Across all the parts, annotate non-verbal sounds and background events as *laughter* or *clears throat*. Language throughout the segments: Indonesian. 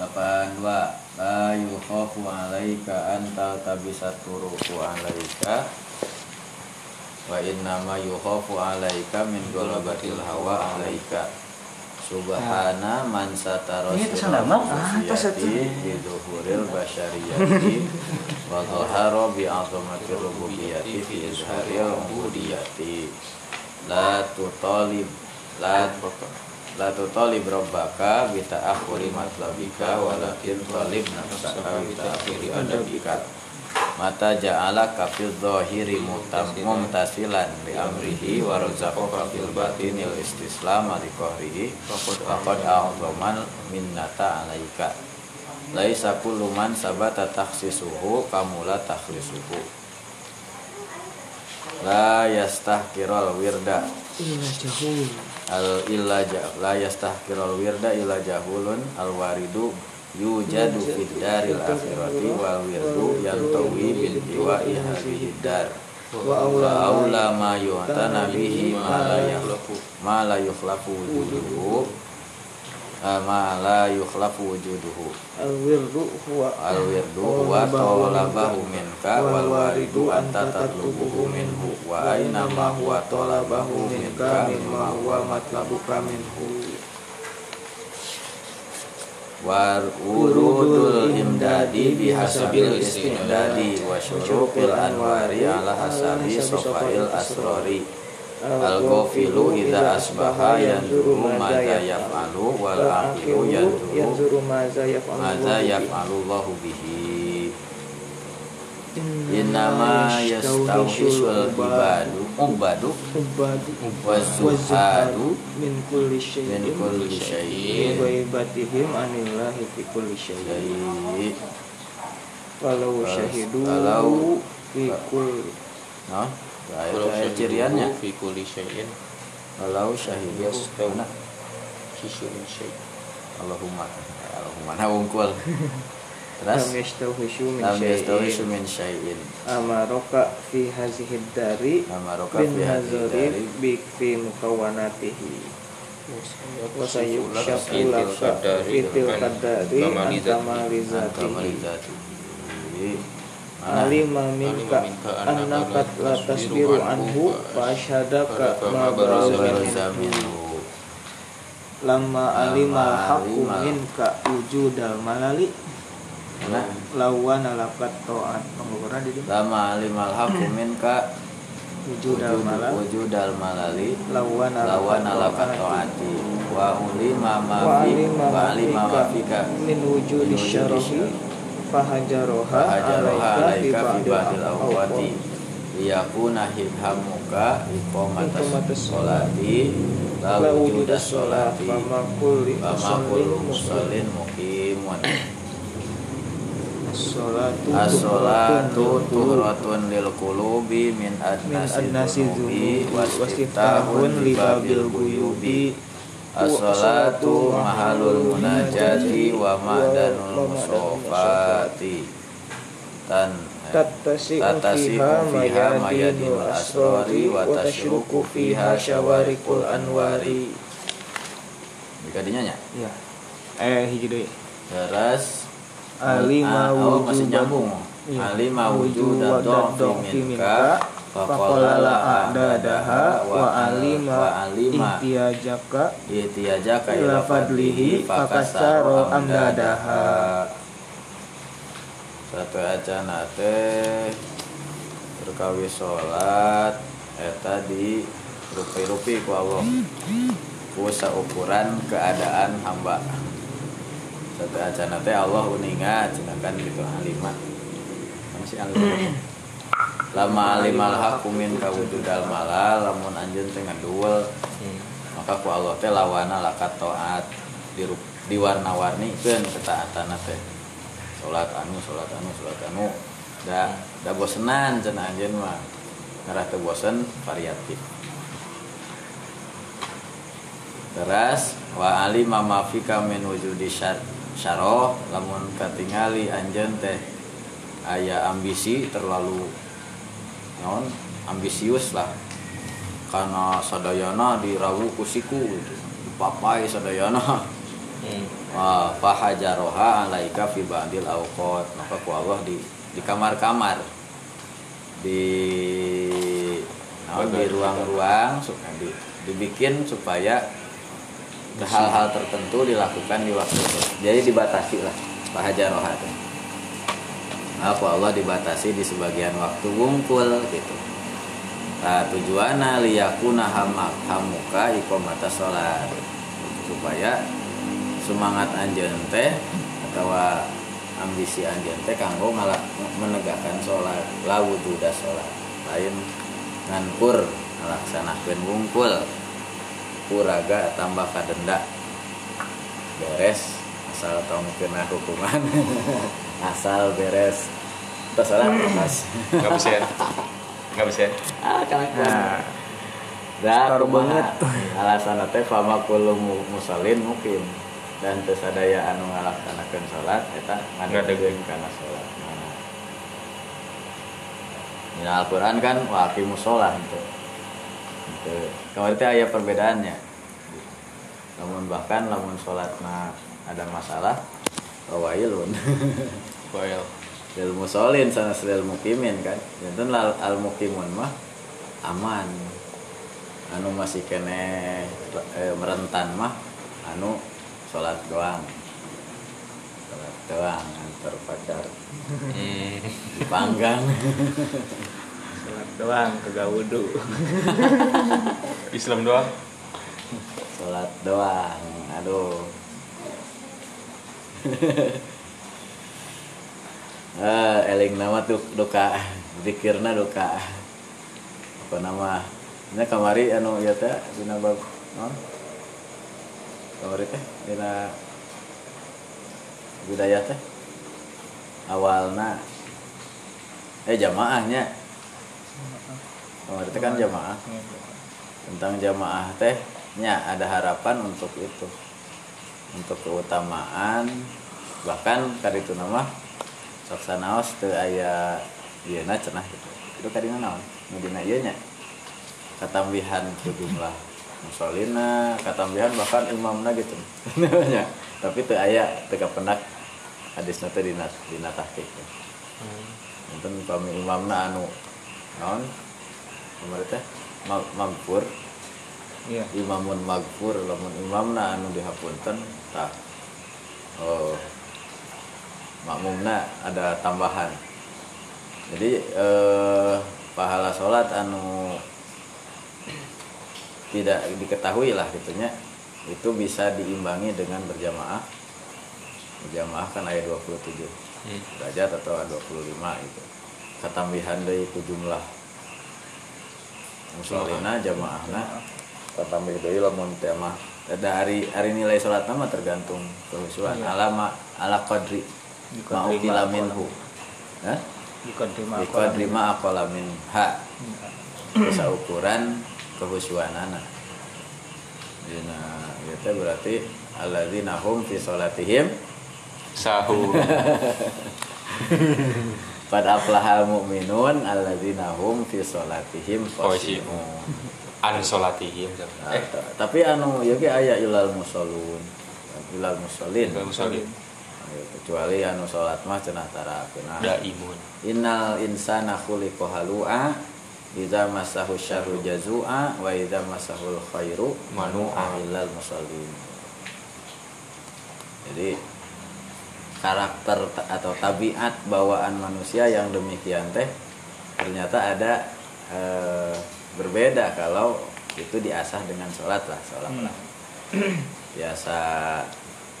82 La yukhafu alaika anta tabisa turuku alaika Wa innama yukhafu alaika min golabatil hawa alaika. Subhana man satara satu. Biduhuril basyariyati Wa dhahara bi'azamati rububiyati Fi izharil ubudiyati La tutalib La La tutalib rabbaka Bita akhuri matlabika Walakin talib nafsaka Bita akhiri adabika. Mata ja'ala kafil dhahiri mutam mumtasilan li amrihi wa razaqaka fil batinil istislam li qahrihi. Faqad a'zaman minnata alaika. Laisa kullu man sabata takhsisuhu kamula takhlisuhu la yastahkiral wirda Ila jahul. Al illa ja- la yastahkiral wirda illa jahulun. Al waridu yujadu fid daril akhirati wal wirdu yantawi bil iwa'i hadhihi dar. Wa aula ma yu'tana bihi ma la yakhlafu ma la wujuduhu ma la yukhlafu wujuduhu. Al wirdu huwa al wirdu huwa talabahu minka wal waridu anta tatlubuhu minhu. wa aina ma huwa talabahu minka mimma huwa matlabuka minhu. War urudul imdadi bihasabil istimdadi wa syurukil anwari ala hasabi sofail asrori al gofilu idha asbaha yanzuru madza yaf'alu wal aqilu yanzuru yanzuru maza yaf'alu Allahu bihi. innama yastawhisul ibadu ubadu. ubadu. Wazuhadu min kulli min syai'in kulli syai'in ghaibatihim anillahi fi kulli syai'in Syai' walau syahidu fi kulli. No Kalau ayat ciriannya. Fi kulli syai'in. Kalau syahidu Yastawi. mana syai'un syai'. Allahumma Allahumma nah ungkul lam terus yastawhishu min lam yastawishu syai'in. min syai'in. Amaroka fi hazihi dari amaroka fi nazari dari. bi fi mukawanatihi wa sayukshafu Itil laka qadari itil an kadari kamali zati. Alima minka annaka la tasbiru anhu fa asyhadaka ma minhu minhu lama alima haqqu minka wujudal malali. Mana lawan alakat to'at pengukuran di lama alimal haqqu minka wujudal wujud malal wujudal malali. Lawan lawan ala alakat taati wa ulima ma fi wa alima ma fika min wujudi syarafi fahajaroha fahajaroha alaika fi ba'dil ba'dil awqati liyakuna hibhamuka iqamatas sholati la la wujuda wujuda sholat sholati wa musallin muqimun. As-sholatu tuhratun lil qulubi min adnasi dhunubi wastiftahun li babil guyubi As-salatu mahalul munajati wa ma'danul musofati. Tan tattasi'u Tatasi'u fiha mayadinul asrari wa tashruku fiha syawarikul anwari. Jika dinyanya ya eh hiji deui Teras. Alima oh, masih nyambung. Iya. Alima wujudan Wujudan do'fi minka, Faqala la a'dadaha wa alima wa alima ihtiyajaka Itiyajaka ila fadlihi fakasaro amdadaha. Satu acana teh Berkawi sholat Eta di rupi-rupi ku Allah. Ku ukuran keadaan hamba. Satu acana teh Allah uninga Cinakan gitu halimah Masih alimah Lama alimal haku min kawujudal malal Lamun anjun tengah duel maka ku Allah teh lawana lakat toat di di warna-warni kan ketaatan teh. Salat anu salat anu salat anu da da bosenan cenah anjeun mah. Ngarah teu bosen variatif. Teras wa ali mama fika min wujudi syar syaroh lamun katingali anjeun teh aya ambisi terlalu naon? Ambisius lah. Karena sadayana dirawu kusiku gitu. dipapai sadayana. Hmm. Ah, fahajaroha alaika fi ba'dil awqat. Maka ku Allah di di kamar-kamar. Di naon, di ruang-ruang suka di, dibikin supaya hal-hal tertentu dilakukan di waktu itu. Jadi dibatasi lah fahajaroha itu apa Allah dibatasi di sebagian waktu wungkul gitu. Nah, tujuannya liyakuna hamak hamuka ikomata sholat. Supaya semangat anjeun teh atau ambisi anjeun teh kanggo ngala menegakkan sholat lawudu da sholat. Lain ngankur ngalaksanakeun wungkul kuraga tambah kadenda. Beres asal tong kena hukuman *laughs* asal beres terus sholat pas nggak bisa ya nggak bisa ya ah kelakuan Nah, Dah Baru kumaha? banget. Alasan teh fama kullu mu- musallin mukim dan teu sadaya anu ngalaksanakeun salat eta ngadegkeun kana salat. Nah. Di Al-Qur'an kan wa aqimus shalah itu. Itu kemarin aya perbedaannya. Namun bahkan lamun salatna ada masalah wailun. *laughs* Well, lil musallin sana lil mukimin kan. Janten al, al mukimun mah aman. Anu masih kene eh, merentan mah anu sholat doang. Sholat doang antar pacar hmm, dipanggang. sholat doang kagak wudhu. *laughs* Islam doang sholat doang. Aduh. *laughs* eh, eling nama tuh duka, zikirna duka. Apa nama? Ini kamari anu ya teh dina bab non? Kamari teh dina budaya teh awalna eh jamaahnya kamari teh kan jamaah tentang jamaah teh nya ada harapan untuk itu untuk keutamaan bahkan kali itu nama soksanaos teu aya ieuna cenah gitu. Itu kadina naon nu dina ieu nya katambihan ke jumlah musolina katambihan bahkan imamna gitu. Nya tapi teu aya teu kapendak hadisna teh dina dina tahqiq Enten pami imamna anu naon? Kemarin teh? Mag- magfur. Iya. imamun magfur lamun imamna anu dihapunten tah oh makmumna ada tambahan. Jadi eh, pahala sholat anu tidak diketahui lah gitunya itu bisa diimbangi dengan berjamaah. Berjamaah kan ayat 27 hmm. derajat atau 25 itu katambihan dari ku jumlah musolina jamaahna katambih deui lamun teh mah ada hari hari nilai salat mah tergantung kehusuan. Iya. alama ala qadri mau Dikadri ma minhu Hah? Dikadri ma Dikadri ma aqala min ha bisa ukuran kehusuanana Dina itu berarti alladzina hum fi salatihim sahur *laughs* Qad aflahal mu'minun alladzina hum fi salatihim Khoshi'un. khoshi'un. an solatihim eh ta- tapi anu ya ge aya ilal musallun. Ilal musallin. Ilal musallin. Ya, kecuali anu salat mah cenah tarakeun. da imun Innal insana khuliqa halu'a idza massahu syarru jazua wa idza massahul khairu manu'a illal musallin. Jadi karakter ta- atau tabiat bawaan manusia yang demikian teh ternyata ada eh, berbeda kalau itu diasah dengan sholat lah sholat lah biasa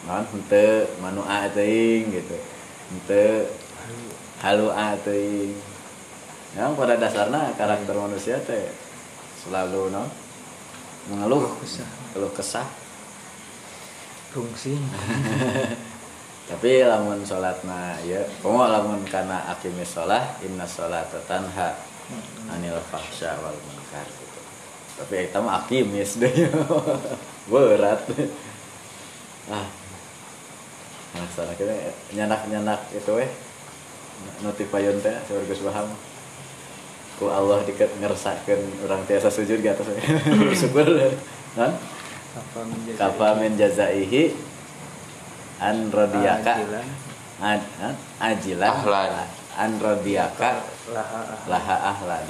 non hente manua teuing gitu. Hente halu teuing. Yang pada dasarnya karakter manusia teh selalu non mengeluh Kesah. keluh kesah. Rungsing. *laughs* tapi lamun sholatna ya komo lamun karena akimis sholat inna sholat tanha anil fahsya wal munkar gitu. tapi itu mah akimis deh berat ah nah sana kita nyanak nyanak itu eh notifayon teh sebagai paham ku Allah diket ngeresakeun orang tiasa sujud di atas *laughs* we. syukur kan Apa menjadi kapa min jazaihi Anrodiaka Ajilan. Ad, ad, ajilan. Ahlan. Anrodiaka Laha laha ahlan.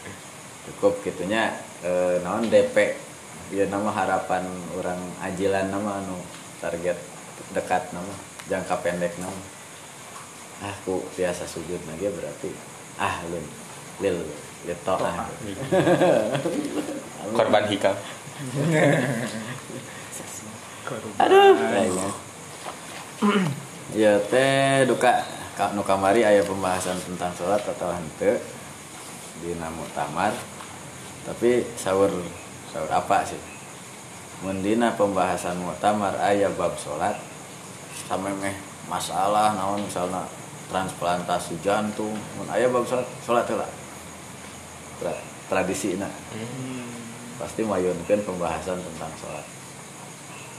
*laughs* Cukup gitunya eh, naon DP ya nama harapan orang ajilan nama anu target dekat nama jangka pendek nama. Aku biasa sujud lagi berarti ah lin lil lito ah. *laughs* Korban hikam. *laughs* Aduh ya teh duka ka nu kamari aya pembahasan tentang sholat atau henteu di namu tamar. Tapi sahur sahur apa sih? Mendina pembahasan muktamar aya bab sholat sampai meh masalah naon misalnya transplantasi jantung. Mun aya bab sholat heula Tra- tradisi na pasti mayunkeun pembahasan tentang sholat.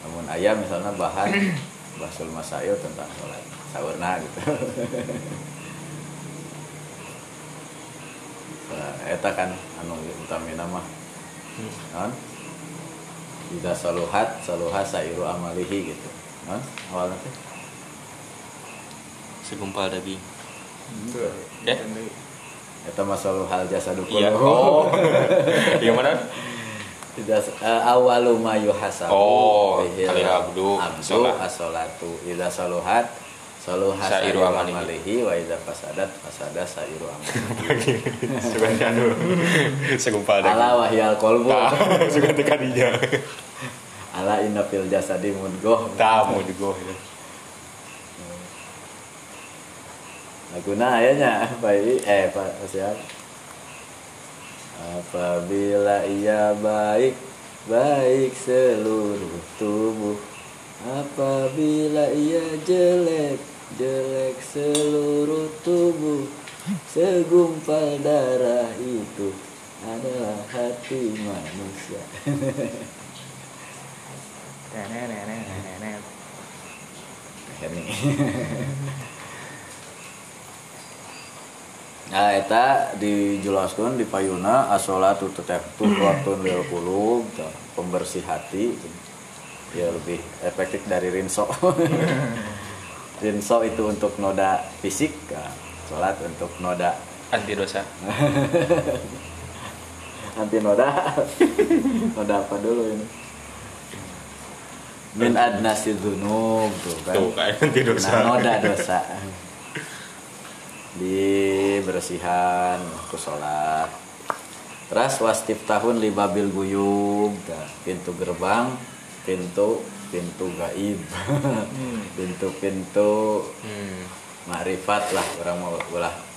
Namun ayah misalnya bahan *clears throat* basul masail tentang sholat. Sahurna gitu. *laughs* Nah, eta kan anu utamina mah. Non tidak saluhat saluha sairu amalihi gitu non awalnya teh segumpal daging. Ya? Eta mah saluhal jasadu iya. Kulluhu. oh. Yang mana tidak uh, awalu ma yuhasabu Oh, kali abdu, abdu idza saluhat saluha Sairu amalihi. wa idza fasadat fasada sairu amalihi. *laughs* Sebenarnya anu *laughs* segumpal daging. Ala wahyal qalbu *laughs* suka tekadinya ala inna fil jasadi mudghah. Tamu juga laguna ayanya baik. Eh pak siap. Apabila ia baik baik seluruh tubuh. Apabila ia jelek jelek seluruh tubuh. Segumpal darah itu adalah hati manusia *laughs* *laughs* Nah, eta dijelaskan di payuna asolatu tetep tuh waktu lil kulub tah, pembersih hati ya lebih efektif dari rinso. *laughs* Rinso itu untuk noda fisik nah, sholat untuk noda. Anti dosa. *laughs* Anti noda. Noda apa dulu ini min adnasi dzunub tuh kan. Tuh kan anti dosa. Nah, noda dosa. Di bersihan waktu sholat. Terus wastif tahun li babil guyub. Dah, pintu gerbang pintu pintu gaib. *laughs* Pintu-pintu hmm. makrifat lah orang mau ulah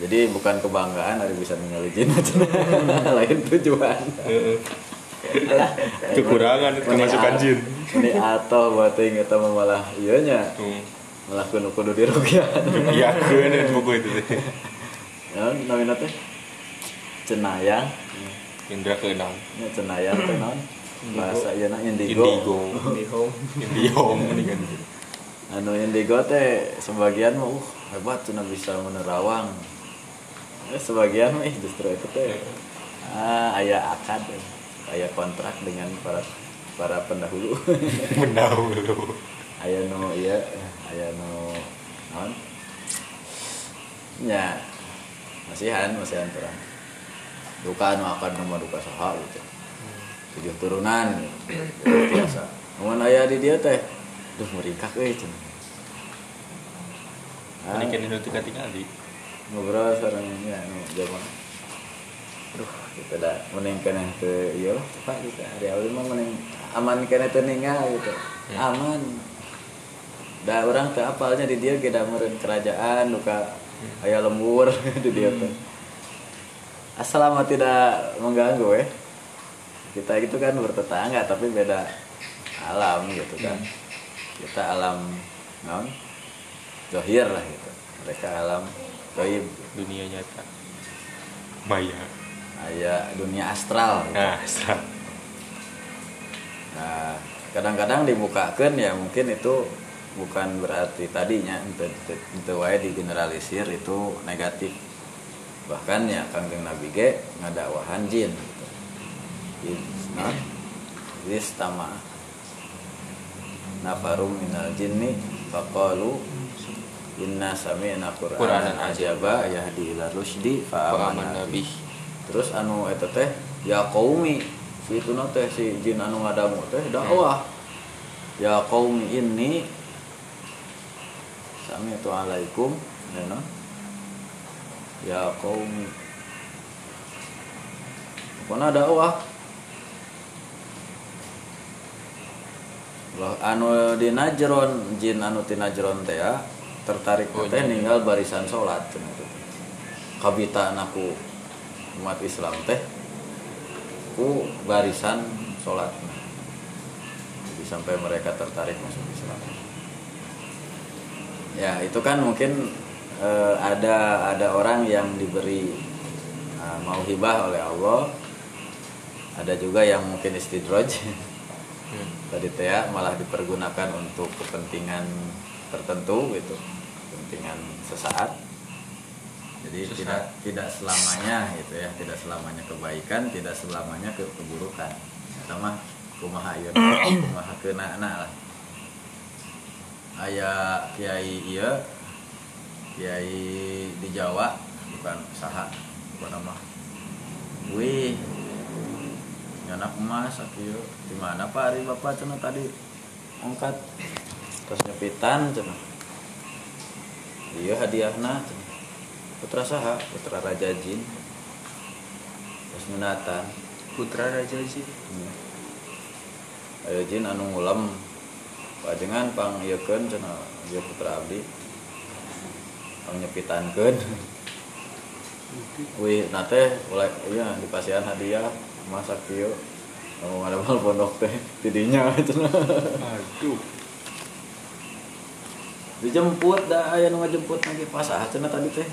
jadi bukan kebanggaan hari bisa ningali jin *laughs* lain tujuan *laughs* kekurangan kemasukan jin. ini atau buat yang kita malah iya nya. Hmm. malah kudu kudu dirugian *laughs* iya keren buku itu. Ya namanya teh cenayang. Indra keenam ya cenayang naon bahasa ieu na indigo. Indigo. Di indium *laughs* ini kan. Anu indigo teh sebagian mah uh hebat cenah bisa menerawang. Eh, sebagian mah justru itu teh. Ah aya akad aya kontrak dengan para para pendahulu. *laughs* Mendahulu aya nu iya. Aya nu naon nya masihan masihan terang. Duka nu akan nomor duka saha gitu. Tujuh turunan gitu. biasa. Namun aya di dia teh duh meringkak euy cenah Ah, ini kan itu tinggal di ngobrol sareng nya nu jaman duh kita dah mending kena ke iya lah pak kita. Hari awal mah mending aman kena teu ningal gitu. Hmm. aman. Da orang teu apalnya di dia kita meureun kerajaan luka aya lembur *laughs* di dia teh asal mah tidak mengganggu ya kita itu kan bertetangga tapi beda alam gitu kan. Kita alam naon dohir lah gitu. Mereka alam doib dunia nyata. Maya aya dunia astral gitu. nah setelah Nah, kadang-kadang dibukakan ya mungkin itu bukan berarti tadinya ente wae digeneralisir itu negatif. Bahkan ya Kangjeng Nabi ge ngadakwahan jin gitu. Jin, nah, istama. nafarum minal jinni faqalu inna sami'na Qur'anan ajaba yahdi ila fa amanna Nabi bih terus anu eta teh ya qaumi si itu teh si jin anu ngadamu teh dakwah. Ya qaumi ini sami itu alaikum ya no ya qaumi. Pokoknya dakwah. Loh, anu di Najron jin anu di Najron teh ya tertarik Oh, teh iya. ninggal barisan sholat kabita aku umat Islam teh ku barisan sholat. Jadi sampai mereka tertarik masuk Islam. Ya itu kan mungkin eh, ada ada orang yang diberi eh, mau hibah oleh Allah. Ada juga yang mungkin istidroj. Hmm. tadi teh ya malah dipergunakan untuk kepentingan tertentu gitu kepentingan sesaat jadi Sesaat. tidak tidak selamanya gitu ya tidak selamanya kebaikan tidak selamanya ke keburukan. Sama kumaha ieu kumaha keuna lah. Aya kiai iya kiai di Jawa bukan saha bukan nama. Wih anak emas akieu di mana Pak Ari Bapak cenah tadi angkat? Terus nyepitan cenah. Iya hadiahna cenah putra saha. Putra raja jin. Terus menatan Putra Raja Jin. Ayo jin anu ngulam. Pajengan pang ieukeun cenah ieu putra abdi. Pang nyepitankeun wih nate oleh iya dipasihan hadiah masak kieu. Mau ada mal pondok teh tidinya cenah *laughs* Aduh. Dijemput dah aya nu ngajemput lagi. Pasah cenah tadi teh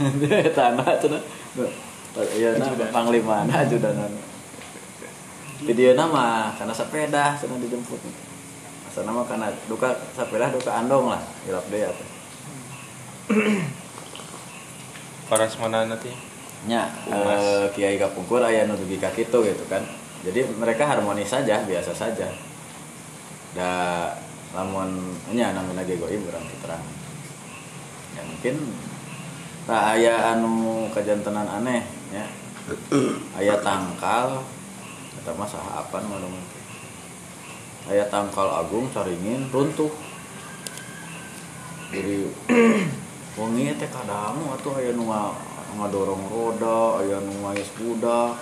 *laughs* tanah nah panglima na ajudanan di dia nama karena sepeda cenah dijemput. Asal nama karena duka sepeda duka andong lah hilap deh teh Paras mana nanti? Nya eh, kiai kapungkur aya nu dugi ka kitu gitu kan. Jadi mereka harmonis saja biasa saja. Da lamun nya namina ge goib urang keterangan ya mungkin tak aya anu kajantenan aneh ya. Aya tangkal mah saha apa nu aya tangkal agung caringin runtuh. Jadi *clears throat* wengi teh kadamu atuh aya nu nga- ngadorong roda aya nu ngais budak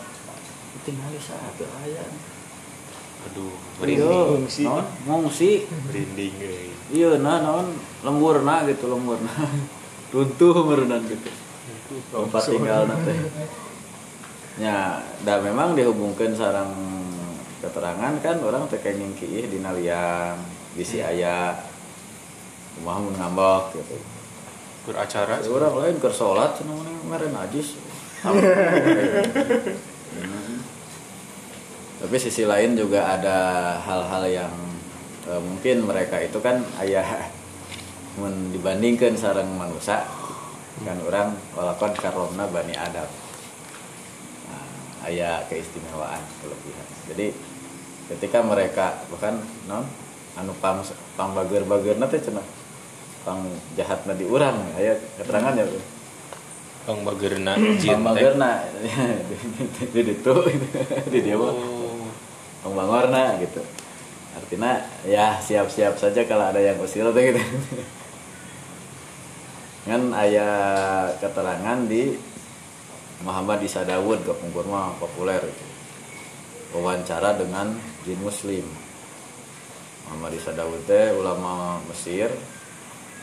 tinggal saat aya. Aduh Iya, Merinding. naon? ngungsi Merinding iya nah naon? Lemburna gitu lemburna *laughs* runtuh merenang gitu. Tempat tinggal nanti. Ya dah memang dihubungkan sarang keterangan kan orang teh kayak ngingki dina liang bisi aya. Kumaha mun ngambek gitu. Beracara Ya, orang lain ke sholat mana meren najis. Hmm. *laughs* tapi sisi lain juga ada hal-hal yang eh, mungkin mereka itu kan ayah mun dibandingkan sarang manusia kan orang walakon karomna bani adam. Nah, ayah keistimewaan kelebihan. Jadi ketika mereka bahkan non anu pang pang bager bager nanti cenah pang jahat di urang ayah keterangan ya Bagerna pang *clears throat* Jin teh. bagerna *laughs* di itu di dia mah Oh. Pang bangorna gitu. Artinya ya siap-siap saja kalau ada yang usil tuh gitu kan ayah keterangan di Muhammad Isa Dawud ke mah populer itu. Wawancara dengan jin muslim. Muhammad Isa Dawud teh ulama Mesir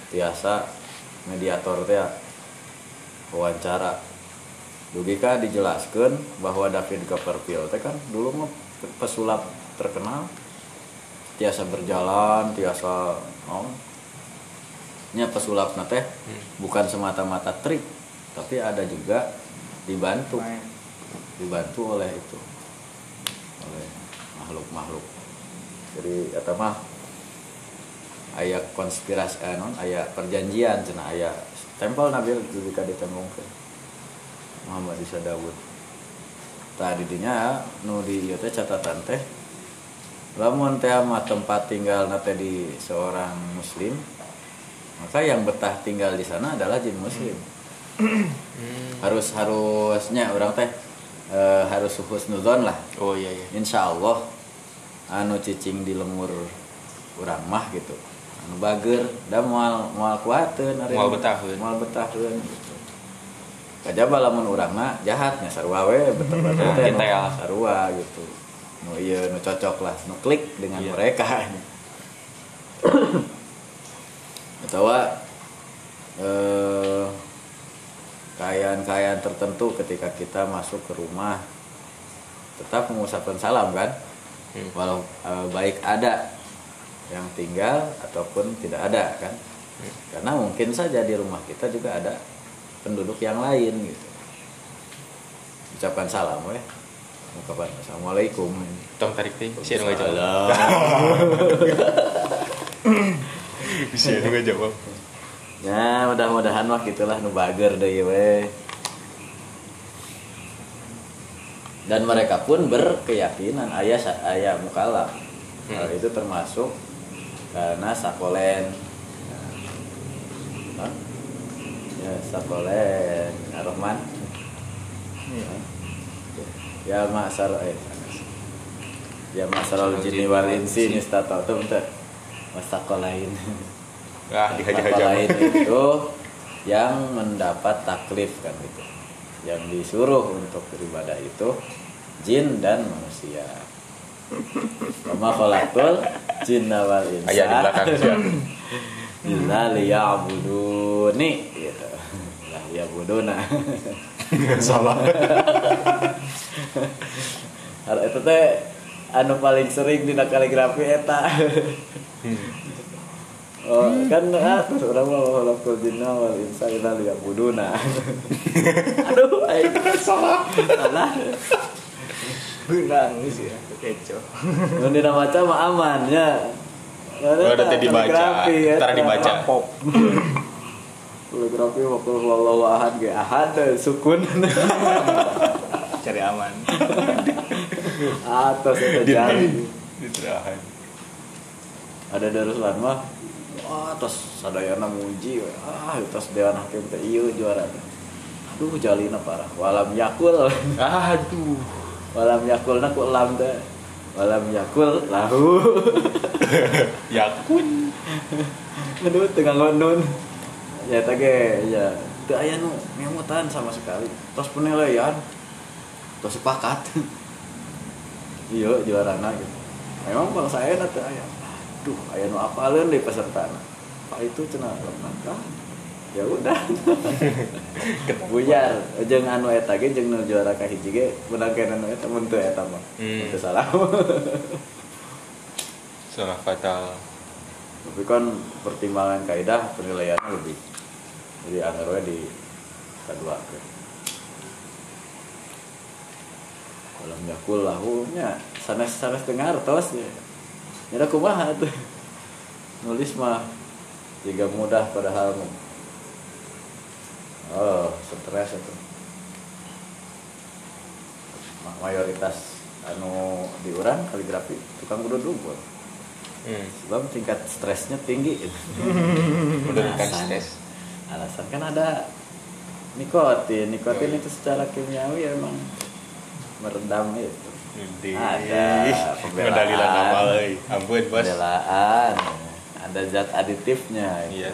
tiasa mediator teh wawancara. Dugika dijelaskan bahwa David Copperfield teh kan dulu mah pesulap terkenal. Tiasa berjalan tiasa oh, nya pesulap teh bukan semata-mata trik tapi ada juga dibantu. Dibantu oleh itu oleh makhluk-makhluk. Jadi kata mah ayat konspirasi eh, non ayat perjanjian cina ayat tempel nabil juga ditembongkeun Muhammad Isa Dawud. Tadi dinya nu di teh catatan teh lamun teh mah tempat tinggal nate di seorang muslim maka yang betah tinggal di sana adalah jin muslim. Harus harusnya orang teh eh, harus husnuzon lah. Oh iya iya. Insya Allah anu cicing di lemur urang mah gitu. Anu bager da moal moal kuateun ari Moal betahkeun. moal betahkeun gitu. Kajaba lamun urang mah jahatnya sarua we *laughs* betah-betah Nah, teh ya. sarua gitu. Nu ieu nu cocok lah nu klik dengan Iya. mereka *laughs* atau eh kayaan-kayaan tertentu ketika kita masuk ke rumah tetap mengucapkan salam kan? Hmm. walau eh, baik ada yang tinggal ataupun tidak ada kan? Karena mungkin saja di rumah kita juga ada penduduk yang lain gitu. Ucapkan salam weh. Ucapan assalamualaikum. Tong tarik teh si *laughs* jawab Salam. si anu jawab ya mudah-mudahan mah gitulah nu bager deui we. Dan mereka pun berkeyakinan ayah ayah mukalaf hal itu termasuk karena sakolen. Hah? ya sakolen. Ar-Rahman ya masar eh ya masar jinni wal insi nistatautum teh wasakolain ah dihajar-hajar lain itu yang mendapat taklif kan gitu. Yang disuruh untuk beribadah itu jin dan manusia. Wama khalaqul jinna wal insa. Ayah di belakang siap. *clears throat* Illa liya'buduni. Gitu. Lah ya'buduna. salah. *laughs* Itu teh anu paling sering dina kaligrafi eta. Oh, kan ah, orang mau khalaqul jinna wal insa illa liya'buduna. Aduh, aing salah. Salah. Sih ya, kecoh. Mun dina maca mah aman ya. Oh, udah tadi dibaca. Kaligrafi, eta. Ntar dibaca. Pop. Kaligrafi waktu wallahu ahad ge ahad teh sukun. Cari aman. *laughs* Atas itu jari. diterahan Ada Darussalam mah wah tos sadayana muji ah tos dewan hakim teh ieu juara. Aduh jalina parah. Walam yakul. aduh Walam yakulna ku lam teh. Walam yakul lahu. *laughs* yakun Aduh tengah ngonun. Ya eta ge ya teu aya nu ngemutan sama sekali. Tos penilaian. Tos sepakat. *laughs* Iya juarana gitu. Memang bangsa saya teh aya. Aduh, aya nu apaleun deui pesertana. Pak itu cenah kah? Ya udah. *laughs* Buyar, jeung anu eta ge jeung nu juara kahiji ge menang kena nu eta mun teu eta mah. Hmm. Teu salah. *laughs* salah fatal Tapi kan pertimbangan kaidah penilaiannya lebih jadi anggar we di kedua ke. Kalau yakul lahunya sanes sanes dengar tos ya. Nyada kumaha tuh. Nulis mah jika mudah padahal. Oh, stres itu. Ma- Mayoritas anu diurang kaligrafi tukang kudu dubur hmm. sebab tingkat stresnya tinggi *laughs* menurunkan stres alasan kan ada nikotin nikotin itu secara kimiawi emang meredam itu. Ada pembelaan. Euy. Ampun, Bos. pembelaan ada zat aditifnya itu. Iya.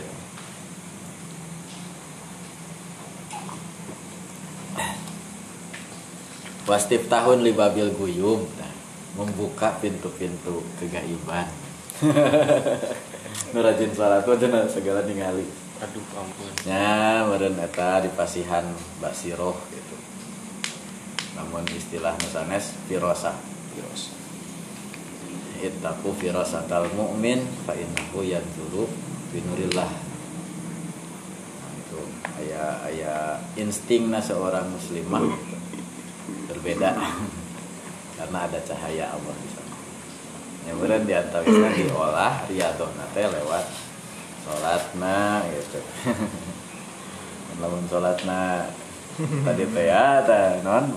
Wastif tahun libabil guyum nah, membuka pintu-pintu kegaiban *laughs* nu rajin salat tuh cenah segala ningali Aduh, ampun. nya meureun eta di pasihan basiroh gitu namun istilah nusanes firasah Terus. ittaqu firasatal mu'min fa innahu yanzuru binurillah Nah, itu aya aya instingna seorang muslimah berbeda *laughs* karena ada cahaya Allah di sana. Yang kemudian di antawisna diolah riadoh nate lewat sholatna gitu. *laughs* Lamun sholatna tadi teh ya non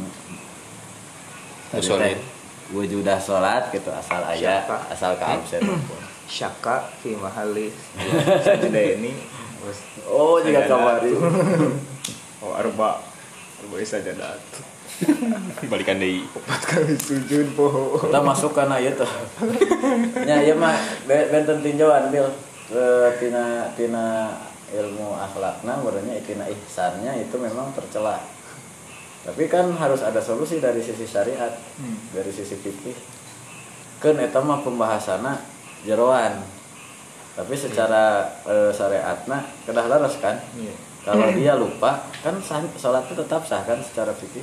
Tadi teh wujudah sholat gitu asal ayah asal ke absen syaka fi mahali *laughs* sajadah ini. Oh juga kamari *laughs* oh arba. Arba sajadat *laughs* balikan deui empat kali sujud po. Kita masuk karena itu ya ya mah be- benten tinjauan bil. Eh, tina tina ilmu akhlakna berarti tina ihsannya itu memang tercela tapi kan harus ada solusi dari sisi syariat dari sisi fikih. Kan eta mah pembahasanna jeroan. Tapi secara eh, syariatna kedah laras kan? Iya. kalau dia lupa kan sah, sholatnya tetap sah kan secara fikih?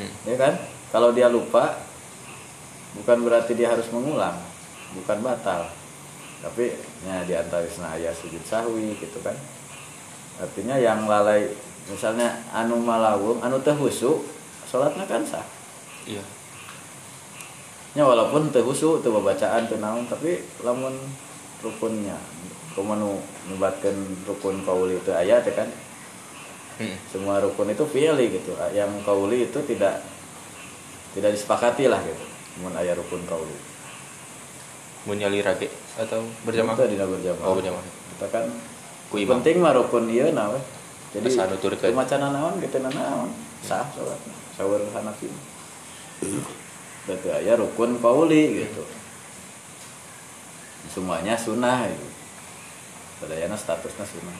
Hmm. ya kan? Kalau dia lupa bukan berarti dia harus mengulang. Bukan batal. Tapi ya di antara ayat sujud sahwi gitu kan? Artinya yang lalai misalnya anu malawung anu teh husu sholatnya kan sah. Iya. Ya walaupun teh husu teu bacaan teu naon tapi lamun rukunnya kumanu nubatkeun rukun kauli itu ayat ya kan? Hmm. semua rukun itu fi'li gitu. Yang kauli itu tidak tidak disepakati lah gitu. Mun aya rukun kauli. Mun nyali rage atau berjamaah? Berjamaah. Oh berjamaah. Kita kan ku penting mah rukun ieu na we jadi Asa nuturkeun. macana naon gitu na naon. Sah salatna sawer Hanafi berarti aya rukun kauli gitu. Semuanya sunnah gitu. Sadayana statusnya sunnah.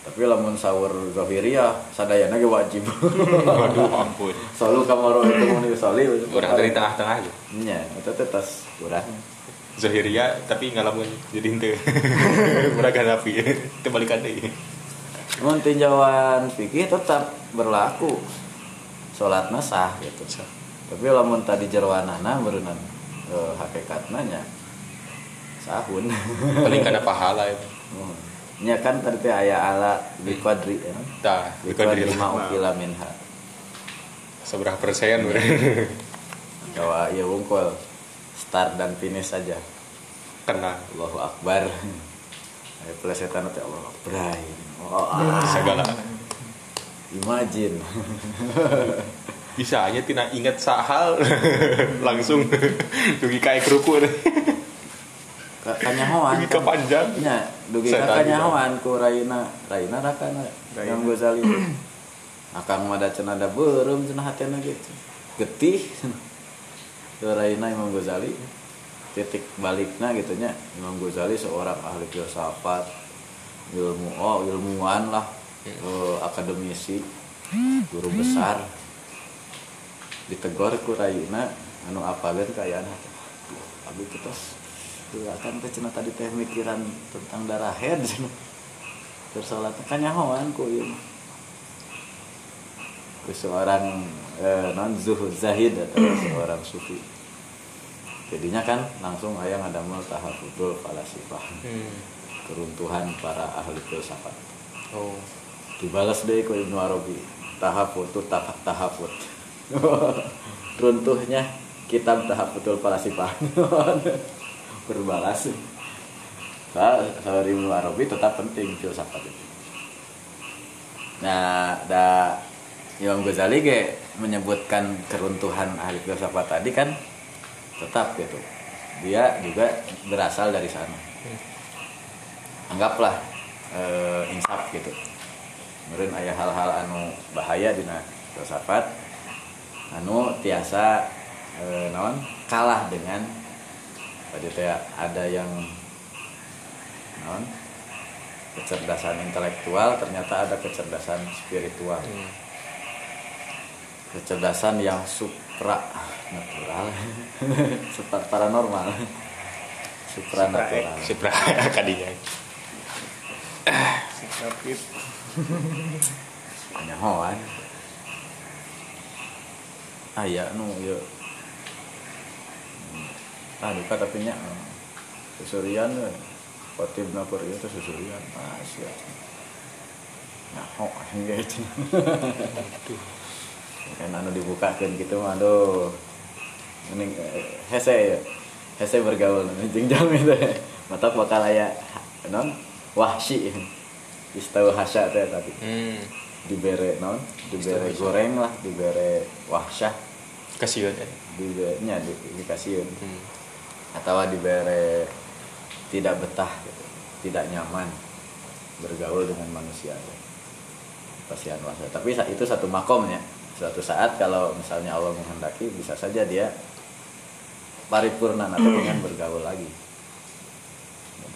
Tapi lamun sahur zahiriyah sadayana ge wajib. *laughs* Waduh ampun. Selalu kamar itu mau soli orang dari tengah-tengah aja. Nya itu teh tas kurang Zahiria tapi ngalamun jadi henteu. *laughs* Urang Hanafi itu balikan deui Namun tinjauan fikih tetap berlaku. Sholatna sah gitu. Tapi lamun tadi jeroanana berenang eh, hakikatna nya sahun. *laughs* Paling kana pahala itu. Hmm. nya kan tadi teh aya ala bi qadri ya. Tah bi bikadri qadri ma ukila minha. Seberapa persen urang bahwa ya wungkul. Start dan finish saja. Kena Allahu Akbar. *laughs* Ayo plesetan teh. Allahu Akbar oh, ah. segala. Imagine. *laughs* Bisa aja tina inget sahal. *laughs* Langsung. Dugi kayak kerupuk. Deh Ka- kanyahoan. Dugi ke panjang nya dugi kanyahoan ku Raina. Raina rakana yang Ghazali *clears throat* akang mah da cenah da beureum cenah hatena gitu. Getih. *laughs* Ke Raina Imam Ghazali titik baliknya gitu nya Imam Ghazali seorang ahli filsafat ilmu oh ilmuwan lah eh, akademisi guru besar. Ditegor ku Raina anu apaleun kaayaan abi kita kan teh cenah tadi teh mikiran tentang darah head terus salat teh kanyahoan ku ieu ku seorang eh, non zuhud zahid atau seorang sufi. Jadinya kan langsung aya ngadamel tahafudul falasifah. Hmm. Keruntuhan para ahli filsafat. Oh. Dibalas deh ku Ibnu Arabi. Tahafut tuh tahap tahafut *laughs* runtuhnya kitab tahafutul falasifah *laughs* berbalas. Nah, kalau Ibnu Arabi tetap penting filsafat itu. Nah da Imam Ghazali ge menyebutkan keruntuhan ahli filsafat tadi kan tetap gitu. Dia juga berasal dari sana anggaplah eh, insaf gitu. Kemudian ayah hal-hal anu bahaya dina filsafat anu tiasa eh, naon? Kalah dengan tadi teh ada yang naon? Kecerdasan intelektual ternyata ada kecerdasan spiritual. Hmm. kecerdasan yang supra natural super *laughs* paranormal. Supra natural *laughs* Sipra kadinya Rapid. nyahoan aya nu ieu ah duka tapi nya susurian we khotib na ieu teh susurian ah sia nyaho gitu *laughs* kan anu dibukakeun gitu aduh. Mending eh, hese ya. Hese bergaul jeung jam itu. Mata bakal aya non wahsi istau hasya teh tadi hmm. dibere non dibere goreng lah dibere wahsyah. Kasihan ya? Di nya di, dikasihin hmm. atau dibere tidak betah gitu, tidak nyaman bergaul dengan manusia. Pasihan wasa tapi sa- itu satu makomnya. Suatu saat kalau misalnya Allah menghendaki bisa saja dia paripurna atau *clears throat* dengan bergaul lagi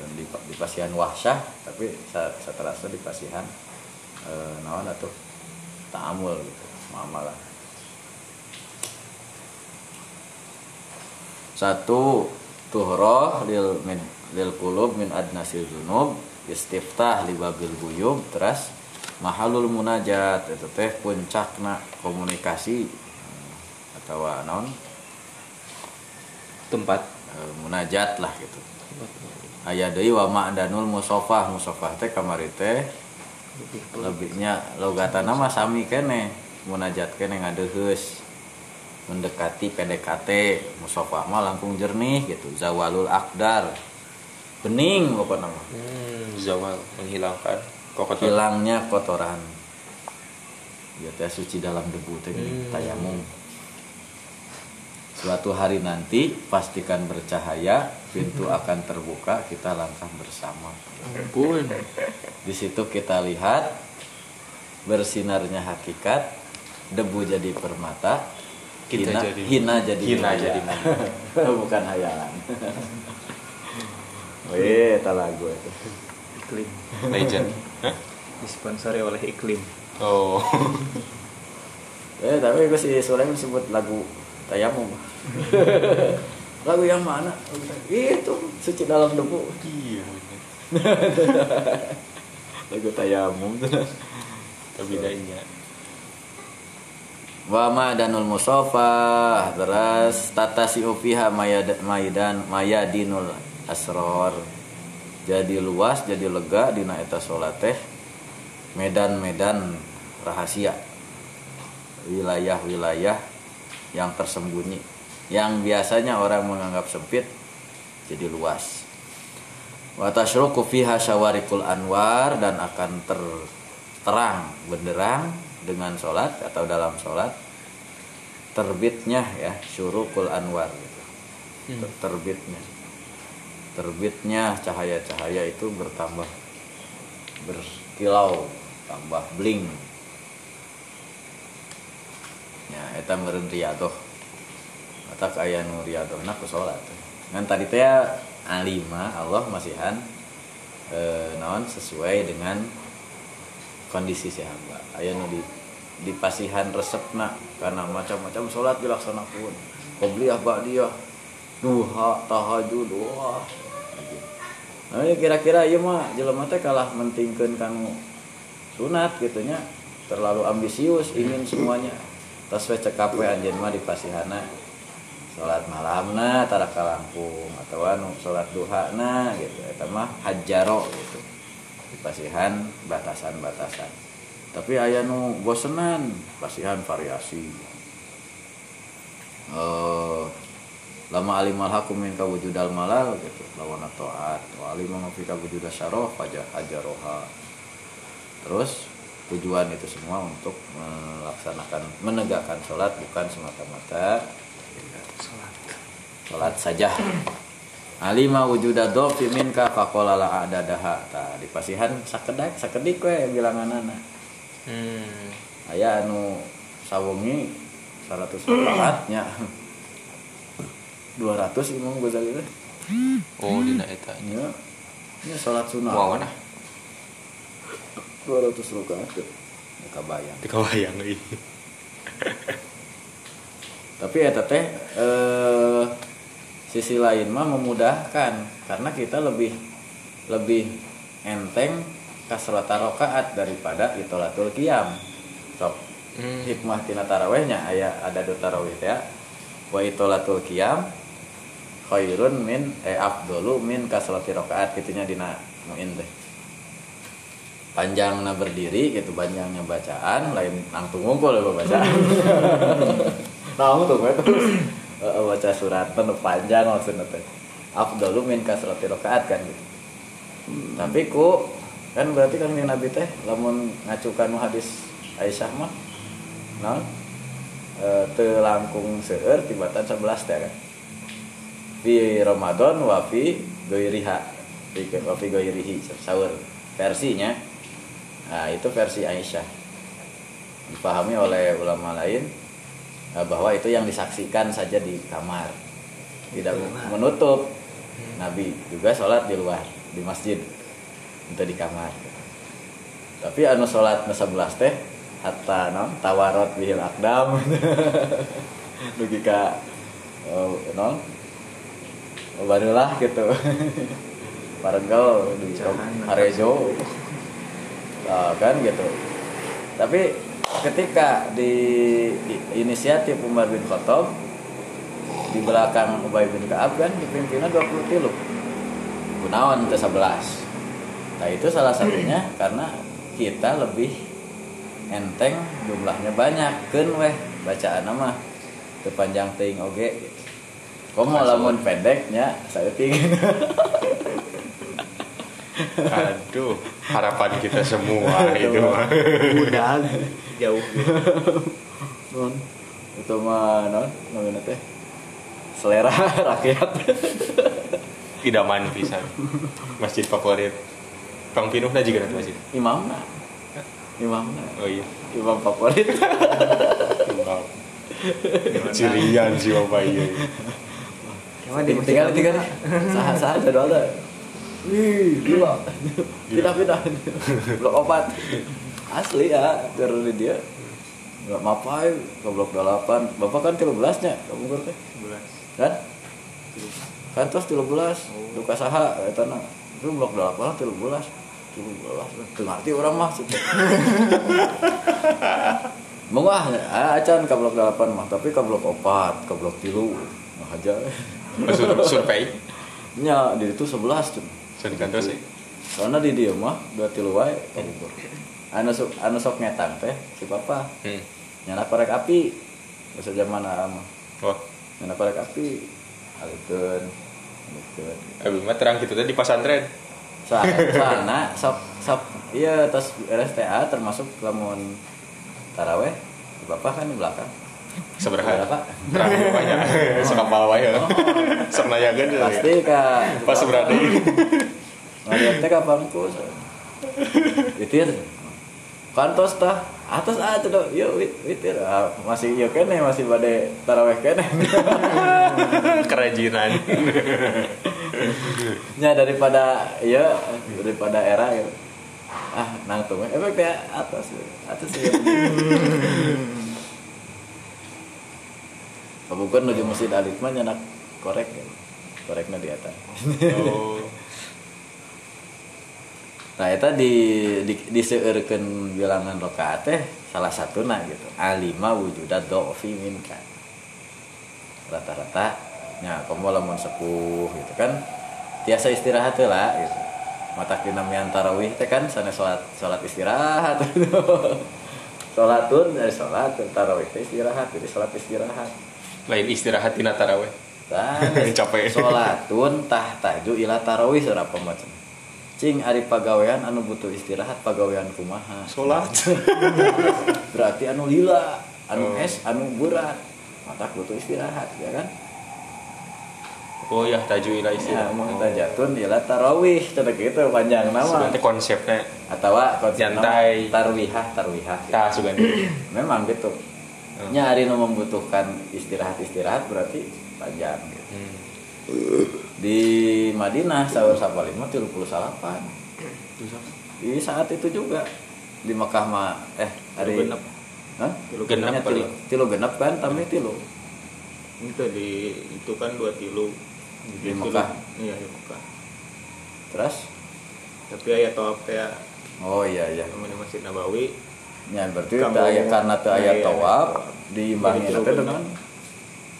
dan di, di pasihan wahsyah tapi setelah itu di pasihan eh, naon atau ta'amul gitu muamalah. Satu tuhroh lil min lil kulub min adnasil dzunub istiftah li babil guyub terus mahalul munajat itu teh puncakna komunikasi eh, atau non tempat. Eh, munajat lah gitu aya deui wa ma'danul musafah musafah teh kamari teh lebihnya logatana mah sami kene munajat kene ngadeheus mendekati PDKT musafah mah langkung jernih gitu zawalul akdar. Bening pokoknya mah. Hmm, zawal menghilangkan kokotan. Hilangnya kotoran. Ya teh suci dalam debu teh Hmm. tayamum suatu hari nanti pastikan bercahaya pintu akan terbuka kita langkah bersama. Pun di situ kita lihat bersinarnya hakikat debu jadi permata Kita hina, jadi- hina jadi hina maya. jadi *laughs* bukan hayalan. Wih, *laughs* tak lagu itu. iklim. Legend. Hah? disponsori oleh iklim. Oh. *laughs* Eh, tapi gue si Sulaiman sebut lagu Tayamum. *laughs* lagu yang mana? Itu suci dalam debu. iya *laughs* Lagu Tayamum. tapi bedanya Wa ma'danul musafah terus tatasi ufiha mayad maidan mayadinul asror. Jadi luas, jadi lega dina eta salat teh medan-medan rahasia. Wilayah-wilayah yang tersembunyi yang biasanya orang menganggap sempit jadi luas. Wa tasyruqu fiha syawarikul anwar dan akan terterang benderang dengan sholat atau dalam sholat terbitnya ya syurukul anwar gitu. Ter- terbitnya terbitnya cahaya-cahaya itu bertambah berkilau tambah bling eta meureun riadoh. Eta aya nu riadohna ku salat. Ngan tadi teh alima Allah masihan eh, naon sesuai dengan kondisi si hamba. Aya nu di di pasihan resepna karena macam-macam sholat dilaksanakan qobliyah ba'diyah duha tahajud wah. Nah ini kira-kira ieu mah jelema teh kalah mentingkeun kanu sunat gitu nya. Terlalu ambisius ingin semuanya tas we cekap we anjeun mah di pasihana. Sholat malamna tara kalangkung atau anu sholat duhana gitu. Eta mah hajjaro gitu. Di pasihan batasan-batasan. Tapi aya nu bosenan pasihan variasi. Eh lama alimal hakum min kawujudal malal gitu. Lawan taat wa alimah fi kawujudal fajah hajaroha terus tujuan itu semua untuk melaksanakan menegakkan sholat bukan semata-mata sholat saja. Alima wujuda dhofi minka faqala la adadaha. Tah di pasihan sakedak sakedik we bilanganana hmm. aya anu sawengi 100 rakaatnya 200 Imam Ghazali teh. Oh dina eta. Nya nya salat sunah wow nah 200 rakaat teh kabayang teu kabayang euy tapi ya teh eh, sisi lain mah memudahkan. Karena kita lebih lebih enteng kasrata rokaat daripada itolatul qiyam. Sok hmm. hikmah tina tarawehnya. Aya ada do tarawih teh wa itolatul qiyam khairun min eh afdolu min kasrati rokaat gitunya dina muin teh panjangnya berdiri gitu panjangnya bacaan lain nangtung ngumpul ya bacaan. Nangtung itu Eh, baca surat penuh panjang maksudnya teh afdalu min kasrati rokaat kan gitu. Tapi ku kan berarti kan yang nabi teh lamun ngacukan hadis Aisyah mah nah eh, teu langkung seueur tibatan 11 teh kan. Fi Ramadan wa fi goiriha fi wa fi goirihi sahur. Versinya nah itu versi Aisyah. Dipahami oleh ulama lain eh, bahwa itu yang disaksikan saja di kamar. Tidak menutup. Nabi juga sholat di luar di masjid itu di kamar. Tapi anu sholat nu 11 teh hatta non tawarot bihil akdam. *laughs* Dugi ka oh, non barulah gitu. *laughs* Parenggel dugi harejo Ah, kan gitu. Tapi ketika di, di inisiatif Umar bin Khattab di belakang Ubay bin Kaab kan dipimpinnya 20 tilu kunaon ke 11 nah itu salah satunya *clears throat* karena kita lebih enteng jumlahnya banyak. Kan weh bacaan mah terpanjang ting oge. Gitu. Komo lamun pendeknya saya tinggi *laughs* Aduh, harapan kita semua itu mah. Mudah jauh. non itu mah non namanya teh selera *laughs* rakyat Idaman pisan. Masjid favorit. Kang Pinuhna juga nanti masjid. imamna imamna Oh iya. imam favorit Wow. Cirian sih Bapak iya. Cuma di tinggal tinggal sah sah ada doa wih gila. Pindah blok opat asli ya terus di dia. Nggak mapai ke blok delapan. Bapak kan tiga belasnya kamu ngerti? Kan? Kan terus tiga belas duka saha itu na itu blok delapan tiga belas tiga belas ngerti orang mah mau ah acan ke blok delapan mah. Tapi ke blok opat ke blok tilu. Mah aja. Oh, sur- survei. nya di itu sebelas tuh Sudah kantor sih. karena di dia mah dua tilu wae. Kabur anu sok anu sok ngetang teh si papa. Hmm. nyana korek api. Bahasa zaman mah. Wah, nyana korek api. Alikeun alikeun. Abis mah terang gitu tadi di pesantren. soalnya sok sok iya terus RSTA termasuk lamun taraweh. Si papa kan di belakang Seberapa? berapa *laughs* banyak. Sekapal wae. Oh. Sernayagan ya. pasti kak Pas berada. ngeliat teh kapan ku witir kantos tah atas ah tuh dong yuk wit witir ah, masih yuk kene masih pada taraweh kene *laughs* Kerajinan. nya *laughs* daripada ya daripada era gitu ah nang tuh efek teh atas atas ya Pabukan nuju masjid alit mah nyanak korek ya. koreknya di atas Oh. Nah, itu di, di diseueurkeun bilangan rakaat teh salah satuna gitu. Alima wujudat do'fi minka. Rata-rata nya komo lamun sepuh gitu kan tiasa istirahat lah gitu. Matak dina mian tarawih teh kan sana salat salat istirahat. *laughs* Salatun dari salat tarawih teh istirahat jadi salat istirahat. Lain istirahat tina taraweh. *laughs* Capek. Salatun tah taju ila tarawih surah pembaca. Cing ari pagawean anu butuh istirahat pagawean kumaha. Salat. *laughs* Berarti anu lila, anu Oh. es, anu berat. Mata butuh istirahat ya kan? Oh ya taju ila Ya, istirahat. mau tajatun ila tarawih, cenah gitu panjang nama. Sebenarnya konsepnya Atau konsep nama Nyantai. tarwihah, tarwihah. gitu. sugan. Memang gitu. Nya ari nu membutuhkan istirahat-istirahat berarti panjang gitu. Hmm. di Madinah sahur sapal lima tilu puluh salapan di saat itu juga di Mekah mah eh hari genep. Hah? Tilu genep tilu, tilu genep kan tapi tilu Itu di itu kan dua tilu. Di Tilu. Mekah. Iya di Mekah. terus Tapi ayat tawaf kayak oh iya iya namanya Masjid Nabawi. Ya berarti Kamu- aya karena teu aya Iya, tawaf diimbangi teh dengan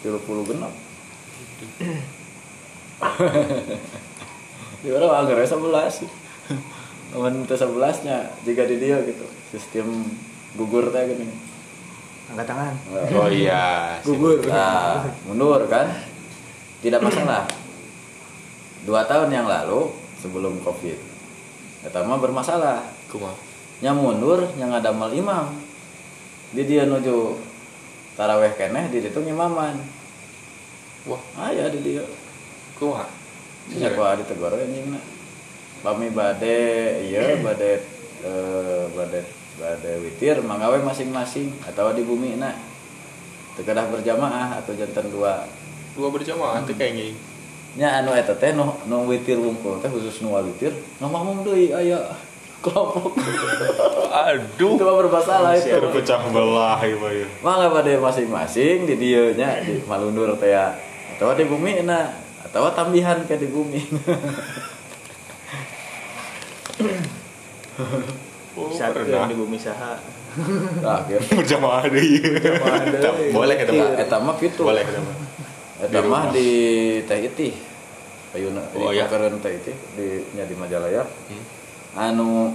tilu puluh genep di orang anggar sebelas Aman itu sebelasnya jika di dia gitu sistem gugur teh gini Angkat tangan. Oh iya. Gugur. Nah, mundur kan? Tidak masalah. Dua tahun yang lalu sebelum covid, pertama bermasalah. Kumaha? Nya mundur, yang ada mal imam. Di dia nuju taraweh keneh di ditu ngimaman. Wah. Aya di dia. Kumaha nya ku di tegur anjingna pami bade iya bade eh, bade bade witir mangawe masing-masing. Atau di bumi na tegadah berjamaah atau jantan dua. Dua berjamaah teh kayaknya nya anu eta teh nu nu witir wungkul teh khusus nu witir. Ngomong deui aya kelompok. Aduh. Itu bermasalah itu. Ada pecah belah Pak, ya. mangga pada masing-masing di dieu nya di malundur teh ya. Atau di bumi na atau tambihan ke di bumi. Oh, pernah. yang di bumi saha. terakhir *laughs* berjamaah deui boleh eta mah eta mah kitu boleh eta mah eta Di mah di teh itih. Ayeuna Oh, di iya. teh itih di nya di Majalaya. Hmm. Anu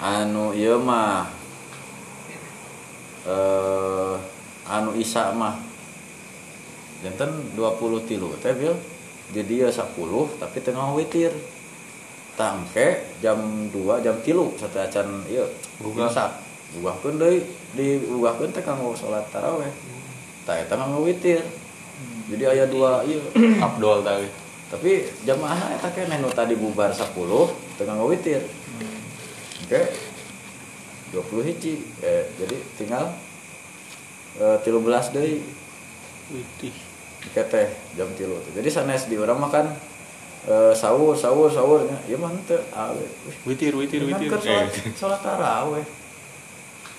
anu ieu mah eh anu isa mah. Janten 20 tilu teh bil. Jadi ya 10 tapi tengah witir. Tangke jam 2 jam tilu satu acan ieu Gugah. imsak. Gugahkeun deui di gugahkeun teh kanggo salat taraweh. Tah eta nganggo witir jadi aya dua ieu Abdul tadi tapi jamaah eta keneh nu tadi bubar 10 teu nganggo witir oke. 20 hiji. Eh, jadi tinggal eh, 13 deui. Witih. Oke teh jam tilu. Jadi sanes di orang makan eh, sahur sahur sahurnya. Ya mah teu awe. Witir witir kan witir. keur salat eh. salat taraweh.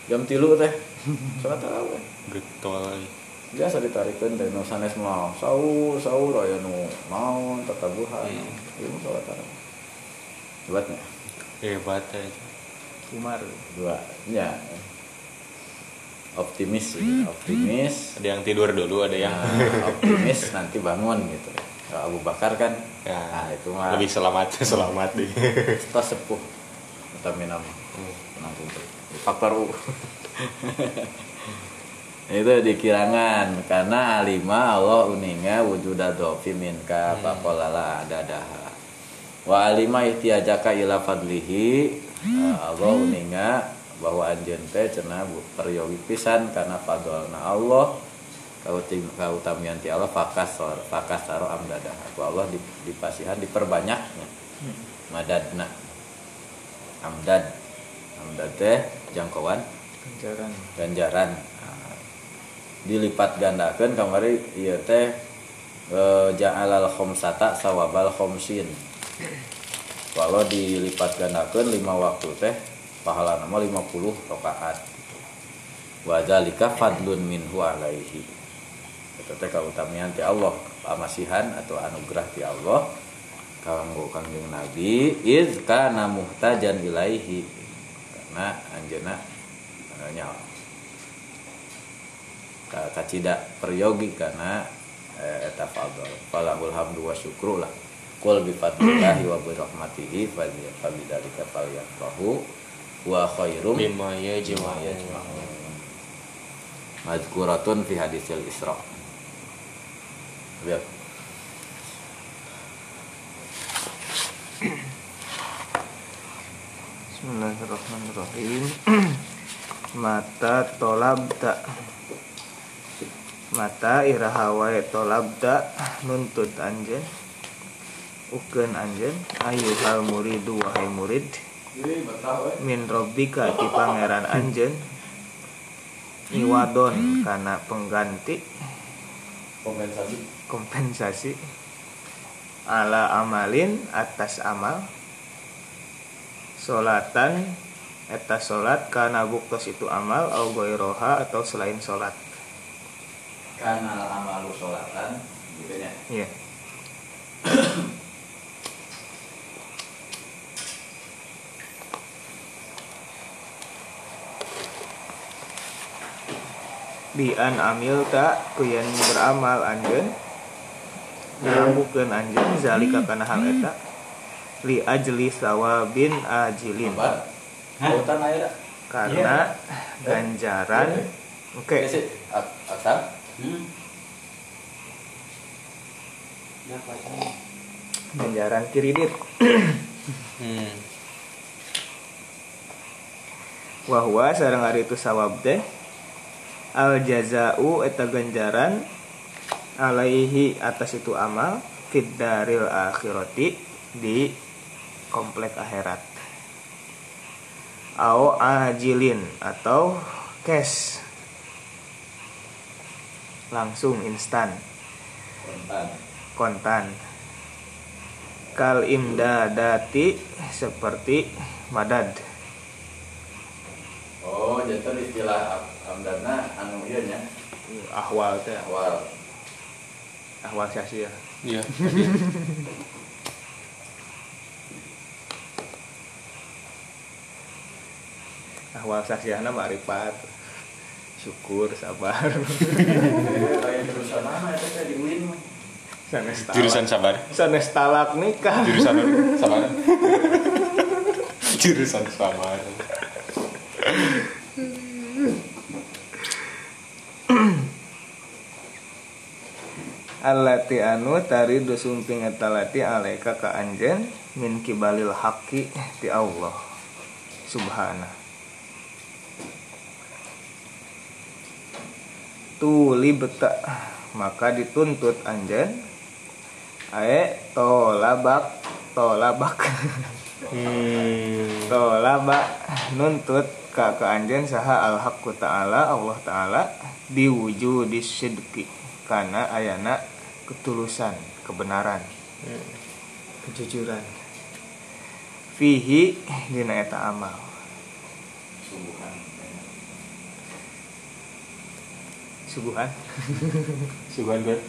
Jam tilu teh. *laughs* Salat taraweh. Getol biasa ditarikeun teh nu sanes mah sahur sahur aya nu naon tatabuhan Hmm. ieu mah salat taraweh buatnya hebat aja Umar. dua ya. Optimis ya, optimis. Ada yang tidur dulu ada yang Nah, optimis nanti bangun gitu. Kalau Abu Bakar kan ya, nah itu mah lebih selamat *laughs* selamat. Deh kita sepuh mah tenang kumpul faktor U *laughs* itu dikirangan karena alima Allah uninga wujuda dofi minka pakolala ada daha wa alima ihtiyajaka ila fadlihi Eh, Allah uninga bahwa anjeun teh cenah peryogi pisan karena fadlna Allah. Kautim kautamian ti Allah fakas fakas taro amdadah ku Allah di- dipasihan diperbanyaknya. Madadna. Amdad. Amdad teh jangkauan. Ganjaran. ganjaran dilipat gandakan kamari ieu teh e, ja'alal khomsata sawabal khomsin. Kalau dilipat gandakan lima waktu teh pahala nama 50 rakaat. Wa dzalika fadlun minhu alaihi. Itu teh kautamian ti Allah pamasihan atau anugerah ti Allah kanggo kangjeng Nabi iz kana muhtajan ilaihi. Karena anjeuna nya ka kacida peryogi karena eh, eta fadl. Falahul hamdu wa syukru lah. Qul bi fadlillahi wa bi rahmatihi fabidzalika falyafrahu wa khairum mimma mimma yajma'u. Yajma'un mazkuratun fi hadisil isra. Lihat Bismillahirrahmanirrahim. *clears throat* Mata tolabda Mata irahawai tolabda nuntut anjen Ukeun anjen Ayuhal muridu wahai murid Min robbika ti pangeran anjen Iwadon kana pengganti kompensasi. kompensasi ala amalin atas amal solatan eta solat karena buktos itu amal au atau selain solat karena amalu sholatan gitu ya. Iya. An amil tak kuyan beramal anjen ngarambukeun anjen zalika kana hal eta? Li ajli sawabin ajilin. Apa? Hutan air karena ganjaran. Oke. Sih, asal ganjaran kiridit hmm. wahwa sareng ari itu sawab teh al jazau eta ganjaran alaihi atas itu amal fid daril akhirati di komplek akhirat. Au ajilin atau cash langsung instan. Kontan. Kontan. Kal imdadati seperti madad. Oh jadi istilah amdana anu ieu nya? Ahwal teh. Awal ahwal sia-sia. Iya. ahwal sia-siana ma'rifat syukur sabar jurusan sabar. sanes talak nikah Jurusan *laughs* sabar. Jurusan sabar. Allati anu tari dusumping etalati alaika ka anjen min kibalil haqi ti Allah subhana tuli beta maka dituntut anjen. Ae tolabak tolabak. Hmm. tolabak. Nuntut ka ka anjen saha al haqqu ta'ala Allah ta'ala diwujudi sidqi. Karena ayana ketulusan kebenaran kejujuran. Fihi dina eta amal subuhan. *laughs* Sugan ber.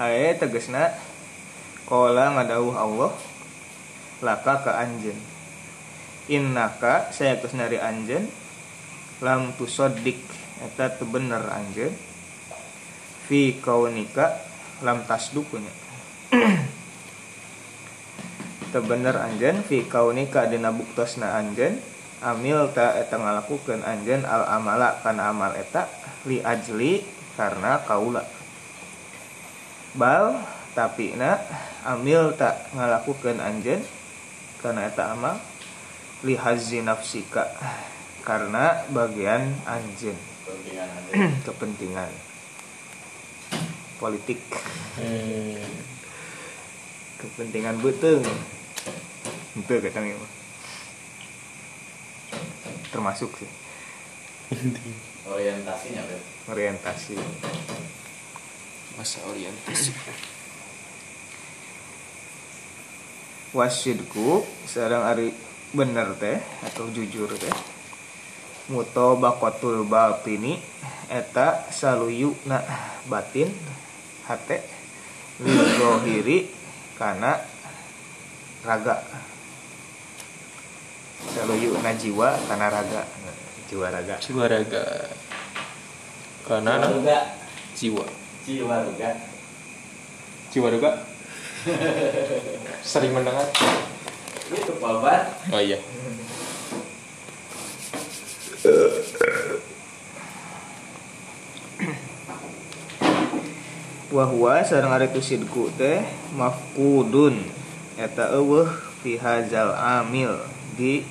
ae tegesna kola ngadauh Allah laka ka anjen innaka saya terus nari anjen lam tusodik eta teu bener anjen fi kaunika lam tasdukunya *clears throat* teu bener anjen fi kaunika dina buktosna anjen amil ta eta ngalakukeun anjen al amala kana amal eta li ajli karena kaula. Bal tapi na amil tak ngalakukan anjen karena eta amal li hazzi nafsika karena bagian anjen *clears throat* kepentingan politik. Hmm. kepentingan betung itu kata mah termasuk sih. Orientasinya Beb. orientasi. Masa orientasi. wasidku sareng ari bener teh atau jujur teh mutobakotul batini eta saluyu na batin hate lizohiri kana raga saluyu na jiwa kana raga jiwa raga Jiwa raga. Karena Ruga. jiwa. jiwa ruga Jiwa raga. *laughs* Sering mendengar. itu babat Oh iya. wahwa sareng ari sidku teh mafqudun eta eueuh fi hazal amil di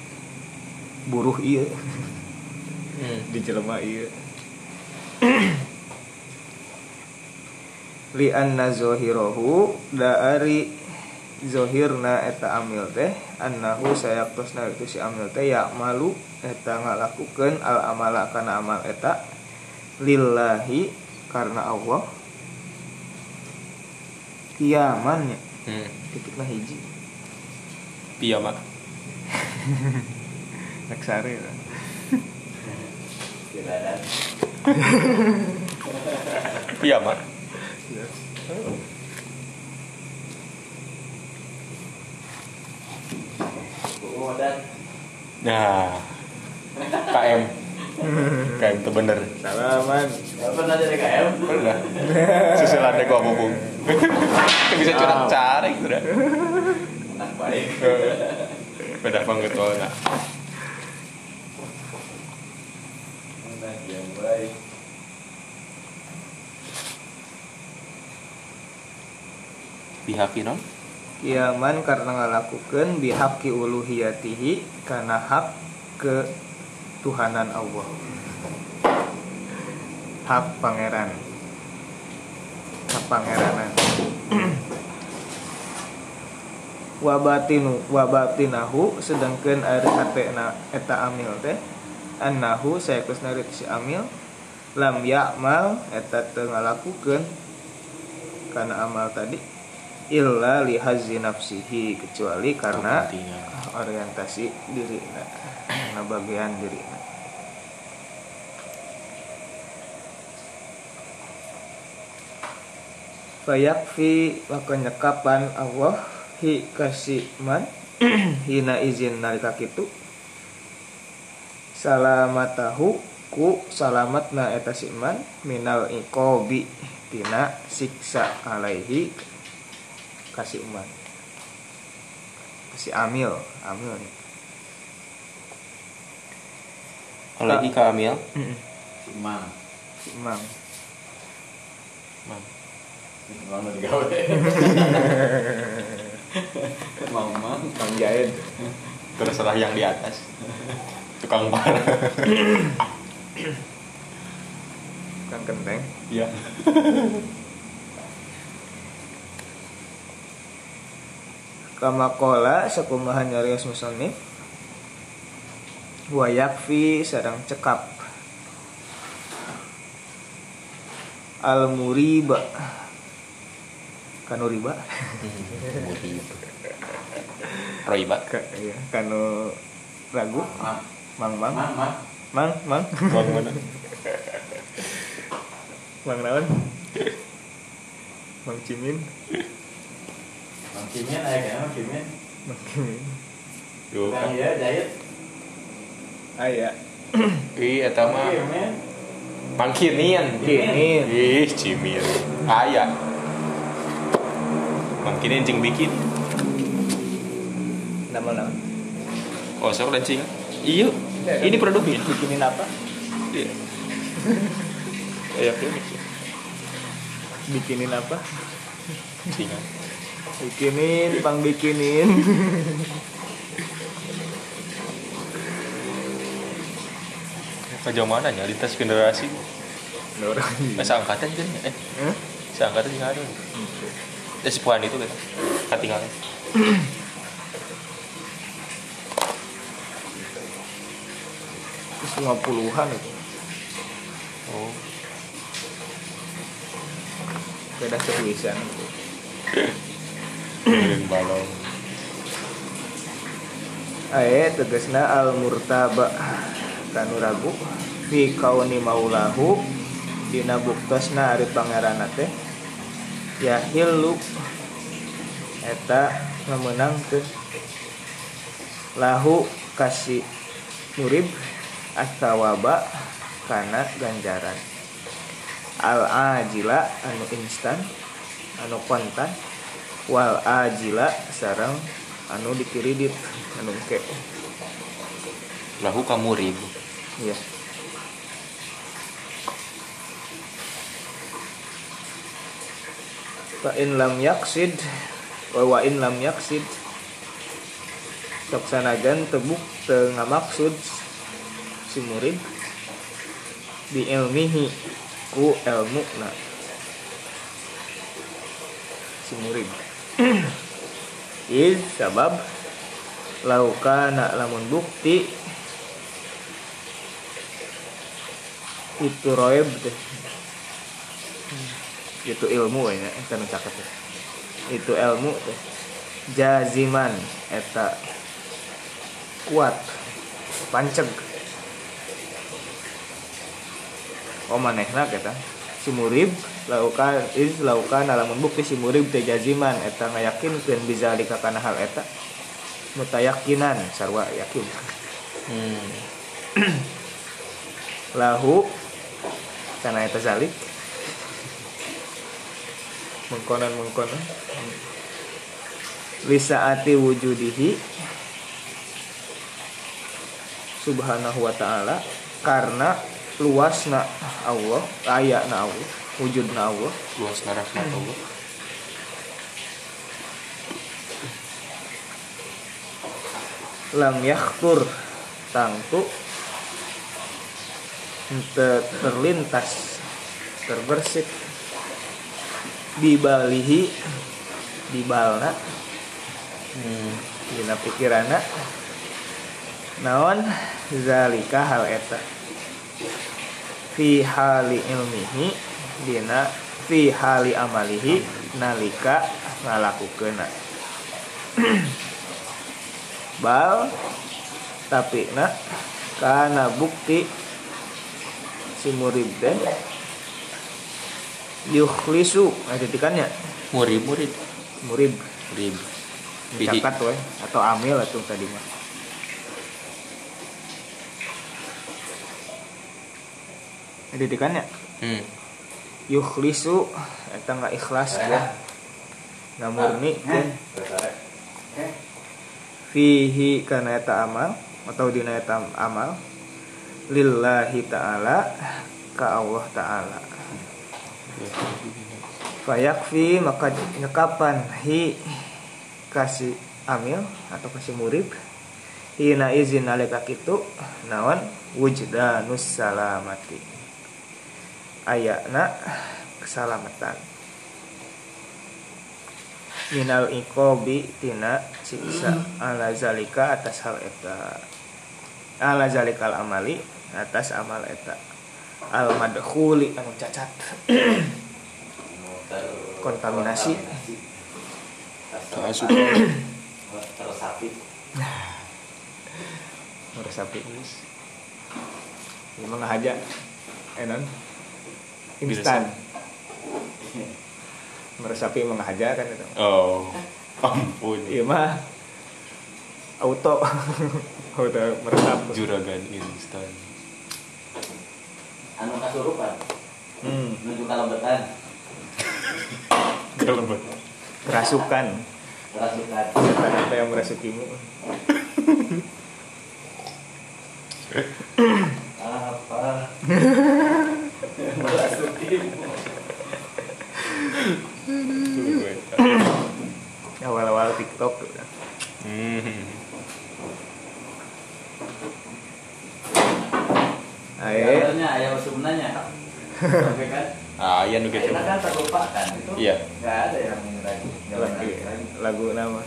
buruh ieu Hmm. di jelema ieu li anna zahirahu da ari zohirna eta amil teh annahu sayaktosna itu si amil teh ya malu eta ngalakukeun al amala kana amal eta lillahi karena Allah kiamannya Hmm. titikna hiji Piyama. Ada Piyama. oh dan Nah. KM. KM itu bener. salaman pernah jadi KM Pernah. Susulannya gua ngomong. *laughs* bisa curhat cari gitu dah. Anak baik *laughs* Beda banget soalnya. Yang baik Pihak non? kiaman karena ngalakukan bihaqi uluhiyatihi karena hak ke Tuhanan Allah hak pangeran hak pangeranan wabatinu wabatinahu sedangkan ari hatena eta amil teh annahu saya kusnarit si amil lam ya'mal eta teu ngalakukeun karena amal tadi illa li hazzi nafsihi kecuali karena orientasi diri karena bagian diri Fayakfi maka nyekapan Allah hi kasih man *clears throat* hina izin nalika kitu. Salamatahu ku salamatna eta si man minal iqobi tina siksa alaihi kasih man kasih amil amil nih Alaihi ka amil. Mang. si mang *laughs* *laughs* *laughs* *laughs* Mam. Mang udah digawe. Mang mang. mang jahit Terserah yang di atas. Tukang parah. kan kenteng Iya. kama kola sakumahan nyarios musonif wa yakfi sarang cekap al muriba kanu riba Roiba. Ka- iya, kanu ragu Mang. mang mang Mang mang. mang mana? mang naon mang cimin Mang Kimin aya kan Mang Kimin. mang cimin Yo. Yang iya jahit. aya Ih, eta mah mangkinian. kini Ih, cimir. Aya. Mangkinin cing bikin. nama naon Oh, sok lancing. Iya. Ini produknya. bikinin apa Iya. Kayak bikinin apa Singa. bikinin pang bikinin Kajau mana nya lintas generasi. orang Eh, seangkatan kan ya? Eh, Hah? seangkatan juga ada. Eh, sepuan itu kan. Ketinggalan. Terus lima puluhan itu Oh. beda setulisan Ngirim balong. Ae tegesna al murtaba kanu ragu fi kauni maulahu dina buktosna ari pangeran teh ya hilu eta ngamenang teh. Lahu kasih murib astawaba kana ganjaran. Al ajila anu instan anu kontan. Wal ajila sarang anu dikiridit anu ke. Lahu kamu ribu. iya fa in lam yaksid wa in lam yaksid. Sok sanajan tebuk teu ngamaksud si murid bi ilmihi ku ilmu na. Si murid. *clears throat* Iz sabab laukana lamun bukti itu roeb teh itu ilmu ya. Eta nu caket teh. itu ilmu teh jaziman. Eta kuat. Panceg. Oh manehna kita si murib laukan is laukan lamun bukti si murib teh jaziman. Eta ngayakinkeun bisa kana hal eta. Mutayakinan sarwa yakin. Hmm. *clears throat* lahu karena eta zalik mengkonan mengkonan lisaati wujudihi. Subhanahu wa ta'ala. Karena luasna Allah ayatna Allah wujudna Allah. Luas rahmat Allah. lam yakhtur tangtu terlintas terbersit dibalihi dibalna. Hmm. dina pikirana. Naon? Zalika hal eta. Fi hali ilmihi dina fi hali amalihi nalika ngalakukeuna. *clears throat* Bal tapi na kana bukti si murid teh yukhlisu ada titikannya Murid, murid. murid. Murid. Mencatat we atau amil atau tadi mah ada titikannya Hmm. yukhlisu eta nggak ikhlas ya nggak murni kan fihi kana eta amal atau dina eta amal. Lillahi ta'ala ka Allah ta'ala fayakfi maka nyekapan hi kasih amil atau kasih murid hina izin nalika kitu naon? Wujdanus salamati. Ayakna keselamatan. Minal ikobi tina siksa ala zalika atas hal eta. Ala zalikal amali atas amal eta al madkhuli anu cacat kontaminasi. Terus sapi. Meresapi ini mah aja enon instan. Meresapi mengaja kan itu. Oh. Ampun. iya mah. Auto. *laughs* Auto meresap Juragan instan. Anu kasurupan. Hmm. menuju kalembetan. Kelembet. kerasukan. Kerasukan. Setan apa yang merasukimu? Apa? *laughs* Merasuki awal-awal tiktok. Hmm. Sebenarnya ayam sebenarnya Oke kan? *laughs* Ah, iya nu gitu. kita kan terlupakan itu Iya. nggak ada yang ini lagi. Lagu, lagu nama.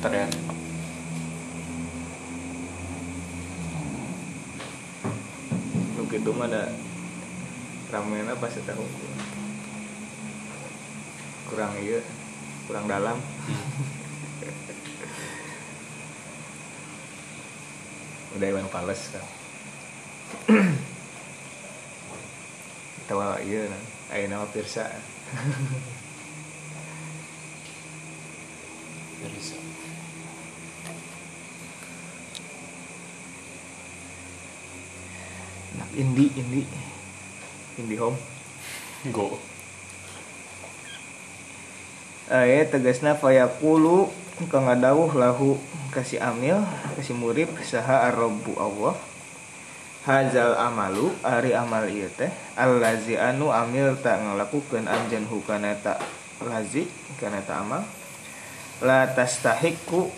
Tren. lu gitu mah ada ramen apa sih tahu? Kurang iya kurang dalam udah Iwan Fales kan tawa iya nah. ayo nama Pirsa Bisa. nah, indie indie indie home Go. Aye tegasna fayaqulu kang ngadawuh lahu kasih amil kasih murid saha ar-rabbu Allah. Hazal amalu ari amal ieu teh allazi anu amil tak ngalakukeun anjeun hukana ta lazi kana ta amal. La tastahiqu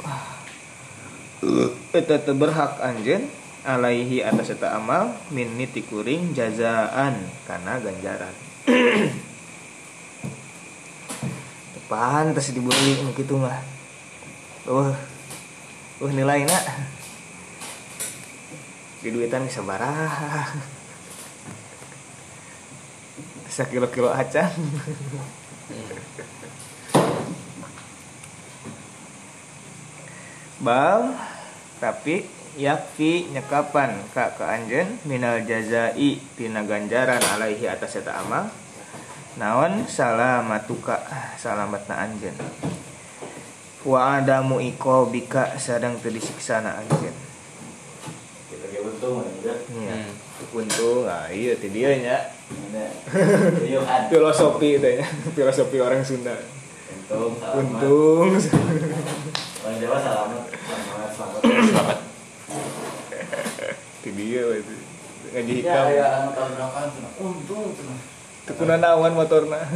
eta teu berhak anjeun alaihi atas eta amal min niti kuring jazaan kana ganjaran. *coughs* Pantas dibeli nu kitu mah wah. Wah nilai nak. Di duitan bisa barah. Kilo kilo acan. Bal tapi yakfi nyekapan kak ke anjen minal jazai tina ganjaran alaihi atas eta amal. Naon? Salamatuka. Salamatna anjen wa adamu iko bika kita kayak untung ya iya. Hmm. untung ah iya ti dieu nya. *laughs* Yuk, ad. filosofi itu ya filosofi orang Sunda. Untung selamat untung. Orang Jawa selamat selamat. Selamat. Selamat. dieu we itu. Ngaji ya hikam. ya anu tahun berapa? Cenah. untung cenah. tekuna naon motorna? *laughs*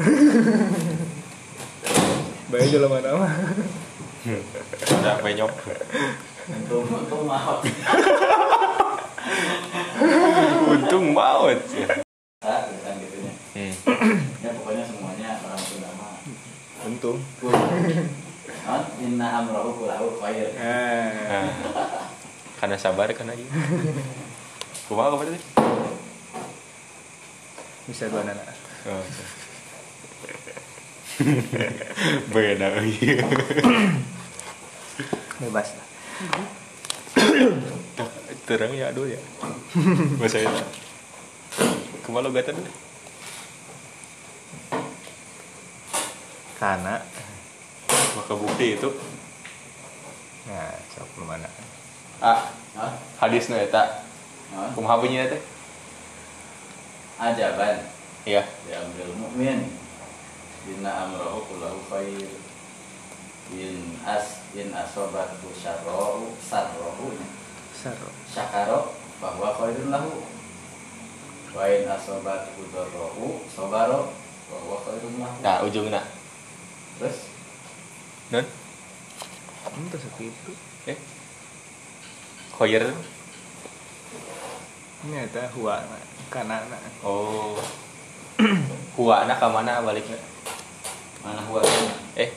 Bae jelema nama Ada penyok. untung untung maaf Untung maut. ah bukan gitunya Hmm. ya pokoknya semuanya orang Sunda mah untung non inna amrohu kulahu khair nah Nah. Karena sabar kan aja. Kumaha apa tadi? bisa dua anak Oh. *laughs* Beda iya. Bebas lah Terang ya aduh ya. Bahasa itu. Ke mana gata dulu? karena Maka bukti itu nah sok mana ah Hah? hadis nu eta kumaha bunyinya teh? ajaban Iya. diambil mukmin inna amrohu kulahu khair in as in asobatu syarrohu sarrohu saro syakaro bahwa khairun lahu wa in asobatu darrohu sobaro bahwa khairun lahu Nah, ujungna. terus Non? itu segitu Eh. Khoyer. ini ada huwa karena Oh. *clears throat* Huana ka mana baliknya? mana huwa Eh.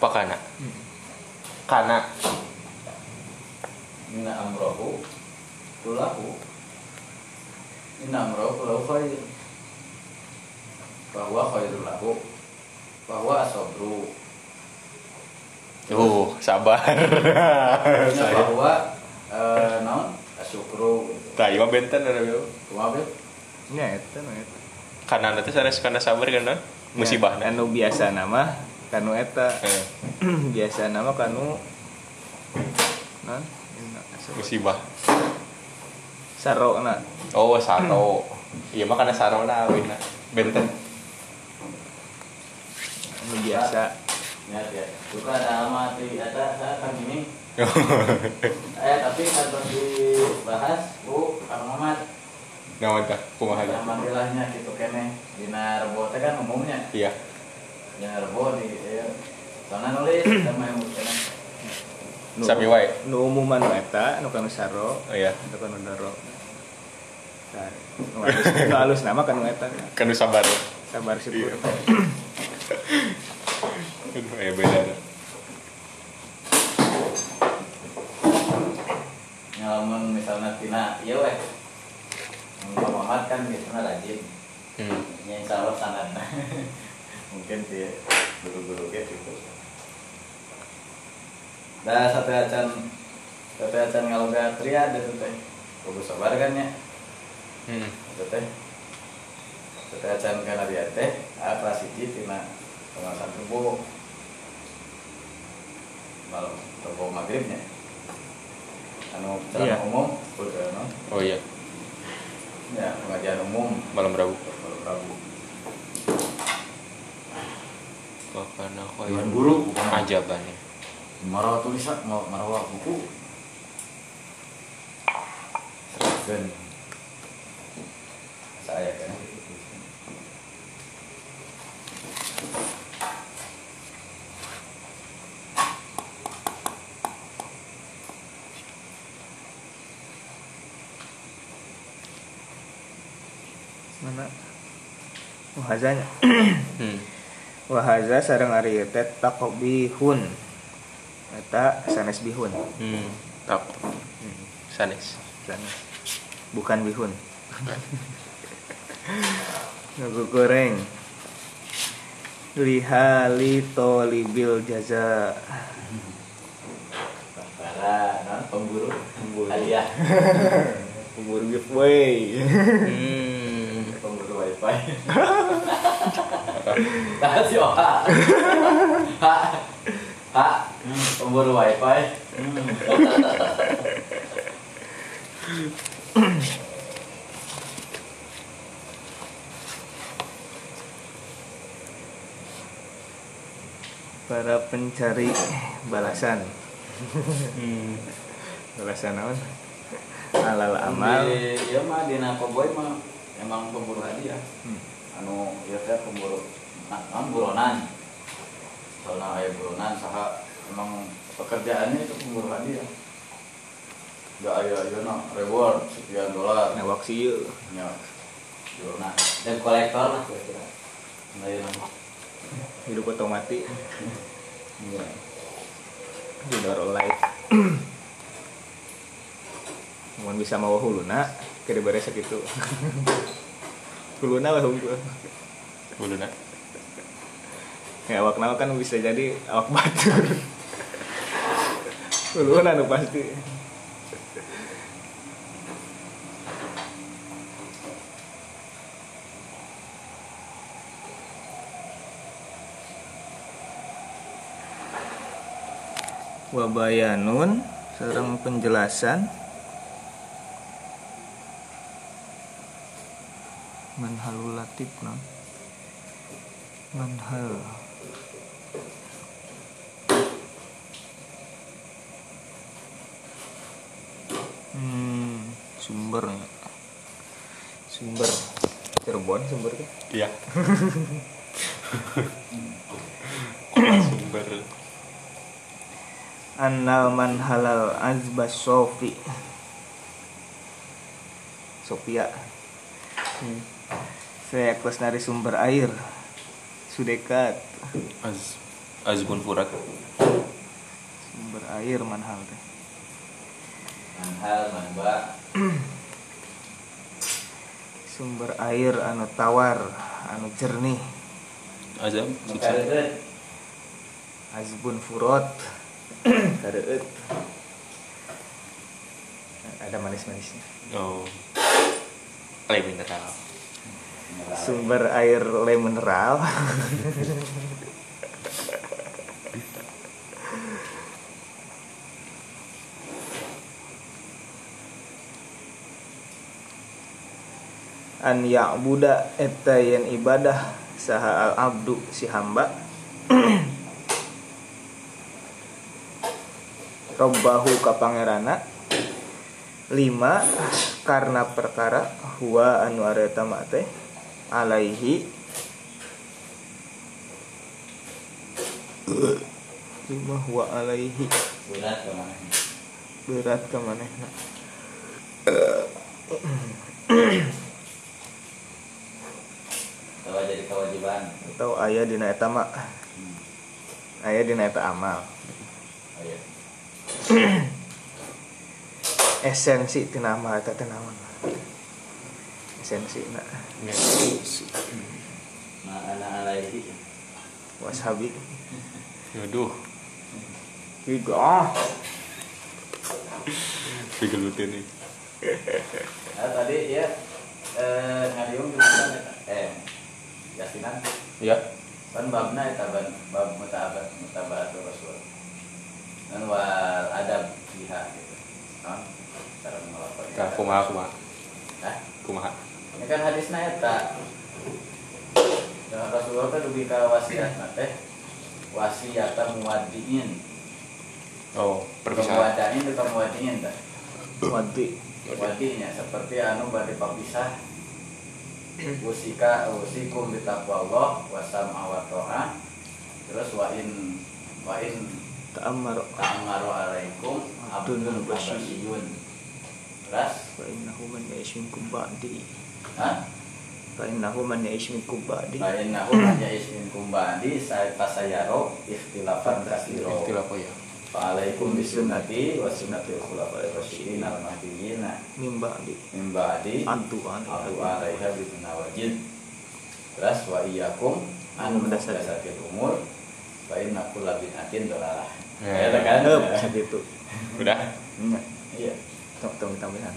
Pakana. Kana. inna amrohu kulahu inna amrohu kulahu khair bahwa khairun lahu bahwa asobru Uh, sabar. Saya. bahwa eh, naon syukru. Tah, ieu benten ada. Kumaha itu nah itu Kana nanti sanes kana sabar kan? Musibah. Anu biasa nama kanu eta Eh, *clears throat* biasa nama kanu nah musibah. saro na Oh, saro. *clears throat* Iya mah kana sarona awina. Benten. anu biasa Ya, ya. Suka ada di ada saya kan ini. *laughs* Eh tapi harus dibahas Bu Kang Muhammad. Tah? Kumaha? Alhamdulillahnya gitu kene. Dina rebo teh kan umumnya. Iya. Dina rebo di ya. Soalnya nulis *clears throat* sama yang. Nu- Sami wae. nu umum anu eta nu kanu saro Oh iya. nu kanu daro Nah, nu halus nu halus nama kanu eta Kan sabar. sabar syukur Iya. Aduh, ya beda. Ngalamun misalnya tina iya weh. Muhammad kan biasanya rajin. Hmm. Ya insya Allah sangat *laughs* Mungkin sih guru-guru gitu Dah satu acan Satu acan kalau gak triade itu teh. Bagus sabar kan ya Hmm. Itu teh. Satu acan karena dia teh kelas hiji tina Pengawasan tubuh. Malam tubuh maghribnya Anu Iya. ceramah umum no? Oh iya, Ya pengajian umum. Malam Rabu. Kalau Rabu Karena Dengan guru bukan ajaban ya. marah tulisan mau marah buku. Seragam saya kan. Mana? Wahazanya Hmm. Wahaza sareng ari teh taqbihun eta sanes bihun Hmm. Tak. Sanes. sanes bukan bihun *laughs* Nunggu goreng lihali tolibil jaza para non pemburu Pemburu. hadiah *laughs* umur giveaway Hmm. pemburu wifi *laughs* tahu sih oh ha ha pemburu wifi para pencari balasan Hmm. balasan naon alal amal iya mah di boy mah emang pemburu hadiah Hmm. Anu ya teh pemburu nah, non buronan. Soalnya aya buronan saha emang pekerjaannya itu pemburu hadiah. Nggak ayo ayo no reward sekian dolar. Newak sih ya jurnal dan kolektor lah kira-kira. Nah ya hidup otomatis. Iya. Junior life Mohon bisa mau huluna Kira beres Huluna lah unggul Dulu nak. Ya awak nama kan bisa jadi awak batur Huluna nu pasti. Wabayanun Serang penjelasan Manhalul latif no? Manhal. Hmm, sumbernya sumber. Cirebon sumbernya Iya. *laughs* Sumber. Annal man halal azba sofi. Sofia Saya kelas dari sumber air Sudekat Az Azbun Furat. Sumber air man hal teh manhal manba *clears throat* Sumber air anu tawar Anu jernih Azam. Azbun furot *clears throat* Kareut Ada manis-manisnya Oh. Le mineral. Sumber air le mineral. An ya'buda eta yen ibadah saha al abdu si hamba. *clears throat* Robbahu ka pangerana. Lima karena perkara huwa anu areta mate alaihi. Lima huwa alaihi. Berat ke mana berat ke manehna tawa jadi kewajiban. Atau aya dina eta mah aya dina eta amal. Ayo esensi tina amal eta teh naon esensi na ma'ana alaihi wasabi Aduh. Iga ah Digelutin nih. nah, tadi ya eh ngadiung jurusan eta eh yasinan Ya. kan babna eta ban bab mutabat mutabaatul rasul dan wal adab biha gitu non cara melakukan Kah kumaha kumaha. Hah? Kumaha. Ini kan hadisna eta dengan Rasulullah kan dugi ka wasiat teh. Wasiat muwaddiin Oh, perpisahan. muwaddiin itu muwaddiin teh wadi wadinya seperti anu bade papisah. Usika usikum bitaqwallah wa sam'a wa ta'ah terus wa in wa in ta'ammar ta'amaru alaikum abdun basiyun terus fa innahu man ya'ish minkum ba'di ha fa innahu man ya'ish minkum ba'di fa innahu man *clears throat* ya'ish minkum ba'di sa fasayaro ikhtilafan katsira Istilah apa ya? fa alaikum bisunnati wa sunnatil khulafa'ir rasyidin al mahdiyyin min ba'di min ba'di antu an Abu alaiha bin nawajid Terus wa iyyakum an Muhdatsatil. muhdatsatil umur fa inna kulla bid'atin dalalah. Ya. Ya kan? Gitu Udah. Iya. tong tambahan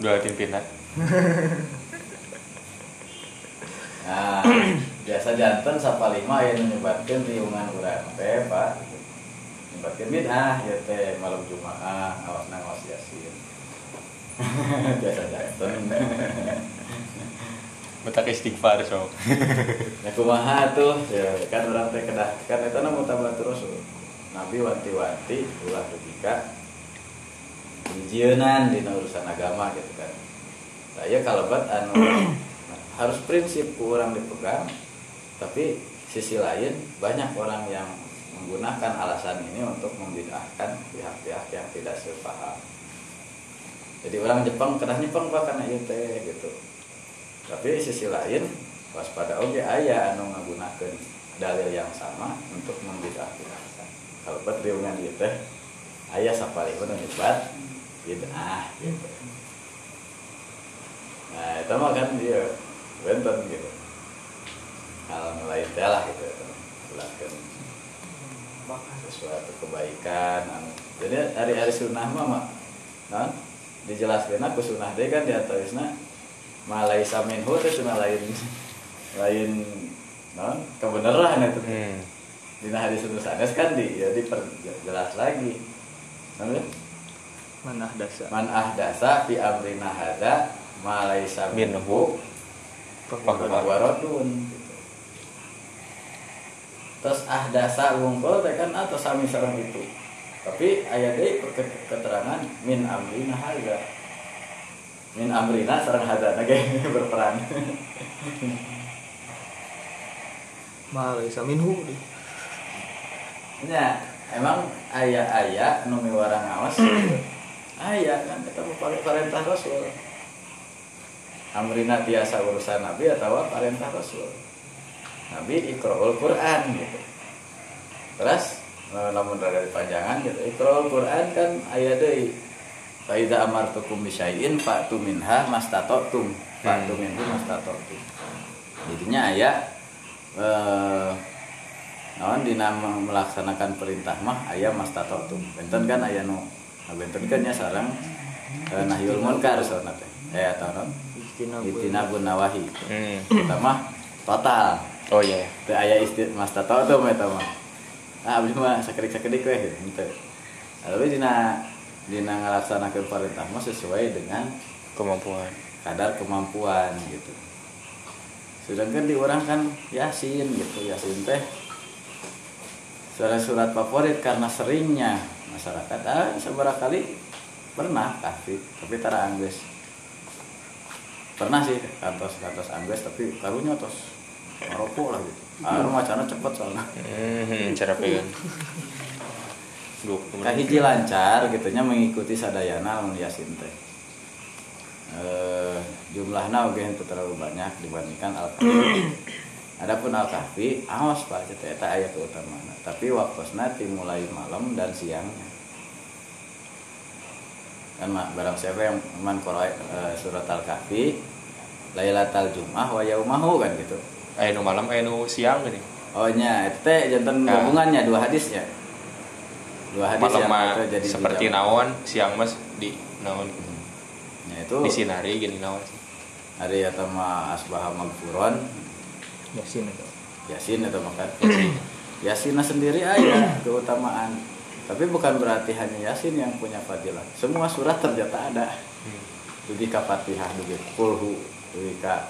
Udah pimpinan. Nah, *clears throat* biasa jantan sapalima yang menyebabkan riungan urang teh, Pak. Menyebabkan bid'ah ya teh malam Jumaah awas nang awas yasin. *laughs* biasa jantan. *laughs* Betak istighfar sok. Ya *laughs* kumaha tuh ya kan orang teh kedah kan eta na mutabatur rasul. Nabi wanti-wanti ulah ketika hijienan di urusan agama gitu kan. Saya kalebat anu *clears throat* harus prinsip ku orang dipegang tapi sisi lain banyak orang yang menggunakan alasan ini untuk membidahkan pihak-pihak yang tidak sepaham. Jadi orang Jepang kena Jepang karena itu teh gitu. Tapi sisi lain waspada oke ayah anu menggunakan dalil yang sama untuk membidahkan kalau pertriungan itu teh ayah sapali pun nyebat bid'ah gitu nah itu mah kan dia benten gitu. Hal lain teh lah gitu. Jelaskan sesuatu kebaikan anu. jadi hari-hari sunnah mah mak nah, dijelaskan aku sunnah deh kan di atasnya malai saminhu itu sunnah lain lain non kebenaran itu. Hmm. di hari sunnah sanes kan di ya diperjelas lagi. Nah, Manah dasa. man ahdasa fi amrina hadza ma laisa Minhu. gitu. terus ahdasa wungkul teh kan atau sami sareng itu tapi ayat ke- keterangan min amrina hadza min amrina sareng hadza *laughs* ge berperan *laughs* Malai saminhu di. nya emang ayat-ayat nu miwarang ngawas *clears throat* ayat kan ketemu pakai perintah rasul amrina tiasa urusan nabi atau perintah rasul. Nabi ikra'ul quran gitu. Terus eh, namun rada dipanjangan gitu. Ikra'ul quran kan ayat idza amartukum bisyai'in fa'tu minha mastata'tum. Fa'tu minhu mastata'tum. Jadinya ayat eh naon dina melaksanakan perintah mah aya mastata'tum. Benten kan aya nu. Nah, benten kan nya sareng eh, nahyul munkar soalna teh. Eh atau itinabun nawahi Hmm. kita mah total. Oh iya. teu aya isti mastata'tum eta mah. Nah abdi mah sakedik-sakedik we henteu tapi dina dina ngalaksanakeun perintah mah sesuai dengan Kemampuan. kadar kemampuan gitu. Sedangkan di orang kan yasin gitu. Yasin teh surat-surat favorit karena seringnya masyarakat. Ah seberapa kali pernah kasih tapi tara angges pernah sih kantos kantos angges tapi karunya tos ngerokok lah gitu ah macana cepet soalnya Hmm, cara pegang. Kak hiji lancar gitunya mengikuti sadayana lamun yasin teh. Eh, henteu terlalu banyak dibandingkan al-kahfi. *coughs* Adapun al-kahfi aos Pak eta eta aya keutamana, tapi waktosna dimulai malam dan siangnya. Kan mak barang siapa yang man qara eh, surat al-kahfi Lailatul Jumat wa yaumahu kan gitu. Aya nu malam, aya nu siang gini. Oh nya, itu teh jantan Nah. gabungannya dua hadisnya. Dua hadis Malam yang itu jadi seperti dijawab. naon, siang mas di naon Ya itu disinari gini naon sih. hari atau mah asbah magfuron Yasin itu. yasin atau makan yasin sendiri aja keutamaan tapi bukan berarti hanya yasin yang punya fadilah. Semua surat ternyata ada. Hmm. dugi ka fatihah dugi kulhu dugi ka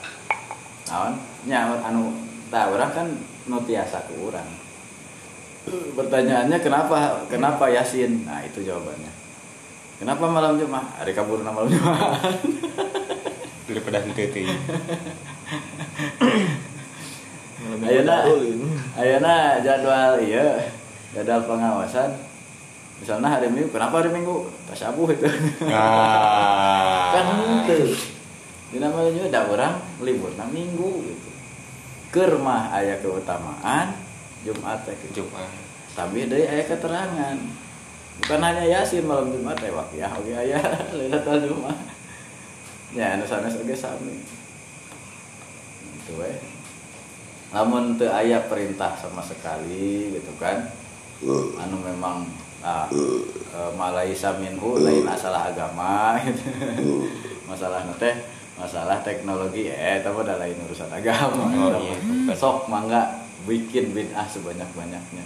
naon? Nya anu tah orang kan nu tiasa ku urang. Pertanyaannya kenapa kenapa yasin nah itu jawabannya. Kenapa malam jumat? Hari kabur malam jumat. Daripada henteu Ulin. Ayeuna jadwal iya jadwal pengawasan misalnya hari minggu kenapa hari minggu? Tasabuh itu. Nah. kan itu di namanya juga ada orang libur na minggu gitu. Kermah ayah keutamaan Jumat teh gitu. Jumat. tapi dari ayah keterangan. Bukan hanya yasin malam Jumat teh ya oke ayah *laughs* Lailatul Jumat. Ya anu sanes sami. Itu we namun teu aya perintah sama sekali gitu kan. Anu memang ah, eh, malaisa minhu lain masalah agama *laughs* gitu. masalah teh masalah teknologi eh tapi ada lain urusan agama Oh, Eta iya. mah. sok mangga bikin bid'ah sebanyak banyaknya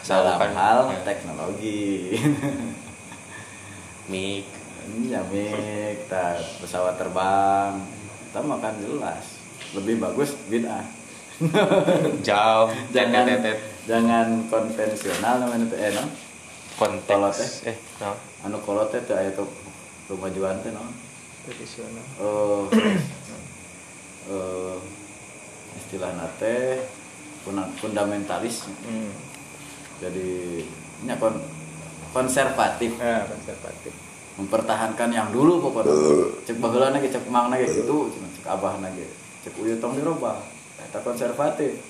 Asal dalam hal ya. teknologi *laughs* Mik. nyamik tak pesawat terbang kita makan jelas lebih bagus bid'ah Jauh. *laughs* jangan jangan konvensional namanya eh, no? Kolot Konteks. Eh, no. anu kolot teh teu aya ke kemajuan teh no? Tradisional. Oh, eh, istilah nate fundamentalis Hmm. jadi nya kon konservatif nah konservatif mempertahankan yang dulu pokoknya cek baheula ge cek mang ge gitu cek abah ge cek uyut tong dirubah eta konservatif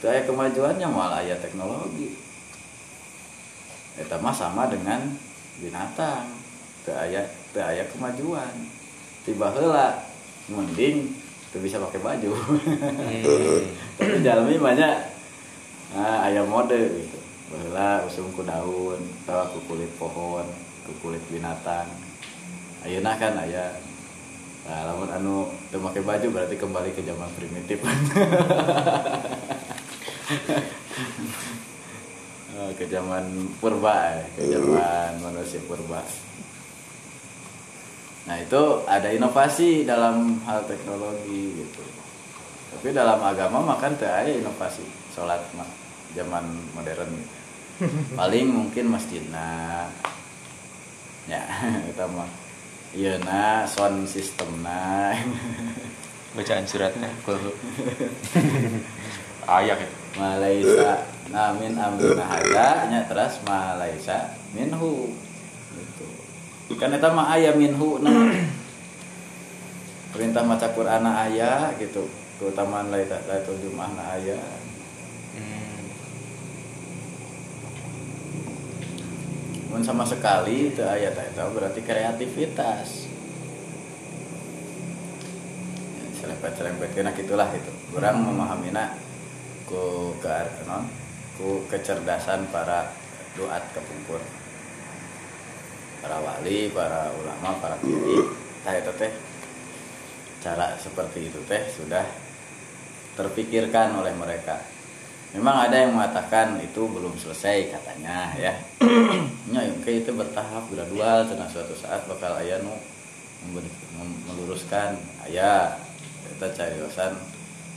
teu aya kemajuannya malah aya teknologi eta mah sama dengan binatang teu aya teu aya kemajuan. Tiba heula mending teu bisa pakai baju. *laughs* Tapi jalmi banyak nah, aya mode gitu. Baheula usum ku daun atau ku kulit pohon ku kulit binatang. Ayeuna kan aya nah lamun anu teu make baju berarti kembali ke zaman primitif *laughs* Eh, ke zaman purba eh, ke zaman manusia purba. Nah itu ada inovasi dalam hal teknologi gitu. Tapi dalam agama makan teu aya inovasi sholat mah zaman modern. Gitu. *laughs* paling mungkin masjidna. Ya *laughs* kita mah. Iya nah sound sistemna bacaan suratnya *laughs* ayak itu. Malaysia namin amrina hada nya terus Malaysia minhu. Gitu. Kan eta mah aya minhu nah. Perintah maca Quran aya gitu. Keutamaan laita laitul jumaah na aya. Mun sama sekali itu aya tah eta berarti kreativitas. Selempet selempet kena gitulah itu orang memahaminya ku ke non ku kecerdasan para doat kepungkur. Para wali para ulama para kiai. Tah itu teh cara seperti itu teh sudah terpikirkan oleh mereka. Memang ada yang mengatakan itu belum selesai katanya ya. *clears throat* Nya kayak itu bertahap gradual karena suatu saat bakal aya nu memberi- mem- meluruskan aya kita cari dosan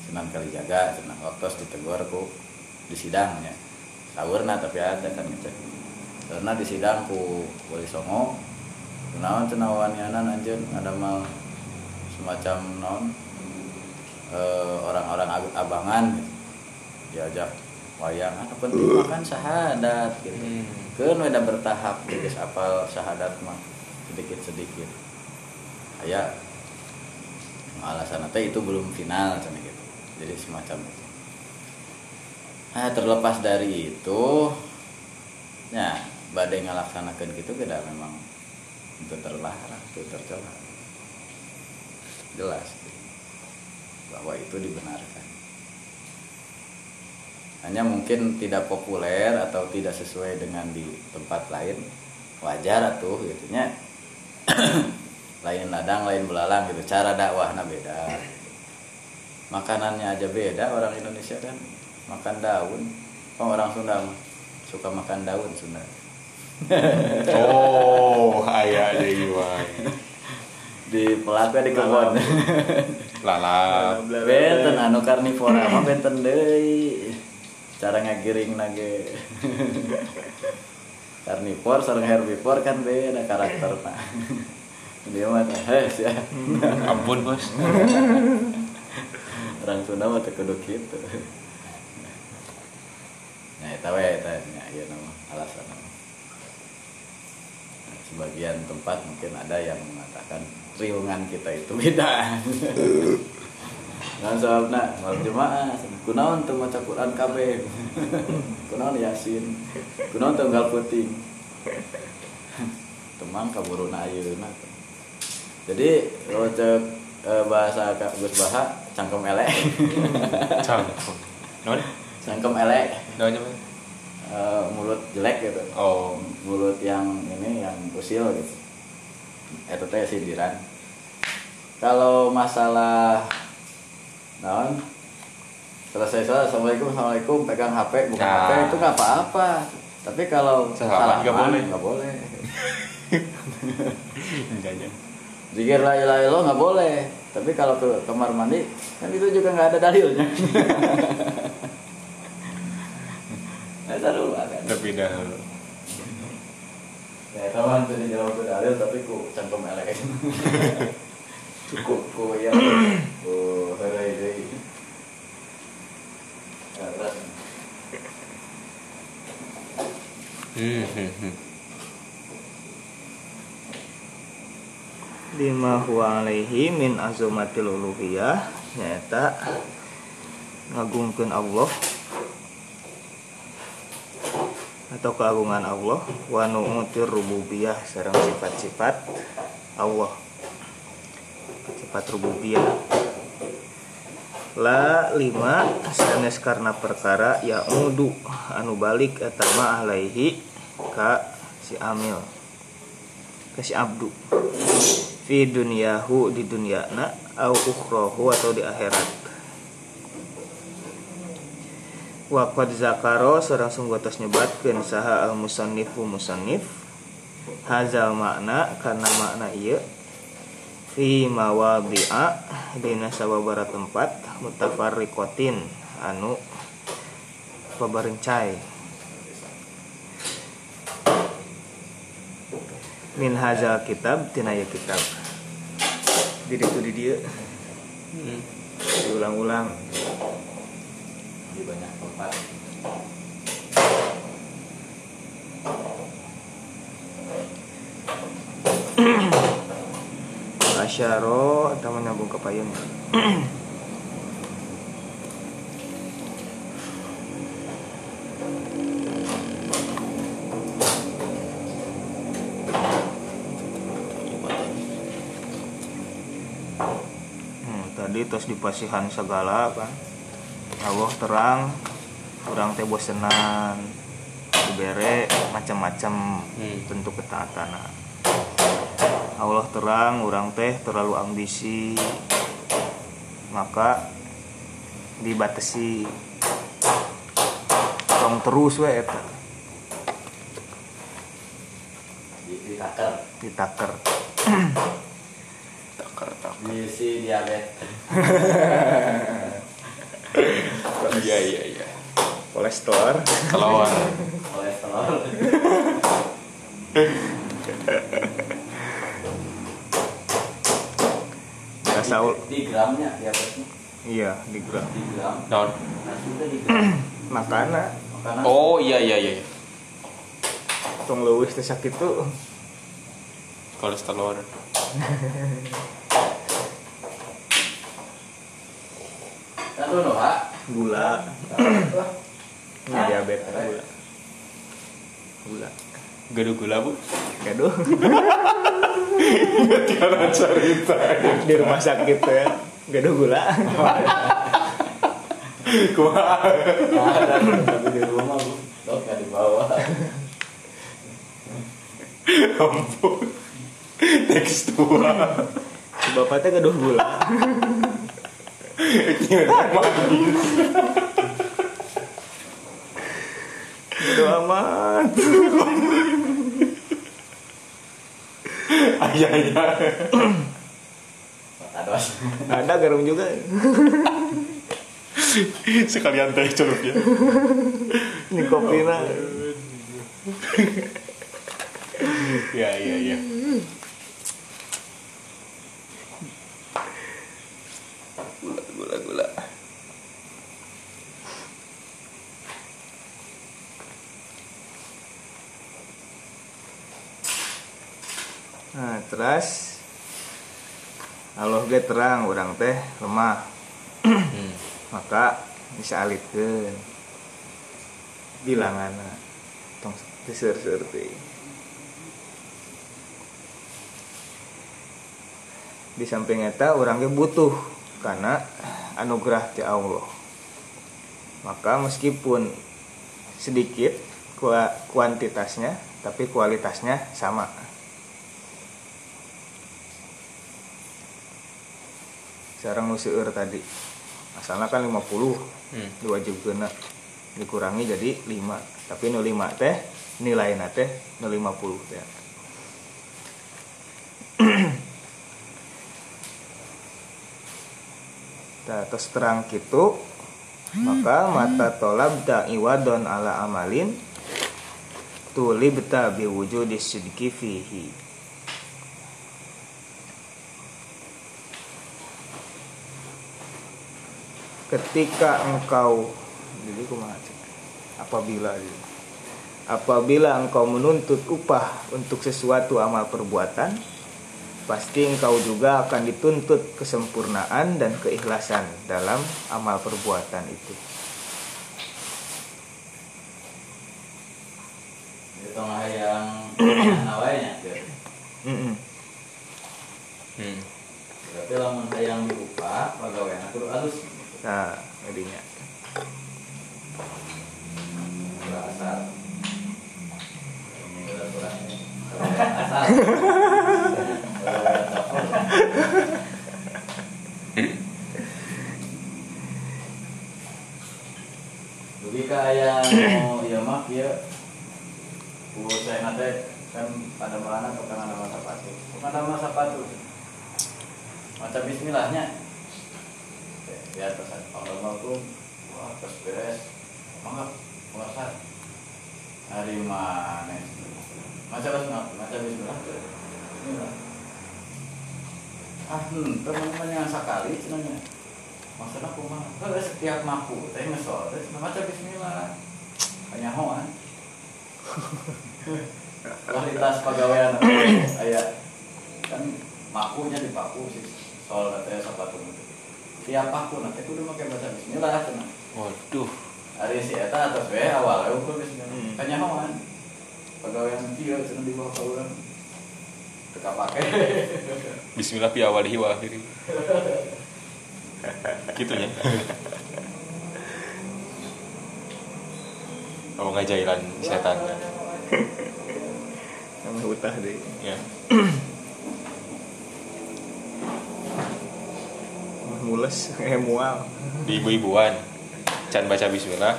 senang kali jaga senang waktu ditegur ku di sidangnya sahurna tapi ada kan ngecek. Karena di sidang ku wali songo. Kunaon cenah wanianan anjeun? Ada mal semacam non eh, orang-orang abangan gitu. diajak wayang ah penting makan syahadat gitu. Kan udah bertahap guys apal syahadat mah sedikit sedikit aya alasan teh itu belum final gitu. Jadi semacam itu nah terlepas dari itu ya badai ngalaksanakan gitu kita memang itu terlarang itu tercela. Jelas. Bahwa itu dibenarkan. Hanya mungkin tidak populer atau tidak sesuai dengan di tempat lain wajar tuh gitunya *coughs* lain ladang lain belalang gitu. Cara dakwahnya beda. Makanannya aja beda orang Indonesia kan makan daun. Oh orang Sunda suka makan daun Sunda? Oh ayah ada di pelaknya di kebun lalap. *laughs* Benten anu karnivora mah benten deui. Cara ngagiring nage. *laughs* Karnivor sareng herbivor kan beda karakterna *laughs* dia mah hes ya. Ampun bos. Orang Sunda mah teu kudu kitu nah eta we eta nya ieu nama alasan Nah, sebagian tempat mungkin ada yang mengatakan riungan kita itu beda *laughs* Nah, soalnya malam jemaah, kunaon tuh maca Quran kabeh. *laughs* kunaon Yasin. Kunaon tunggal puting. Temang kaburuna ayeuna. Jadi kalau cek eh, bahasa Gus Baha cangkem elek. cangkem cangkem elek, apa eh, mulut jelek gitu. oh Mulut yang ini yang usil gitu. Itu teh sindiran. Kalau masalah naon selesai sholat assalamualaikum assalamualaikum pegang HP bukan Nah. HP itu nggak apa-apa tapi kalau Salaman nggak boleh. nggak boleh *laughs* zikir la ilaha illallah nggak boleh tapi kalau ke kamar mandi kan itu juga nggak ada dalilnya *laughs* dulu kan tapi dahulu ya kawan tuh dijawab ke dalil tapi ku cangkem elek. *laughs* Cukup ku ya. Ku herai deui Ya, terus lima huwa alaihi min azumatil uluhiyah. Nyata ngagungkeun Allah atau keagungan Allah wa nu'utir rububiyah sareng sifat-sifat Allah. Sifat rububiyah. La lima sanes karena perkara ya mudu anu balik etama alaihi ka si amil. Ka si abdu. Fi dunyahu di dunyana au ukhrahu atau di akhirat wa qad zakaro sareng sungguh tos nyebatkeun saha al musannifu musannif. Hazal makna karena makna ieu fi mawadhi'a dina sababara tempat mutafarriqatin anu pabarencai min hazal kitab tina ieu kitab. Di ditu di dieu diulang-ulang di banyak tempat. Asyaro atau menyambung ke payun Hmm, tadi terus dipasihan segala kan Allah terang kurang teh bosenan dibere macam-macam Hmm. tentu ketaatan. Allah terang orang teh terlalu ambisi maka dibatasi. Tong terus we eta. Di, di taker ditaker. Takar tak di si diabetes *laughs* iya iya iya. Kolesterol. Kelawan. Kolesterol. Biasa ul- di gramnya diabetesnya iya di gram. Di gram. Non nah juga di gram. Makana karena oh iya iya iya. Tong leuwih teh sakit tuh. Kolesterol dulu pak gula. Ini diabetes. Gula. Gula. Gaduh gula bu. Gaduh. *laughs* Tiada cerita. Di rumah sakit tuh ya. Gaduh gula. Kuah tapi di rumah bu. Dok nggak dibawa. Ampun tekstur si bapaknya gaduh gula *laughs* gaduh amat ayah ayah. Ada garam juga. Sekalian teh celupnya ini kopi nah ya iya iya gula gula gula nah terus? Allah ge terang orang teh lemah. Hmm. *clears throat* maka bisa alitkeun bilanganna tong diseur-seur teh. Di samping eta orang ge butuh karena anugerah ti Allah. Maka meskipun sedikit kua- kuantitasnya tapi kualitasnya sama. Sekarang nu seueur tadi. Asalnya kan 50 Hmm. diwajibkeun dikurangi jadi 5 tapi nu 5 teh nilainya teh nu 50 teh Tah, terus terang gitu maka mata tolab da iwadon ala amalin tulibta biwujudi sidki fihi. Ketika engkau jadi kumaha apabila apabila engkau menuntut upah untuk sesuatu amal perbuatan pasti engkau juga akan dituntut kesempurnaan dan keikhlasan dalam amal perbuatan itu Itu tengah yang nawainya. Mm-mm. Hmm. Berarti lamun hayang diupah pegawaian kudu alus. nah jadinya Asal. Ini. Asal. *laughs* Pegawaian dapur. Dugi ka aya nu ieu mah kieu. Ku saya nate kan pada mana tukang ada masa sepatu. Tukang ada masa sepatu. Macam bismillahnya. di atas Alhamdulillah wah terus beres mangga puasa hari mana macam apa macam bismillah bismillah ah hmm teman-teman yang sekali cenanya maksudnya aku mah kalau setiap maku teh ngesol terus macam bismillah hanya hoan *laughs* kualitas pegawaian ayah kan makunya dipaku sih soal katanya sepatu tiap aku nanti aku udah pakai bahasa Bismillah cenah Waduh. hari si eta atas we awal aku Bismillah. Hmm. tanya hoan pegawaian kieu cenah di bawah kaulan teka pake *laughs* Bismillah fi awalihi wa akhirih. gitu nya. Oh ngajailan setan. namanya utah deh Ya. mules eh mual Di ibu-ibuan. Can baca bismillah.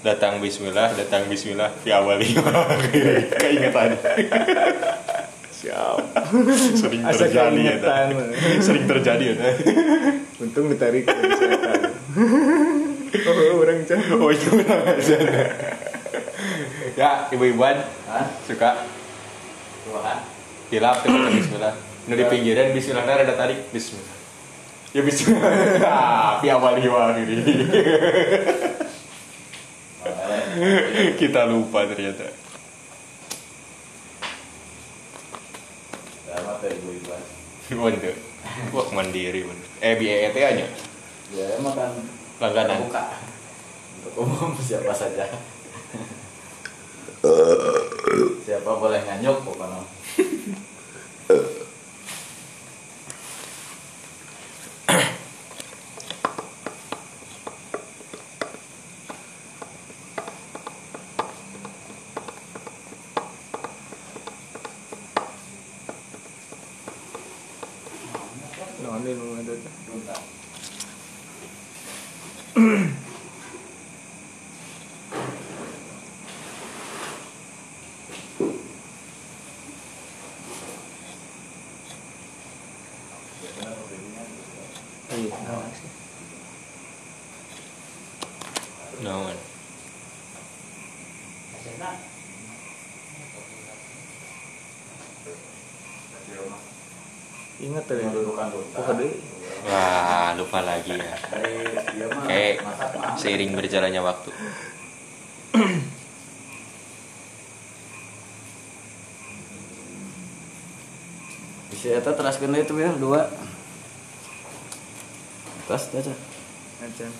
Datang bismillah, datang bismillah wa akhirih. *laughs* Keingetan. Siap *laughs* Sering Asa terjadi ya. *laughs* Sering terjadi ya. untung ditarik setan *laughs* oh orang cah Oh itu aja. Ya, ibu-ibuan suka Tuhan hilap tuh bismillah. Nu di pinggiran bismillah ada tarik bismillah. Ya bismillah. Ah, fi awalihi wa akhirih. Kita lupa ternyata. sama tuh ibu-ibu Bener. Wah mandiri bener. Eh BET aja. ya emang kan Langganan. terbuka untuk umum siapa saja siapa boleh nganyuk pokoknya *laughs* Naonin lu ada teh. Bentar. Iya, naon sih. Naon. Ingat tadi Mendudukan duta. Oh, deui. Wah, lupa lagi ya. Dari dia mah Kayak masak mah. seiring berjalannya waktu. Bisa eta teraskeun deui itu ya dua. Tas aja. Acan.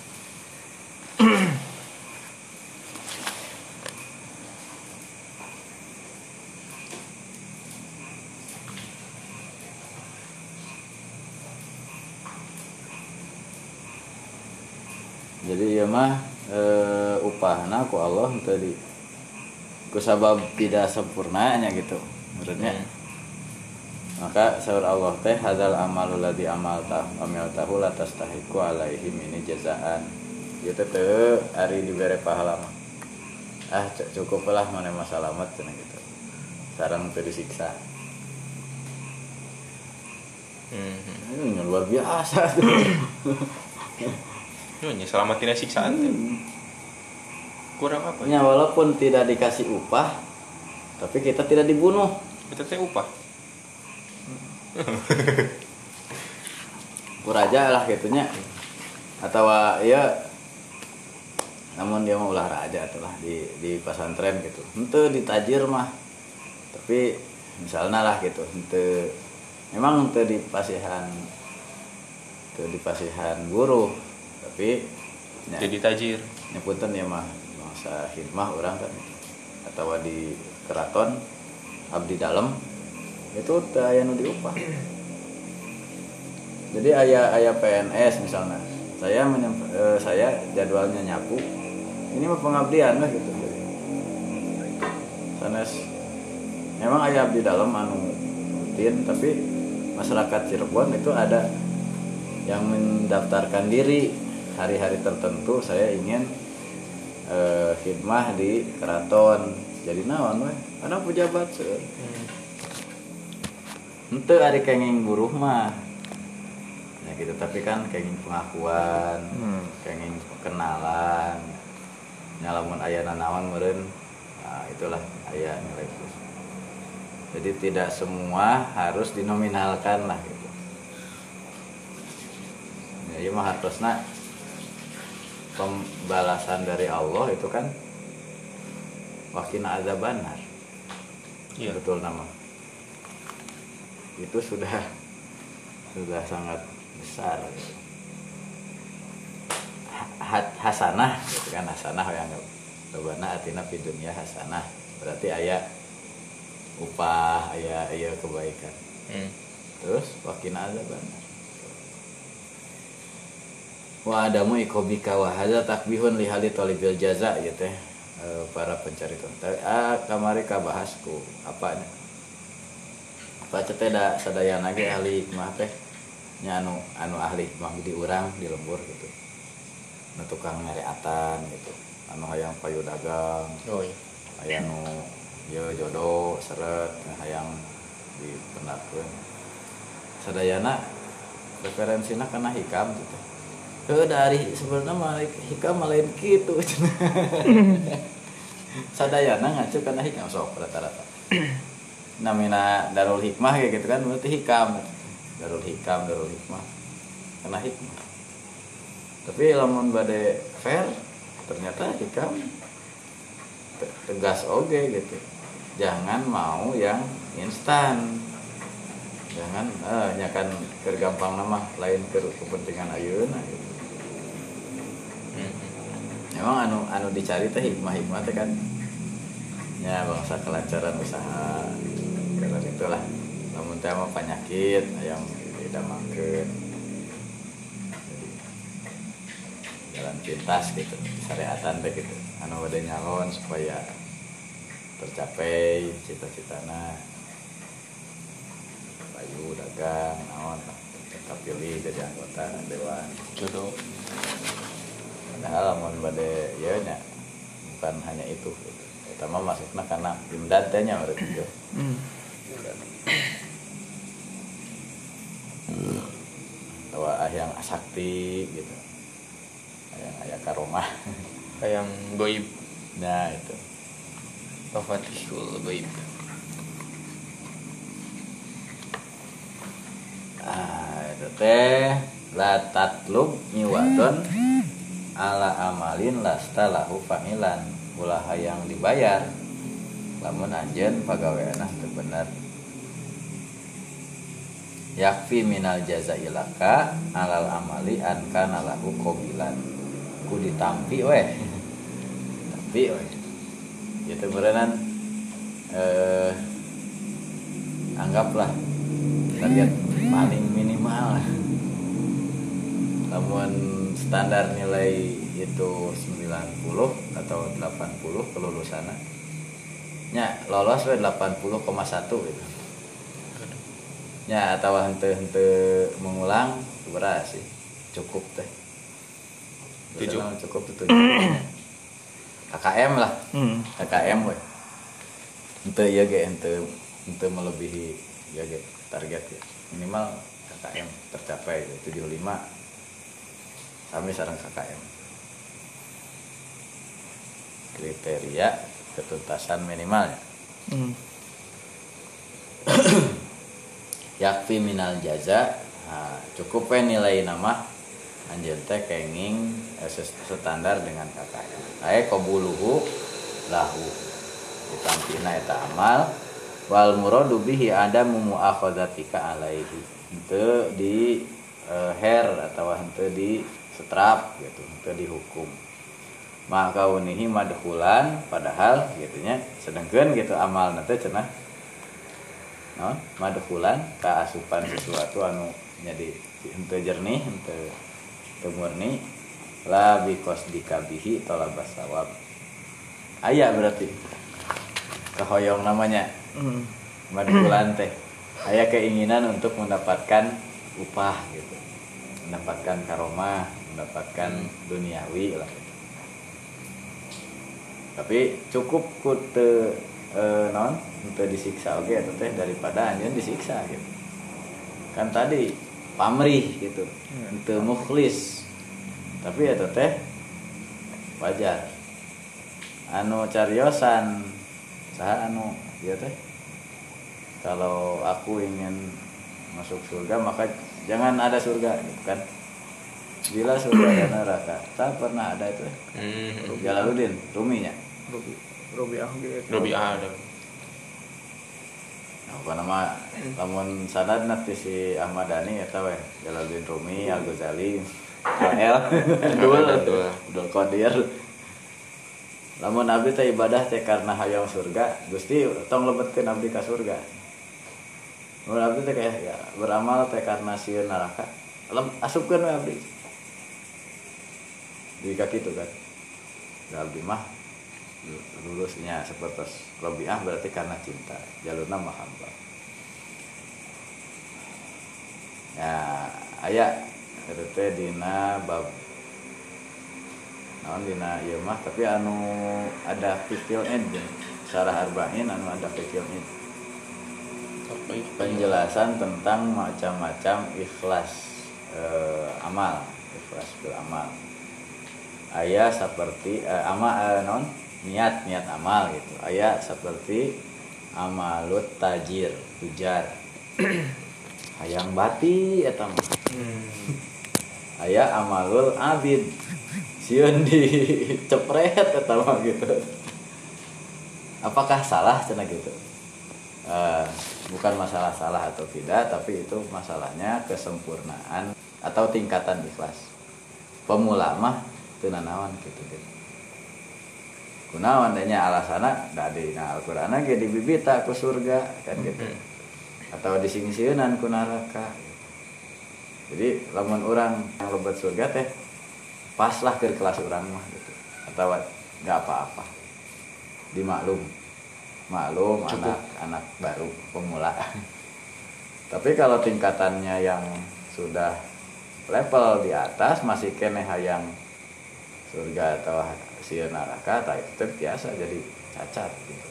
Jadi ya mah eh, upahna ku Allah tadi ku sabab tidak sempurnanya gitu menurutnya maka sahur Allah teh hadal amalu ladzi amalta amil tahu latas tahiku alaihim ini jazaan. Gitu teh hari diberi pahala mah. Ah cukup lah mana masalah cenah gitu. Sarang teu disiksa. Hmm. ini luar biasa tuh *coughs* Ini selamatin siksaan teh. Kurang apa? Ya, walaupun tidak dikasih upah tapi kita tidak dibunuh. Kita teh upah. *laughs* kuraja lah gitunya atau ya namun dia mau ulah raja tuh lah di di pesantren gitu. Ente ditajir mah. Tapi misalnya lah gitu ente memang ente di pasihan ente di pasihan guru. Tapi ya, jadi tajir. nyepunten ya mah masa hikmah orang kan. Atau di keraton abdi dalam itu teu aya nu diupah. Jadi ayah ayah PNS misalnya saya menyem- eh, saya jadwalnya nyapu ini mah pengabdian lah gitu. Sanes memang ayah abdi dalam anu rutin tapi masyarakat Cirebon itu ada yang mendaftarkan diri. Hari-hari tertentu saya ingin eh, khidmah di keraton. Jadi naon weh? Ada pejabat seueur. Ente ada kenging buruh mah. Ya gitu tapi kan kenging pengakuan Hmm. kenging kenalan. Nyalamun ayah nanawan meren nah itulah ayah nilai plus jadi tidak semua harus dinominalkan lah gitu. Ya mah harusnya pembalasan dari Allah itu kan wakina azabanar iya. Betul nama. Itu sudah sudah sangat besar. Gitu. Ha- ha- hasanah gitu kan hasanah yang Robana atina fi dunia hasanah. Berarti ayat upah ayat ayat kebaikan. Hmm. terus wakina azaban wa adamu ikobika wa hadza takbihun li hali talibil jaza ya teh eh, para pencari kontak ah kamari kabahasku apanya apa teh da sadayana ge ahli hikmah teh? Nya anu anu ahli hikmah di urang di lembur gitu. Nu tukang ngereatan gitu. Anu hayang payu dagang. Oh iya. Aya nu ieu jodoh seret nah, hayang dipendakeun sadayana referensina kana hikam gitu Heuh dari sebenarnya mah hikam mah lain kitu *laughs* sadayana ngacu kana hikam sok rata-rata. Namina darul hikmah kayak gitu kan berarti hikam. Darul hikam darul hikmah. Kana hikmah. Tapi lamun bade fair ternyata hikam te- tegas oke gitu. Jangan mau yang instan. Jangan eh nyakan kergampang nama lain ke kepentingan ayeuna gitu. Hmm. Memang anu anu dicari teh hikmah hikmah teh kan. Ya bangsa kelancaran usaha. Karena itulah. Namun teh mah penyakit yang tidak makan. Jalan pintas gitu syariatan teh gitu. Anu ada nyalon supaya tercapai cita-citana. Bayu dagang naon tetap pilih jadi anggota dewan. Jodoh padahal lamun bade ya nya bukan hanya itu gitu. Utama masukna karena imdad teh nya urip gitu. Hmm. Atau yang sakti gitu. Yang aya karomah. yang goib nah itu. Mafatihul goib Ah, itu teh la tatlub nyiwadon ala amalin lasta lahu familan. Ulah hayang dibayar. Lamun anjeun pagaweana teu bener. Yakfi minal jaza ilaka alal amali an kana lahu qabilan. Ku ditampi weh. *laughs* Tampi weh. Itu berenan eh anggaplah target paling minimal. *laughs* Namun standar nilai itu 90 atau 80 kelulusannya. Nya lolos we 80,1 gitu. Nya atau hente hente mengulang berapa sih. Cukup teh. Tujuh. Cukup itu *clears throat* KKM lah. Hmm. KKM we. Ente ya ge ente ente melebihi ya ge target ya minimal KKM tercapai ya, 75 kami sarang KKM kriteria ketuntasan minimalnya. Hmm. *coughs* yakfi minal jaza. Nah, cukup we nilai nama. Anjeun teh kenging eh, standar dengan kakaknya aya qabuluhu lahu. Ditampina eta amal. Wal muradu bihi adamu muakhadzatika alaihi. Henteu di eh, her atau henteu di setrap gitu henteu dihukum. Maka unihi madhulan padahal gitunya sedangkan gitu amal nanti cenah non madhulan keasupan sesuatu anu jadi ente jernih ente ente murni la bikos dikabihi tolabas sawab. Aya berarti kehoyong namanya Hmm. madhulan teh. Aya keinginan untuk mendapatkan upah gitu mendapatkan karomah mendapatkan duniawi lah. Tapi cukup ku teu eh, non teu disiksa oke atau teh daripada anjeun disiksa gitu. Kan tadi pamrih gitu. Teu mukhlis. Tapi eta teh wajar. Anu cariosan saha anu ya teh. Kalau aku ingin masuk surga maka jangan ada surga gitu kan bila surga dan neraka tak pernah ada itu. Hmm. Jalaluddin Rumi nya Robi Robi ah gitu Robi ada. Nah, apa nama lamun sanad nanti si Ahmad Dhani eta we Jalaluddin Rumi Al Ghazali *laughs* Al. Dul Dul. Qadir. Lamun abdi teh ibadah teh karena hayang surga Gusti tong lebetkeun abdi ka surga. Lamun abdi teh kayak ya, beramal teh karena sieun neraka Lem- asupkeun we abdi jika gitu kan. Da abdi mah lulusnya seperti Robiah berarti karena cinta jalurna mahabbah. Ya aya itu teh dina bab naon dina ieu mah tapi anu ada fikil ed sarah arba'in anu ada fikil itu? penjelasan tentang macam-macam ikhlas eh, amal ikhlas beramal ayat seperti eh, amal eh, non? Niat niat amal gitu. Ayat seperti amalut tajir tujar *clears throat* hayang bati eta mah Hmm. aya amalul abid. Sieun dicepret *laughs* eta mah gitu. Apakah salah cenah gitu? Eh, bukan masalah salah atau tidak tapi itu masalahnya kesempurnaan atau tingkatan ikhlas. Pemula mah nanaon gitu gitu. Kunaon nya alasana da di na Al-Qur'an ge dibibita ku surga kan gitu. Atau disingsieunan ku neraka. Jadi lamun orang yang lebat surga teh pas lah ke kelas orang mah gitu. Atau nggak apa-apa. Dimaklum. Maklum Cukup. anak anak baru pemula. *laughs* Tapi kalau tingkatannya yang sudah level di atas masih kene hayang surga atau si neraka tak itu teh biasa jadi cacat gitu.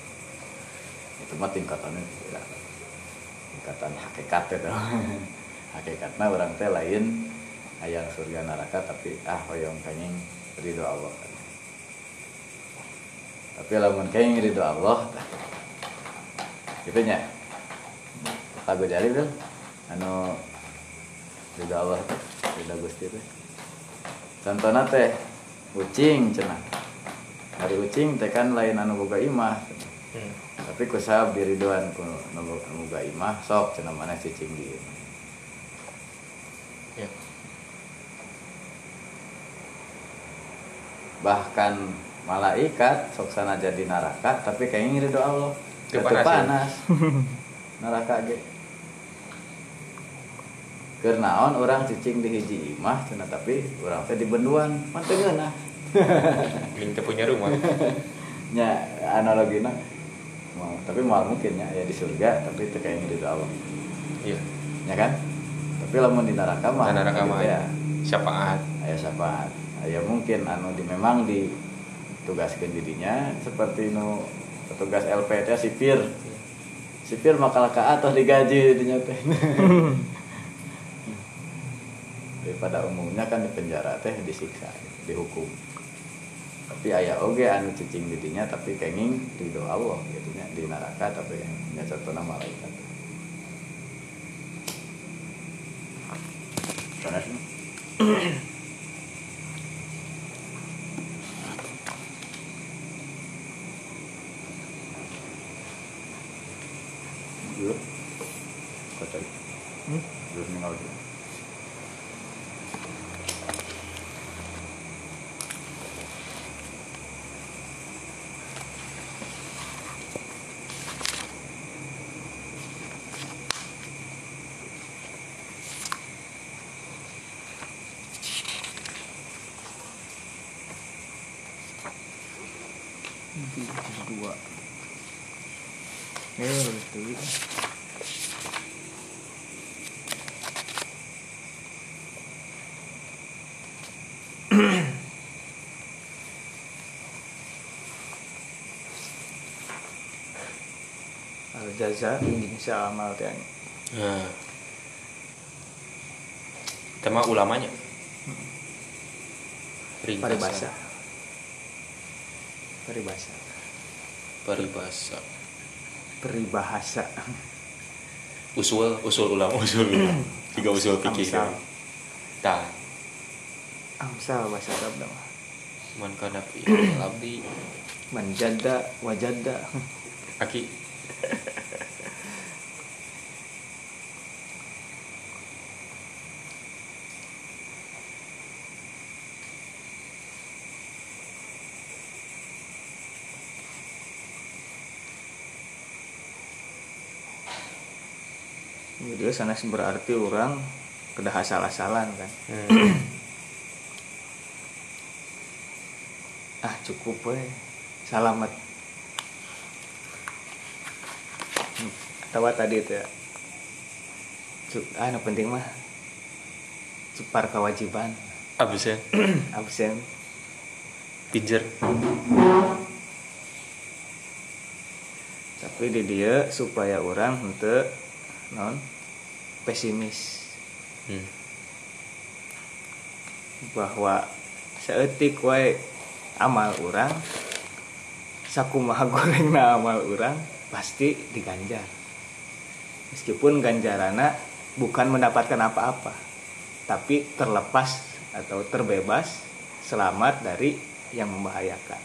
Itu mah tingkatannya tidak. Tingkatan hakikat itu. *laughs* Hakikatnya orang teh lain hayang surga neraka tapi ah hoyong kanying ridho Allah. Tapi lamun kayaknya ridho Allah gitu nya. Lagu jari kan anu ridho Allah ridho Gusti teh. Contohna teh ucing cenah hari ucing teh kan lain anu boga imah Hmm. tapi kusab diriduan ku nu anu boga imah sok cenah mana cicing di Ya. bahkan malaikat sok sana jadi neraka tapi kayaknya ridho Allah Teu Teu panas, ya? panas *laughs* neraka ge Keur naon orang cicing di hiji imah cenah tapi urang teh di benduan. Ngeunah Ming *laughs* teu punya rumah. nya *laughs* analogina. Mau tapi mau mungkin ya, ya di surga tapi teu kayaknya ridho Allah Iya. ya kan? Tapi lamun di neraka mah Nah, neraka mah ya. syafaat. aya syafaat. Aya mungkin anu di memang ditugaskeun dirinya seperti nu petugas LPT sipir. Sipir makalah ka atas digaji dinya *laughs* daripada umumnya kan di penjara teh disiksa dihukum. Tapi aya oge anu cicing dirinya tapi kenging ridho Allah gitu nya di neraka tapi nya contohna malaikat. Panas Nanti jus dua Eh, betul. Jaza min jinsi amal teh. Nah. Tema ulamanya. Paribasa. Paribasa. Paribasa. Peribahasa. Usul, usul ulama, usul ulama. Tiga usul fikih. Amsal. Tah, Amsal bahasa Arab nama. man kana fi *coughs* labdi Manjada wajada. aki Dia sana berarti orang kedah asal-asalan kan. Hmm. Ah cukup we. Salamat. Hmm, Tawa tadi itu ya. Cuk, ah, nu penting mah cupar kewajiban absen *clears throat* absen pijer tapi di dia supaya orang untuk non pesimis. Hmm. bahwa seetik wae amal orang sakumaha *laughs* gorengna amal orang pasti diganjar. Meskipun ganjarana bukan mendapatkan apa-apa tapi terlepas atau terbebas selamat dari yang membahayakan.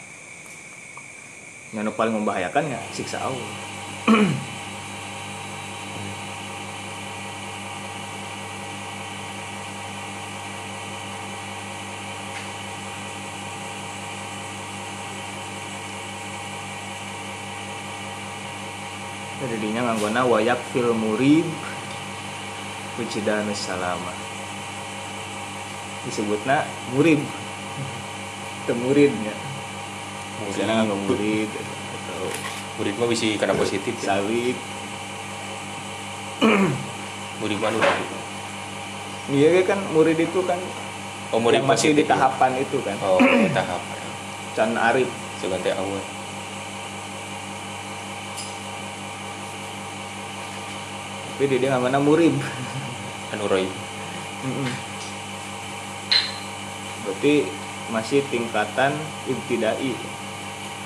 Yang paling membahayakan ya siksa Allah *clears throat* jadi dinya nganggona wayak fil murib wujudanus salama. Disebutna murib temuridnya misalnya nganggo murid atau murid mah bisa karena positif ya. sawit. *clears throat* Murid mah udah iya kan murid itu kan oh murid yang masih di ya. tahapan itu kan. Oh di tahap can arif. Segan teh awal tapi dia nggak murib anu roy Mm-mm. berarti masih tingkatan ibtidai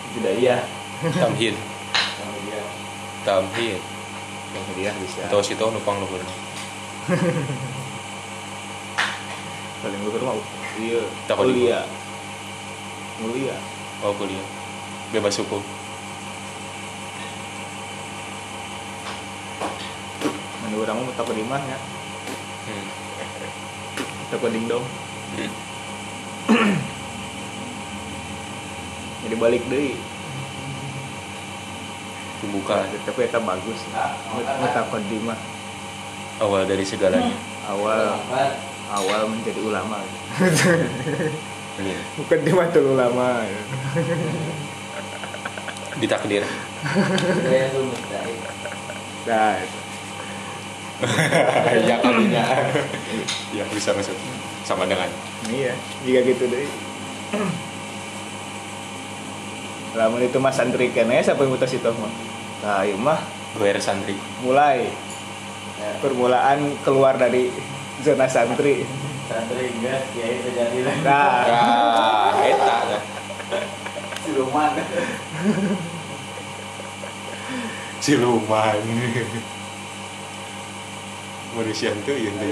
ibtidaiyah tamhid. Tamhid. Yang dia bisa. Atau situ numpang luhur *laughs* paling luhur mah iya. Mulia. Mulia. Oh kuliah. Bebas hukum kamu mau takut di mana hmm. takut dingdong. Hmm. *clears throat* jadi balik deh. Pembuka. Tapi itu bagus. Takut di mah. Awal dari segalanya. Awal. Awal menjadi ulama. Ini bukan di mata ulama ditakdir. Nah itu. Ya kalinya ya bisa masuk. Sama dengan. Iya jika gitu deh. Lamun itu mas santri kene siapa yang mutus itu mah nah iya mah gue santri mulai. Permulaan keluar dari zona santri Santri enggak, kiai terjadi lagi. nah. Ah eta. Siluman. siluman manusia itu ya itu.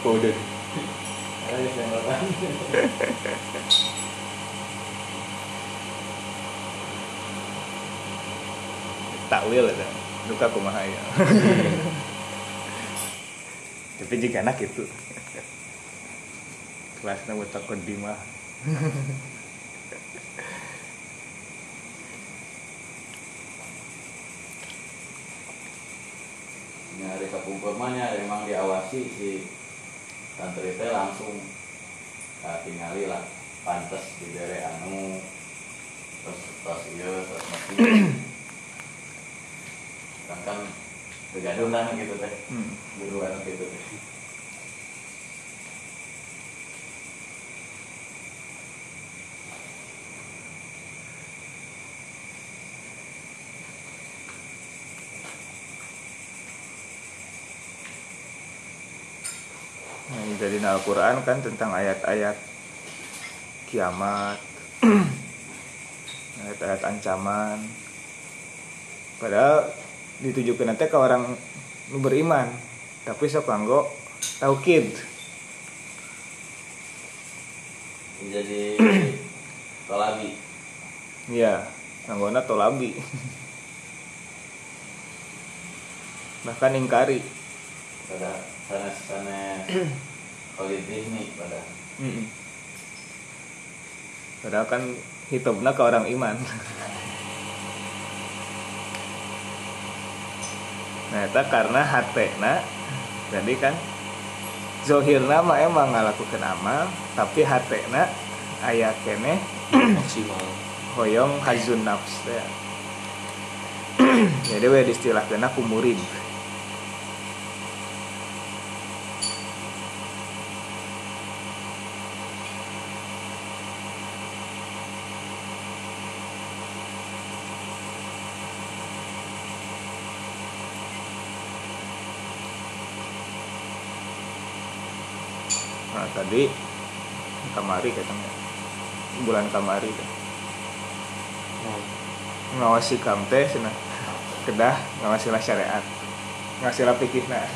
kode takwil itu duka kumaha ya tapi jika anak itu kelasnya buat takut dimah nyari kekumpulmannya memang diawasi si santri teh langsung nah, tingali lah pantas dibere anu. Terus tos iya terus mati kan kan lah gitu teh. Hmm. gitu teh Nah, jadi di Al-Quran kan tentang ayat-ayat kiamat, *clears throat* ayat-ayat ancaman. Padahal ditujukan nanti ke orang beriman, tapi sok kanggo taukid. jadi tolabi Iya, kanggona tolabi. *clears throat* Bahkan ingkari. pada sana sana *clears throat* kolidih nih pada Mm-mm. Padahal kan hitopna ke orang iman. *laughs* nah, itu karena hatena jadi kan zohirna mah emang ngalakukan amal tapi hatena aya kene maksimal *clears throat* hoyong hazun nafs teh. *clears throat* jadi we distilahkeuna ku murid Tadi kamari katanya. Bulan kamari teh. ngawasi kam teh cenah kedah ngawasilah syariat. Ngasilah pikir nah.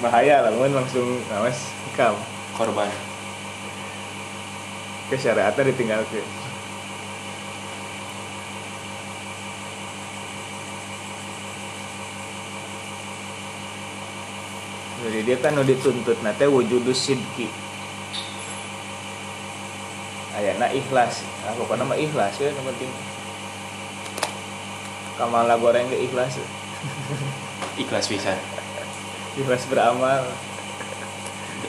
Bahaya lah mun langsung ngawas kam. Korban. Ke syariatnya ditinggalkan jadi dia kan udah dituntut nate wujudus sidki ayana ikhlas. Nah pokoknya mah ikhlas ya yang penting. Kamala goreng ke ikhlas. *laughs* Ikhlas bisa *laughs* ikhlas beramal.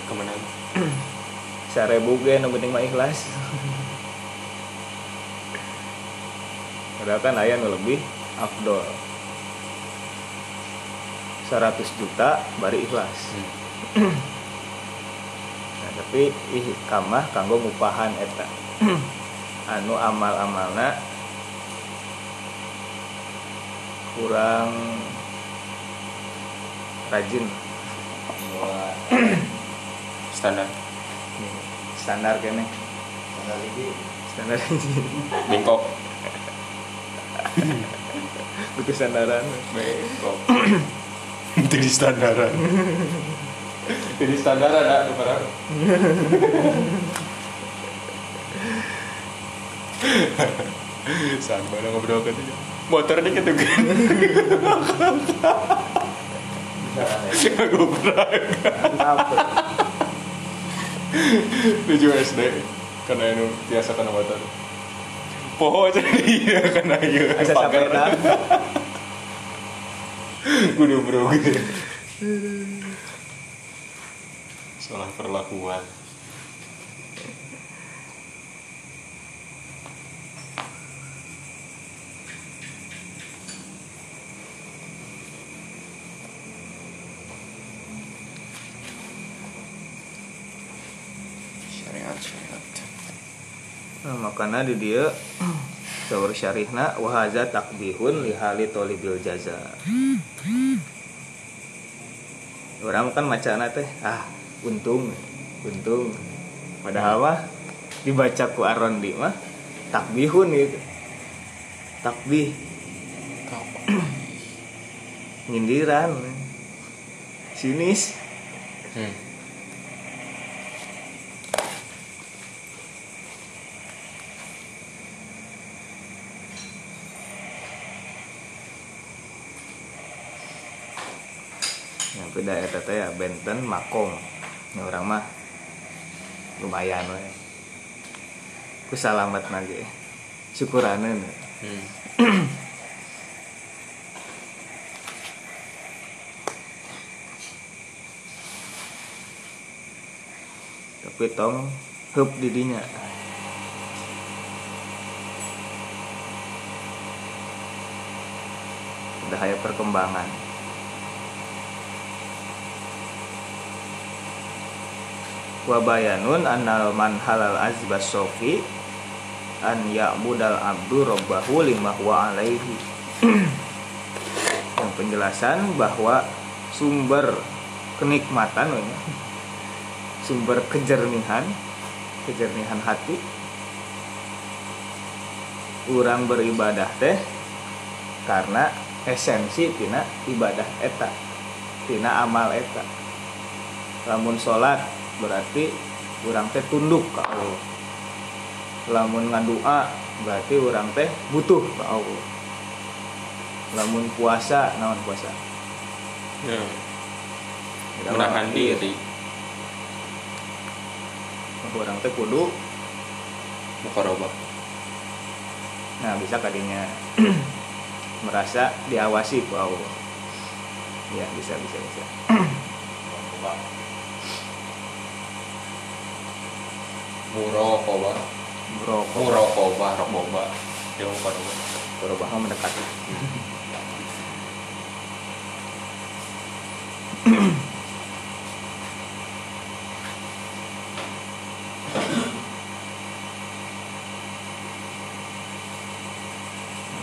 Kemenang. *clears throat* Sarebu ge yang penting mah ikhlas. *laughs* Padahal kan aya nu lebih afdol. 100 juta bari ikhlas. Nah, tapi ih kamah kanggo ngupahan eta. anu amal-amalna kurang rajin. Standar. Standar kene. Tanggal ini standar bengkok. Butuh standaran bengkok *clears throat* *laughs* itu di standaran. *laughs* Jadi standaran ah barang sama lah ngobrol kan motor dikit tuh kan aku apa tujuh SD karena itu biasa kena motor. Poho aja dia karena asa sepeda kudu bro gitu. Salah perlakuan. Nah, makanya di dia sahur syarihna wahaza takbihun lihali tolibil jaza. Orang kan macana teh ah untung untung. Padahal mah dibaca ku arondi mah takbihun gitu. Takbih *clears throat* nyindiran. Sinis. Hmm. Yang beda eta ya benten makom. Ini orang mah lumayan we ku salamet nage. Syukuraneun. Hmm. tapi tong heup didinya. Udah aya perkembangan wabayanun annal man halal azbas sofi an ya'budal abdu rabbahu lima huwa alaihi. *clears throat* Yang penjelasan bahwa sumber kenikmatan we nya, sumber kejernihan kejernihan hati orang beribadah teh karena esensi tina ibadah eta tina amal eta. Lamun salat berarti orang teh tunduk ke Allah. Lamun ngadua berarti orang teh butuh ke Allah. Lamun puasa naon puasa? Ya, menahan diri. Orang teh kudu. Mukarabah nah bisa kadinya *clears throat* merasa diawasi ku Allah. Ya bisa bisa bisa *clears throat* muraqabah bro muraqabah raqabah ya mukarabah berubah mendekat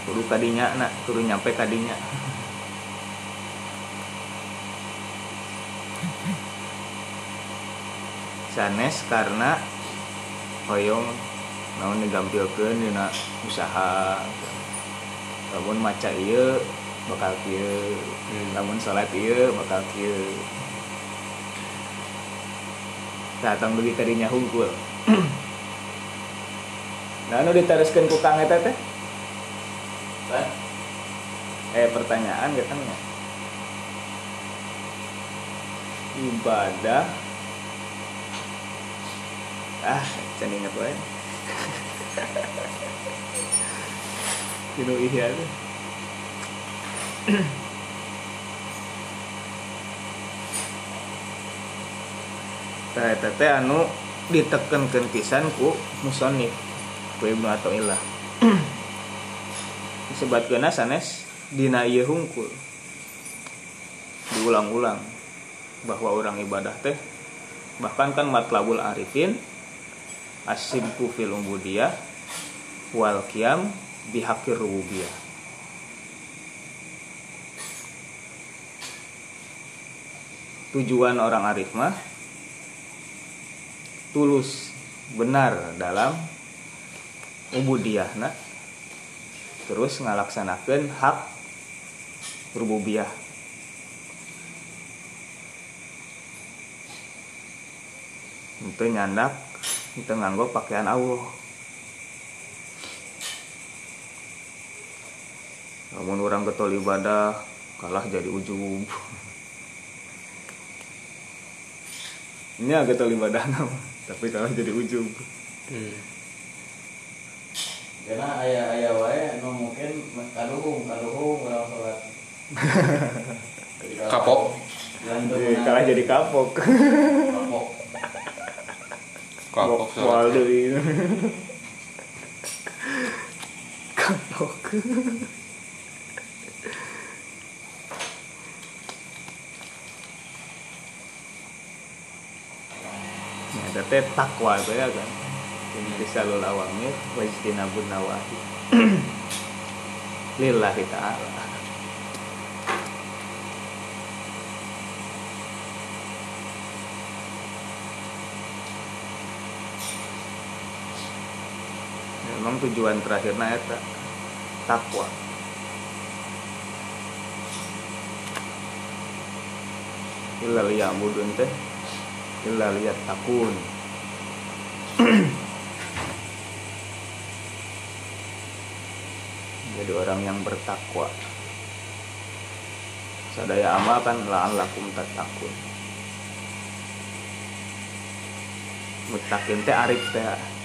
kudu kadinya nak. Kudu nyampe kadinya sanes karena hoyong naon digampilkeun dina usaha. Lamun maca ieu bakal kieu. Hmm. lamun salat ieu bakal kieu. Datang bagi kadinya hungkul *clears throat* nah anu diteruskeun ku Kang eta teh? Eh pertanyaan katanya ibadah. Ah can inget wae. Tinu ihya tuh Tah eta teh anu ditekenkeun pisan ku musonif ku Ibnu Athaillah *clears throat* disebutkeun sanes dina ieu hungkul. Diulang-ulang bahwa orang ibadah teh bahkan kan matlabul arifin asimku fil ubudiyah wal qiyam bihaqir rububiyah. Tujuan orang arif mah tulus benar dalam ubudiyah nah terus ngalaksanakan hak rububiyah. Itu nyandak itu nganggo pakaian Allah namun orang getol ibadah kalah jadi ujub *laughs* ini agak getol ibadah *laughs* tapi kalah jadi ujub Hmm. karena ayah-ayah wae nu mungkin kaluhung, kaluhung orang sholat. *laughs* Kapok. Menang. kalah jadi kapok kapok. kapok Wal soalnya deui. kapok teh takwa itu ya kan. Ini risalul awamir wa ijtinabun nawahi. *clears throat* Lillahi ta'ala. Memang tujuan terakhirnya eta takwa. Illa liya'budun teh illa takun. *clears throat* Jadi orang yang bertakwa. Sadaya amal kan la'allakum tatakun. Mutakin teh arif teh.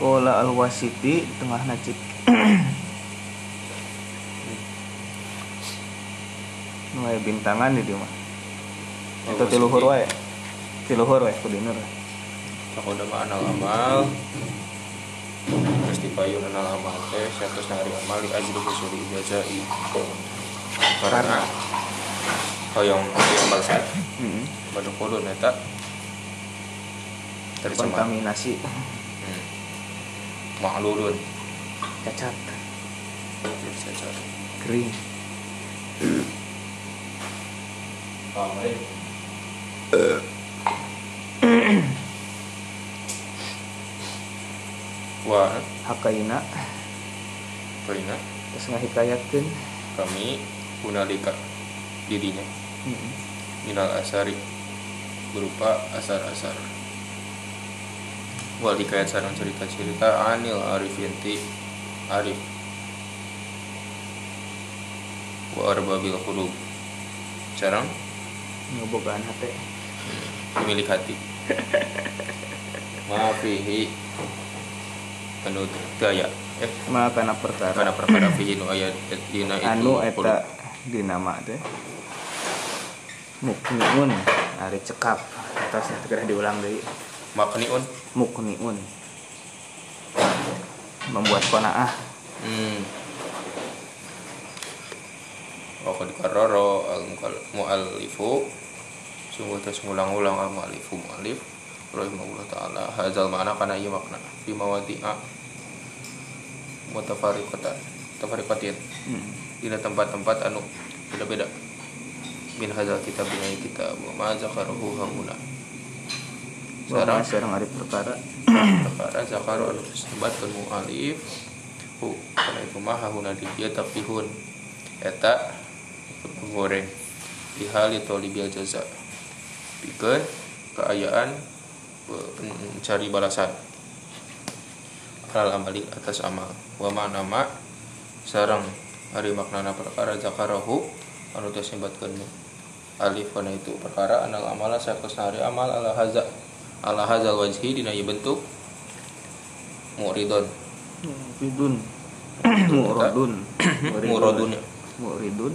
Kola al wasiti tengah nacik. Nunggu bintangan di dia mah Itu tiluhur wae. Tiluhur wae kudiner Aku udah mah anal amal Terus dipayun anal amal teh Siatus nari amal di ajri kusuri ijazai Karena Hoyong Hoyong balsat. Hmm. Baduk kulun eta Tercemar Kontaminasi. Hmm. Maklulun. Cacat. Cacat. Kering. Wah Hakaina. Kaina Terus ngahikayatkan kami Punalika Dirinya. Hmm. minal asari. Berupa asar-asar wal hikayat sarang cerita-cerita anil arifinti arif. Wa arbabil qulub. Sarang? Ngebogaan hati pemilik hati. *laughs* Maafihi anu daya. Eh. Makana perkara. Karena perkara fihi nu ayat dina itu. Anu eta dinama teh. Mukniun ari cekap. Atas kira diulang deui makniun mukniun. Membuat qanaah. Hmm. Wa qad karrara al muallifu. Sungguh tes ngulang-ulang al muallifu muallif. Rahimahullah taala. Hadzal ma'na kana ieu makna. Fi mawadi'a. Mutafariqatan mutafariqatin hmm. dina tempat-tempat anu beda-beda. Min hadzal kitab dina ieu kitab. Wa ma zakaruhu hauna Sarang sareng sarang ari perkara. Perkara zakaru anu sebatkeun mualif hu kana iku mah hauna di dia tapihun eta goreng di hal itu libil jaza. Pikeun keayaan mencari balasan. Alal amali atas amal. Wa ma nama sarang. Hari maknana perkara zakarahu anu teh sebatkeun alif kana itu perkara anal amala sakosna hari amal ala haza ala hazal wajhi dina ieu bentuk muridon muridun. Muradun. *coughs* Muradun. Muridun.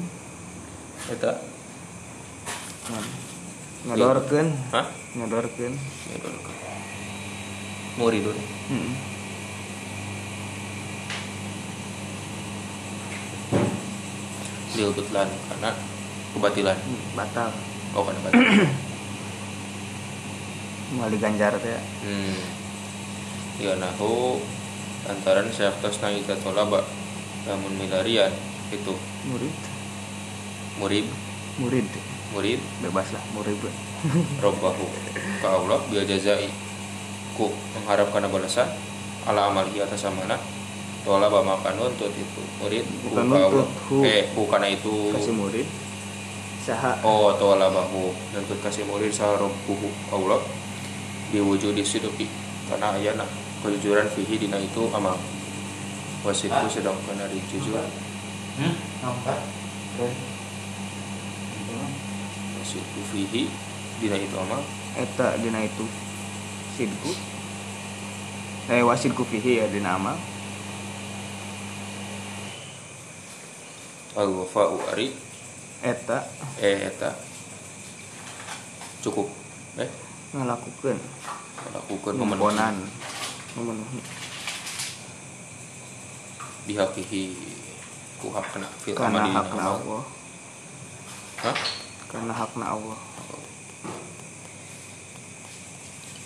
Eta ngadorkeun hah? Ngadorkeun muridun. Hmm. lil butlan karena kebatilan. Batal. Oh karena batilan *coughs* mali ganjar teh hmm. Ya nahu antaran syaftos na ita tolaba namun milarian itu. Murid. Murid. Murid. Murid. Bebas lah murid. Robbahu ka Allah bil jazai. Ku mengharapkan balasan ala amalihi atas amanah. Tolaba maka nuntut itu. Murid Bukan nuntut, hu. eh ku kana itu. Kasih murid. Saha. Oh, tawala bahu nuntut kasih murid sarabbuhu Allah diwujudi sidqi karena ayana kejujuran fihi dina itu amal. Wasidku sedangkan dari jujur. Hmm? Nampak? wasidku fihi dina itu amal. Eta dina itu sidku. Eh wasidku fihi ya dina amal. Al wafa'u ari. Eta. Eh eta. Cukup eh ngalakukeun lakukan memenuhi memenuhi bihakihi ku hakna fil karena hakna amal Allah. Hah? Karena hakna Allah.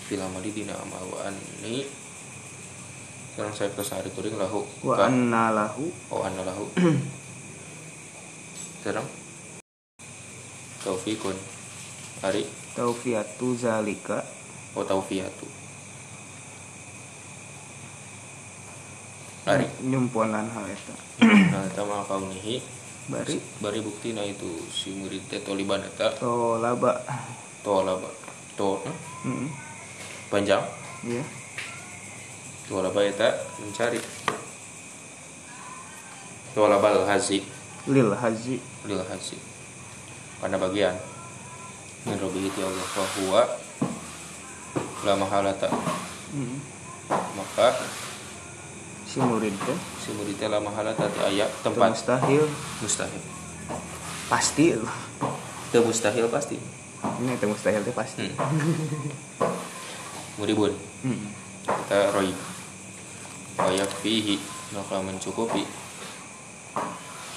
Fil amali dina amal wa anni. Saya ke sehari turing lahu. Wa anna lahu. Oh anna lahu. *clears throat* Sekarang. Taufikun. Hari taufiatu zalika. Oh taufiyatu hari nyumponan hal eta nah tama kaunihi bari. Bari bukti na itu si murid teh toliban eta. Tolaba. Tolaba. To eh, hmm. panjang? Iya. Tolaba eta mencari. Tolabal hazi. Lil haji lil hazi. Karena bagian Min ti Allah Fahuwa La mahalata Hmm. Maka si murid teh si murid teh la mahalata ti aya tempat. mustahil. Mustahil. Pasti. Teu mustahil pasti. Ini teu mustahil teh pasti. Hmm. Muribun. Hmm. kita roy Wayak fihi. Maka mencukupi.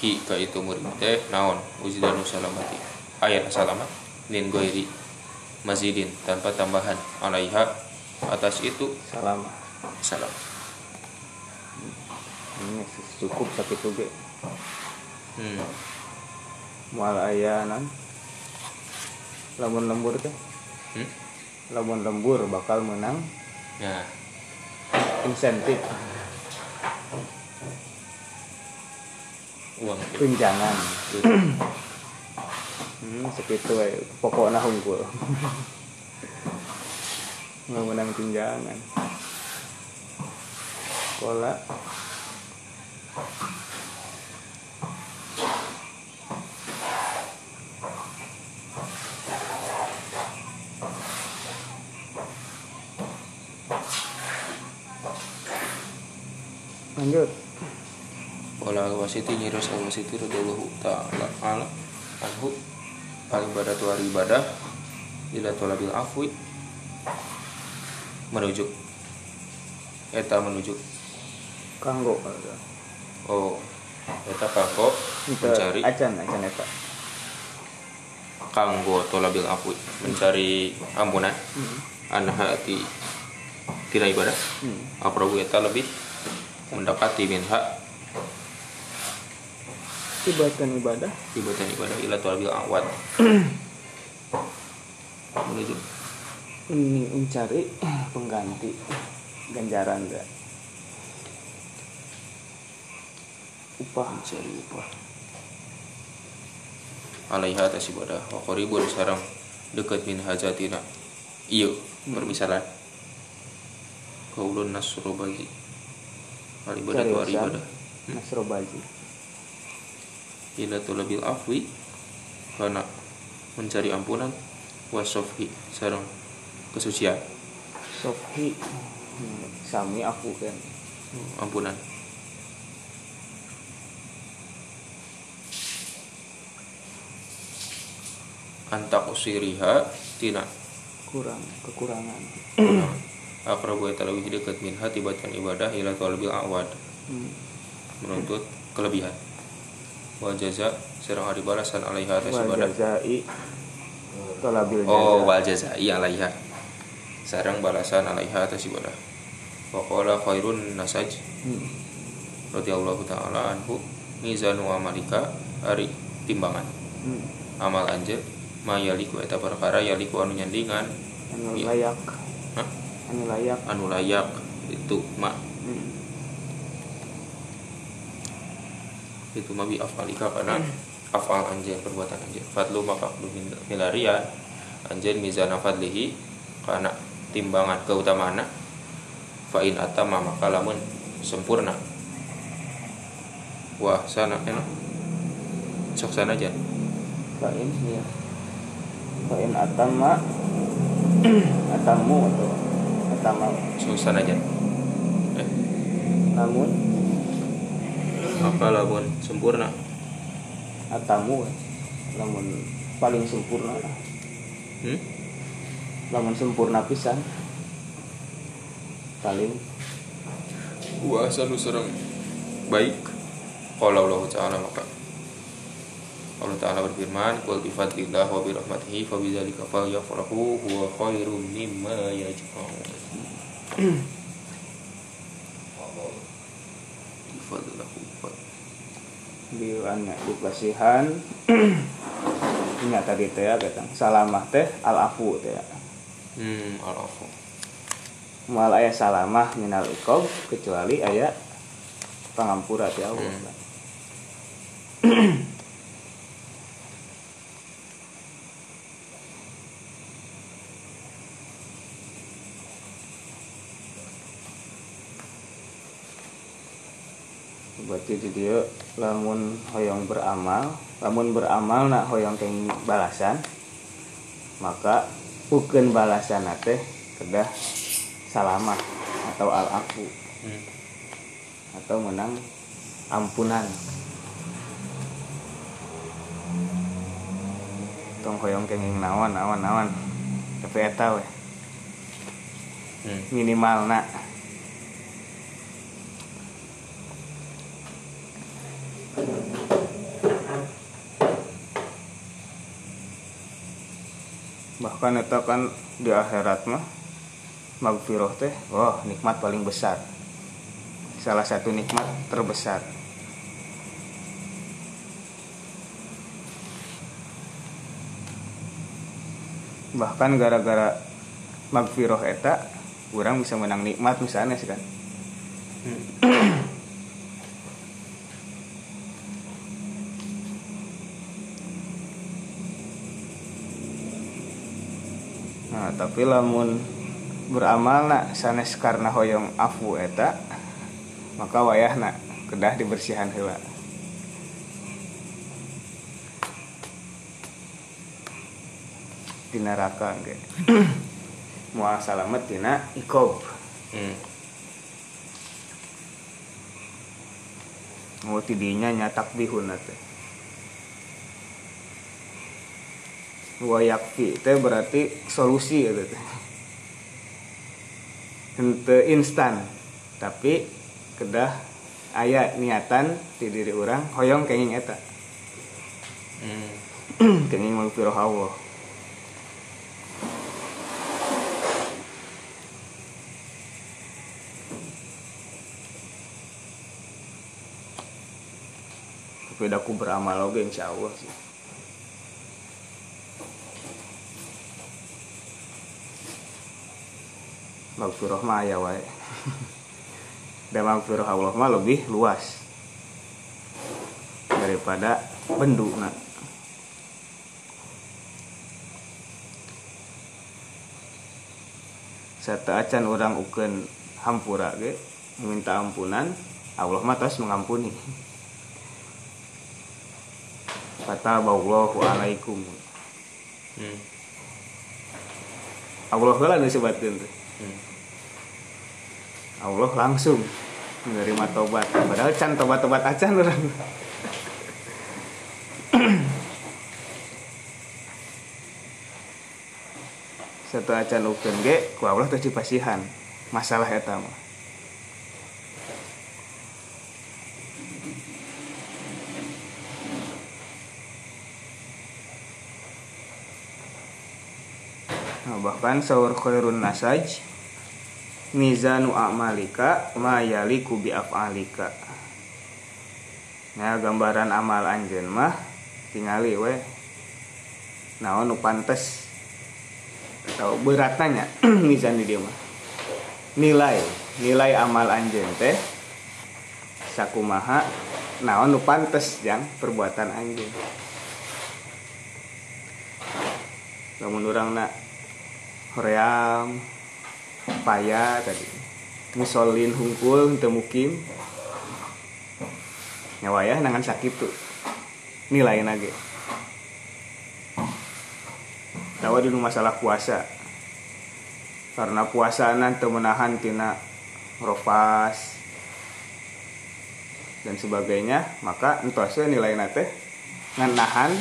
Hi ka itu murid teh naon. Uzidanu salamati. Ayat salamat min goiri mazidin tanpa tambahan. Alaiha atas itu salam. salam. Ini cukup sakitu ge hmm. moal aya non lamun lembur teh? Hmm? lamun lembur bakal menang. Nah insentif. Uang. Tunjangan hmm, segitu we pokoknya hungkul nggak menang tunjangan sekolah lanjut. Wala wasiti nyiros al wasiti radhiyallahu ta'ala. Ala anhu al ibadatu al ibadah ila talabil afwi menuju. Eta menuju. Kanggo oh eta kanggo mencari. acan acan eta. Kanggo talabil afwi mencari ampunan hmm. an hati tina ibadah. Hmm. aprobu eta lebih mendekati minha ibatan ibadah. Ibadah ibadah ila talabil awad. Menuju ini mencari pengganti ganjaran enggak? Upah. Mencari upah. Alaiha atas ibadah. Wa qaribun sarang dekat min hajatina. Iya permisalan. Kaulun nasrobazi al ibadah wa ibadah nasrobaji ila tulabil afwi karena mencari ampunan wasofhi sarang kesucian. Sofi hmm, sami aku kan. Ampunan. Antak usiriha tina. Kurang kekurangan. Akrabu eta lebih dekat min hatibatan ibadah ila talabil awad. Hmm. menuntut kelebihan wa jaza serang hari balasan alaiha atas ibadah jazai tolabil oh wal jazai alaiha. Sarang balasan alaiha atas ibadah wa qala khairun nasaj. Hmm. radhiyallahu taala anhu mizanu amalika? Ari timbangan. Hmm. amal anjeun ma yaliku eta perkara yaliku anu nyandingan. Anu layak. Hah? anu layak. Anu layak itu ma itu mah bi afalika karena afal anjeun perbuatan anjeun fadlu maka kudu milarian. Anjeun mizana fadlihi karena timbangan keutamaana fa in atama maka lamun sempurna. Wah sana enak sok sana aja. Kain ya kain atama *clears throat* atamu atau atama. Sok sana aja. Eh. Namun maka lamun sempurna. Atamu namun paling sempurna. Hmm? namun sempurna pisan. Paling. Wa asanu serang baik. Qala Allah taala maka. Allah taala berfirman qul bi fadlillah wa bi rahmatihi fa bi dzalika falyafrahu huwa khairum mimma yajma'un *clears throat* Bi fadlillah biuannya dikasihan *clears throat* ini tadi teh katang salamah teh al afu teh. Hmm al-afu. Mal aya salamah minal iqab kecuali aya pangampura ti Allah. Hmm. *clears throat* berarti di dia lamun hoyong beramal. Lamun beramal nak hoyong keng balasan maka ukeun balasan teh kedah salamat atau al afu Hmm. atau menang ampunan. Tong hoyong kenging nawan nawan nawan tapi eta we Hmm. minimal nak bahkan eta kan di akhirat mah magfirah teh wah nikmat paling besar. Salah satu nikmat terbesar. Bahkan gara-gara magfirah eta orang bisa menang nikmat misalnya sih kan. Nah tapi lamun beramal nak sanes karena hoyong afu eta maka wayah nak kedah dibersihan heula. Di neraka ge *clears throat* mual salamet tina ikob. Hmm. mau tidinya nyatak bihun teh wayakfi teh berarti solusi gitu. Teh Henteu instan. Tapi kedah aya niatan di diri orang hoyong kenging eta. Hmm. *clears throat* kenging magfirah Allah. Tapi aku beramal oge insya Allah sih Magfirah mah aya wae. Dan magfirah Allah mah lebih luas daripada bendu nak. Sata acan orang ukeun hampura ge meminta ampunan Allah mah tos mengampuni. Fataballahu alaikum. Hmm. Allah lah disebutkan tuh Hmm. Allah langsung menerima tobat padahal can tobat-tobat acan orang satu acan ukeun ge ku Allah teh dipasihan masalah eta mah Bahkan sahur khairun nasaj? Mizanu a'malika ma yaliku bi af'alika nah gambaran amal anjeun mah tingali we naon nu pantes? Atau beratnya *clears throat* mizan di dia mah. Nilai nilai amal anjeun teh sakumaha naon nu pantes jang perbuatan anjeun. Lamun urang nak hoream paya tadi. Ngusolin hungkul teu mukim. Nyawaya nangan sakit tuh. Nilai nage tawa di masalah puasa. Karena puasa nanti menahan tina rofas dan sebagainya maka we nilai nate ngan nahan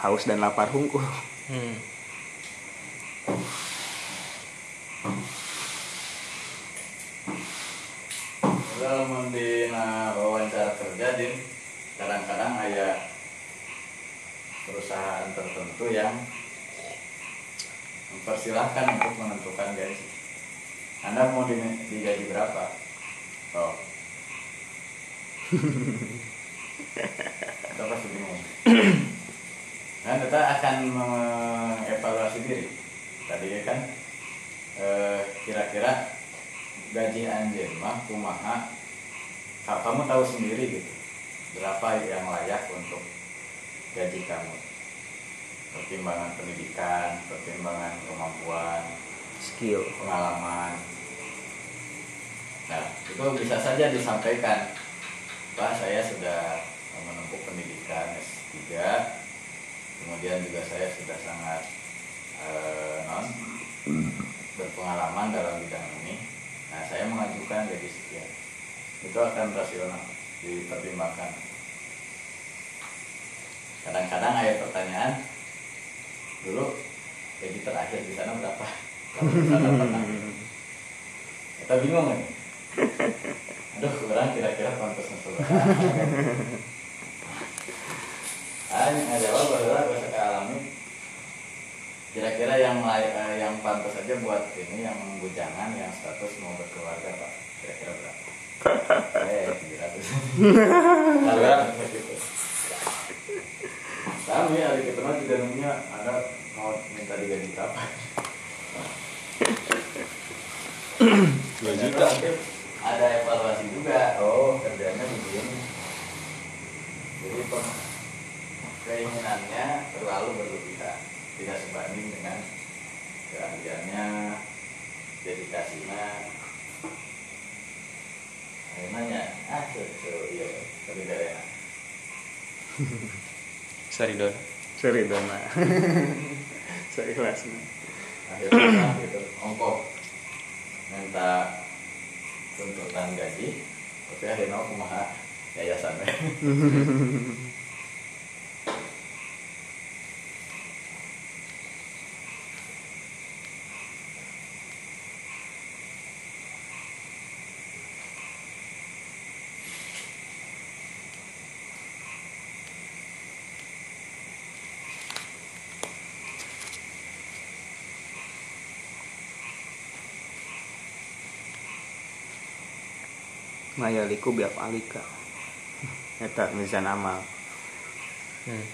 haus dan lapar hungkul. Hmm. Dalam di wawancara kerja din kadang-kadang ada perusahaan tertentu yang mempersilahkan untuk menentukan gaji. Anda mau di, digaji berapa? Oh. Kita pasti bingung. Nah, kita akan mengevaluasi diri. Tadi kan eh, kira-kira gaji anjir mah kumaha? Ka- kamu tahu sendiri gitu berapa yang layak untuk gaji kamu? Pertimbangan pendidikan pertimbangan kemampuan skill. pengalaman. Nah itu bisa saja disampaikan. Pak saya sudah menempuh pendidikan S3 kemudian juga saya sudah sangat eh, non berpengalaman dalam bidang ini. Nah saya mengajukan gaji sekian itu akan rasional dipertimbangkan. Kadang-kadang ada pertanyaan dulu gaji terakhir di sana berapa? Kita bingung kan aduh kurang kira-kira pantas untuk ah jawab adalah bahasa alami kira-kira yang eh, yang pantas saja buat ini yang bujangan yang status mau berkeluarga pak. Kira-kira berapa? *laughs* Eh tujuh ratus. Kami hari kita mah juga nunggunya. Ada mau minta digaji kapan? Dua juta. ada evaluasi juga. Oh kerjanya begini. Jadi keinginannya terlalu berlebihan tidak sebanding dengan keahliannya dedikasinya. Ayo nanya ah so, iya tapi dari enak. Saridon. seri dona seri kelas akhirnya gitu. Ongkos. Minta tuntutan gaji. Tapi akhirnya aku mah yayasan *laughs* mayaliku biap alika eta mizan amal. Hmm.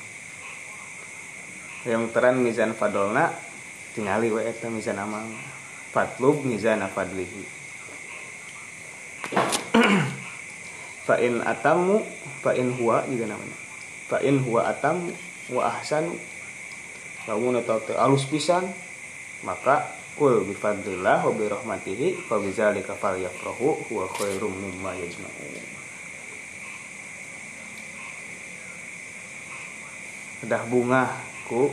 yang teran mizan fadolna tingali we eta mizan amal. Fatlub mizan fadlihi *clears throat* fa in atamu fa in huwa juga namanya. Fa in huwa atamu wa ahsanu. Lamun teu alus pisan maka kul bi fadlillah wa bi rahmatihi fa bi dzalika falyafrahu huwa khairum mimma yajma'un. Kedah bunga ku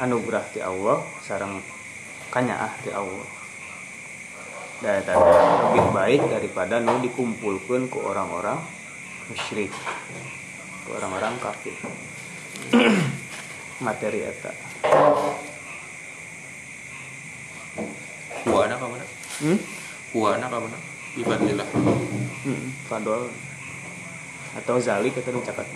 anugerah ti Allah sarang kanyaah ti Allah. Dan tadi lebih baik daripada nu dikumpulkan ku orang-orang musyrik ku orang-orang kafir. *clears throat* Materi eta Ka mana? hmm? Kuana ka mana? Bifadlillah. hmm. fadol atau zalik atau cakat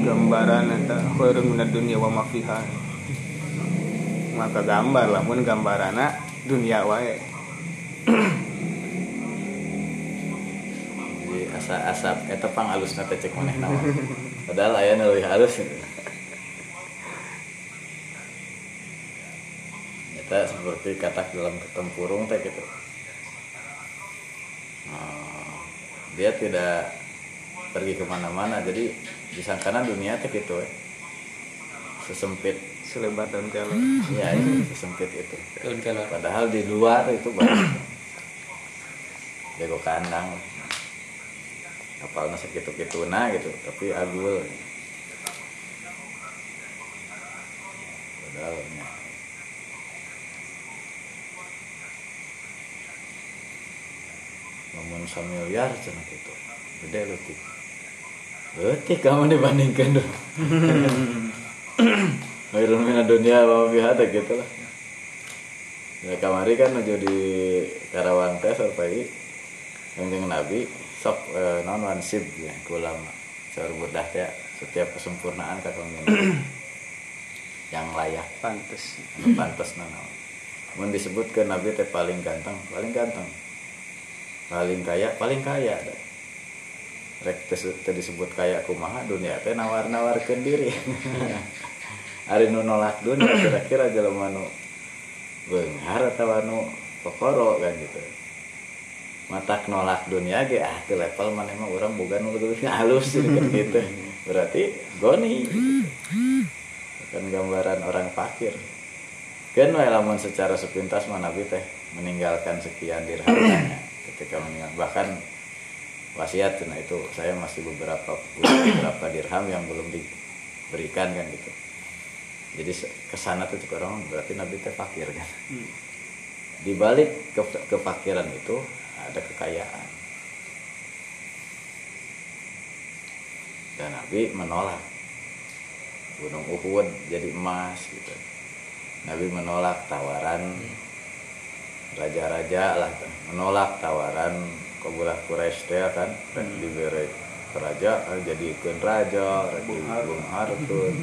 gambaran eta khairun minad dunya wa ma fiha maka gambar lamun gambarana dunia wae. Jadi asa asap eta pang halus teh cek maneh padahal aya nu leuwih halus. Eta seperti katak dalam ketempurung teh gitu. Nah, dia tidak pergi ke mana-mana jadi disangkana dunia teh gitu we. sesempit selebar daun kelor. Ya itu sesempit itu. Daun kelor. padahal di luar itu banyak. Jago kandang. Kapalnya segitu gitu nah gitu tapi agul. Padahal ya. ngomong samiliar cina gitu gede letik letik kamu dibandingkan dong *laughs* Khairun mina dunia wa biha teh gitu lah. Ya kamari kan nuju di Karawang teh sarpai Kanjeng Nabi sok eh, non wansib ya ku ulama. Saur teh setiap kesempurnaan ka Kanjeng Nabi. yang layak pantes anu pantas nana. Mun disebutkeun Nabi teh paling ganteng, paling ganteng. Paling kaya, paling kaya. Rek teh teh disebut kaya kumaha dunia teh nawar-nawarkeun diri. *laughs* Ari nu nolak dunia kira-kira jelema nu beunghar atawa nu kokoro kan gitu. mata nolak dunia ge ah teu level mana mah orang boga nu leuwih *laughs* halus gitu gitu. Berarti goni. Kan gambaran orang fakir. Kan wae lamun secara sepintas mah nabi teh meninggalkan sekian dirhamnya ketika meninggal bahkan wasiat nah itu saya masih beberapa beberapa dirham yang belum diberikan kan gitu jadi ke sana tuh cek orang berarti nabi teh fakir kan? Di balik ke kefakiran itu ada kekayaan. Dan nabi menolak. Gunung Uhud jadi emas gitu. Nabi menolak tawaran raja-raja lah tuh. menolak tawaran kabulah Quraisy teh kan. Rek diberi kerajaan jadikan raja rek dibung hartun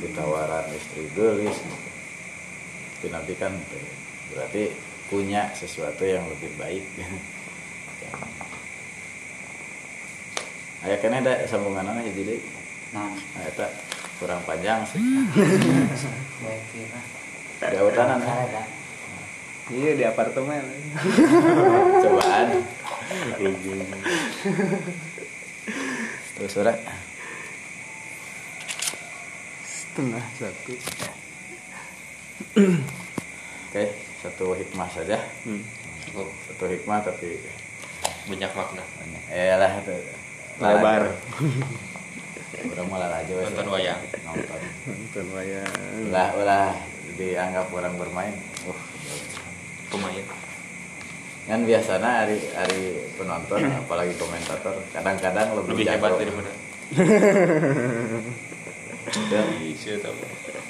ditawaran istri gelis. Tapi nabi kan berarti punya sesuatu yang lebih baik. Ayah kan ada sambungan aja jadi nah. Nah, eta kurang panjang sih. Ada iya di apartemen. Cobaan. Terus surat setengah satu *clears throat* oke satu hikmah saja. Hmm. satu hikmah tapi banyak makna. Banyak. Eh lah itu. Lebar. *laughs* Udah malah aja. Nonton wayang. nonton. Nonton wayang. Ulah ulah dianggap orang bermain. Uh. Lumayan kan biasanya hari hari penonton *clears throat* apalagi komentator kadang-kadang lebih, lebih hebat *laughs* Yeah, I 了